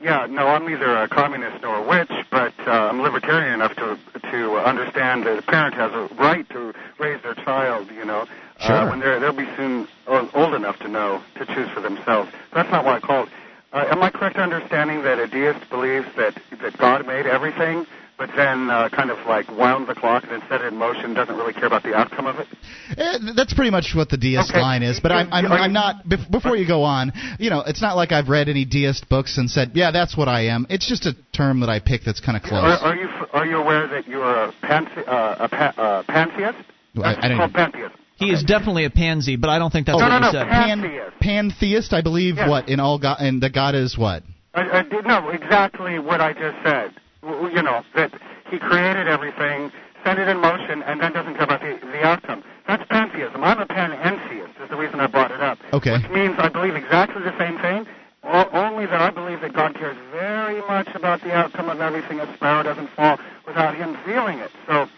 Yeah, no, I'm neither a communist nor a witch, but uh, I'm libertarian enough to to understand that a parent has a right to raise their child. You know, Sure. uh, when they're they'll be soon old enough to know to choose for themselves. That's not why I called. Uh, am I correct in understanding that a deist believes that that God made everything, but then uh, kind of like wound the clock and then set it in motion, doesn't really care about the outcome of it? Eh, that's pretty much what the deist Okay. line is. But I'm, I'm, Are you- I'm not. Before you go on, you know, it's not like I've read any deist books and said, "Yeah, that's what I am." It's just a term that I picked that's kind of close. Are, are you f- are you aware that you are a, panthe- uh, a pa- uh, pantheist? I, I don't called pantheism. He is definitely a pansy, but I don't think that's No, what no, you no, said. pan- pantheist. I believe Yes. what in all God and that God is what. I, I did no exactly what I just said. You know that he created everything, set it in motion, and then doesn't care about the, the outcome. That's pantheism. I'm a panentheist. Is the reason I brought it up. Okay. Which means I believe exactly the same thing. Only that I believe that God cares very much about the outcome of everything. A sparrow doesn't fall without Him feeling it. So,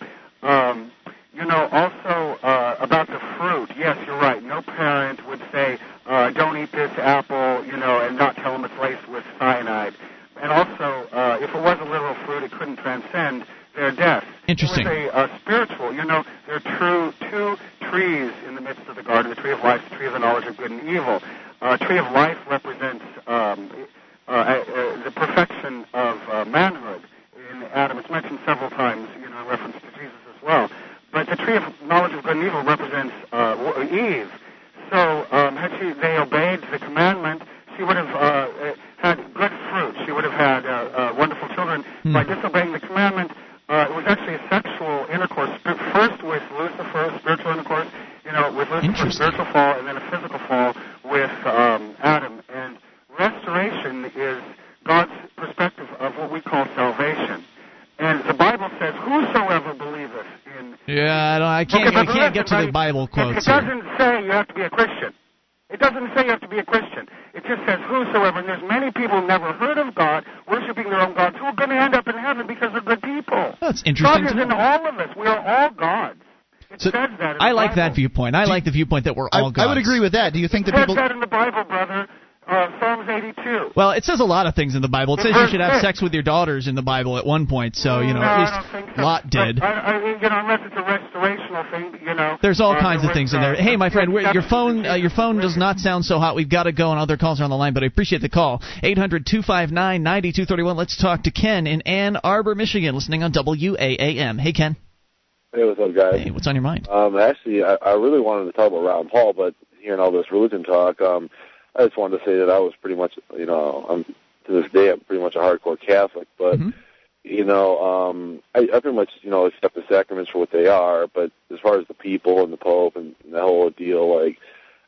um, you know, also uh, about the fruit. Yes, you're right. No parent would say, uh, "Don't eat this apple," you know, and not tell them it's laced with cyanide. And also, uh, if it was a literal fruit, it couldn't transcend their death. Interesting. It was uh, spiritual. You know, there are true two trees in the midst of the garden: the tree of life, the tree of the knowledge of good and evil. Uh, tree of life represents um, uh, uh, the perfection of uh, manhood in Adam. It's mentioned several times, you know, in reference to Jesus as well. But the tree of knowledge of good and evil represents uh, w- Eve. So um, had she they obeyed the commandment, she would have uh, uh, had good fruit. She would have had uh, uh, wonderful children. By disobeying the commandment, uh, it was actually a sexual intercourse. Sp- First with Lucifer, spiritual intercourse, you know, with Lucifer, spiritual fall, and then a physical fall with um, Adam. And restoration is God's perspective of what we call salvation. And the Bible says, "Whosoever believeth in." Yeah, I, don't, I can't. Okay, I but can't get to listen, the Bible It, quotes it doesn't say you have to be a Christian. It doesn't say you have to be a Christian. It just says whosoever. And there's many people who never heard of God, worshiping their own gods, who are going to end up in heaven because they're good people. That's interesting God is in all of us. We are all gods. It So, says that. In I the like Bible. that viewpoint. I like the viewpoint that we're I, all gods. I would agree with that. Do you think It that says that in the Bible, brother. Uh, Psalms 82. Well, it says a lot of things in the Bible. It says you should have six. sex with your daughters in the Bible at one point. So you know, no, at least so. Lot did. I, I, you know, unless it's a restorational thing, you know. There's all uh, kinds of with, things in there. uh, Hey, my friend, we're, your phone uh, your phone does not sound so hot. We've got to go, and other calls are on the line, but I appreciate the call. 800-259-9231. Let's talk to Ken in Ann Arbor, Michigan, listening on WAAM. Hey, Ken. Hey, what's up, guys? Hey, what's on your mind? Um, actually, I, I really wanted to talk about Ron Paul, but hearing all this religion talk, um, I just wanted to say that I was pretty much, you know, I'm to this day I'm pretty much a hardcore Catholic, but you know, um, I, I pretty much, you know, accept the sacraments for what they are. But as far as the people and the Pope and the whole deal, like,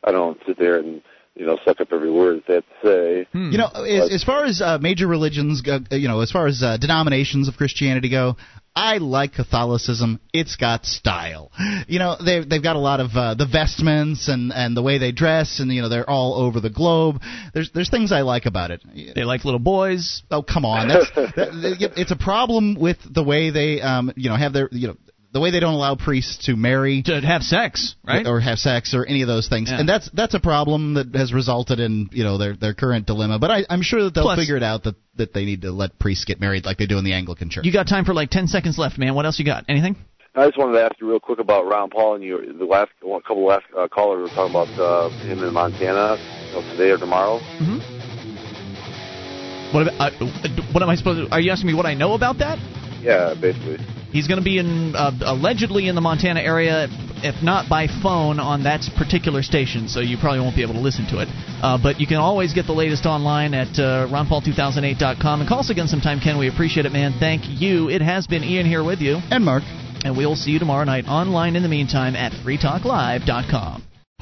I don't sit there and you know suck up every word that they have to say. You know, as, as far as uh, major religions, go, uh, you know, as far as uh, denominations of Christianity go, I like Catholicism. It's got style. You know, they've they've got a lot of uh, the vestments and and the way they dress, and you know they're all over the globe. There's there's things I like about it. They like little boys. Oh come on, that's that, it's a problem with the way they um you know have their you know the way they don't allow priests to marry to have sex, right? Or have sex or any of those things. Yeah. And that's that's a problem that has resulted in, you know, their their current dilemma. But I I'm sure that they'll Plus- figure it out that that they need to let priests get married like they do in the Anglican Church. You got time for like 10 seconds left, man. What else you got? Anything? I just wanted to ask you real quick about Ron Paul and you. The last one, couple of last uh, callers were talking about uh, him in Montana you know, today or tomorrow. What about, uh, what am I supposed to Are you asking me what I know about that? Yeah, basically. He's going to be in uh, allegedly in the Montana area, if not by phone on that particular station. So you probably won't be able to listen to it. Uh, but you can always get the latest online at uh, ronpaul2008.com and call us again sometime, Ken. We appreciate it, man. Thank you. It has been Ian here with you and Mark, and we'll see you tomorrow night online. In the meantime, at freetalklive.com.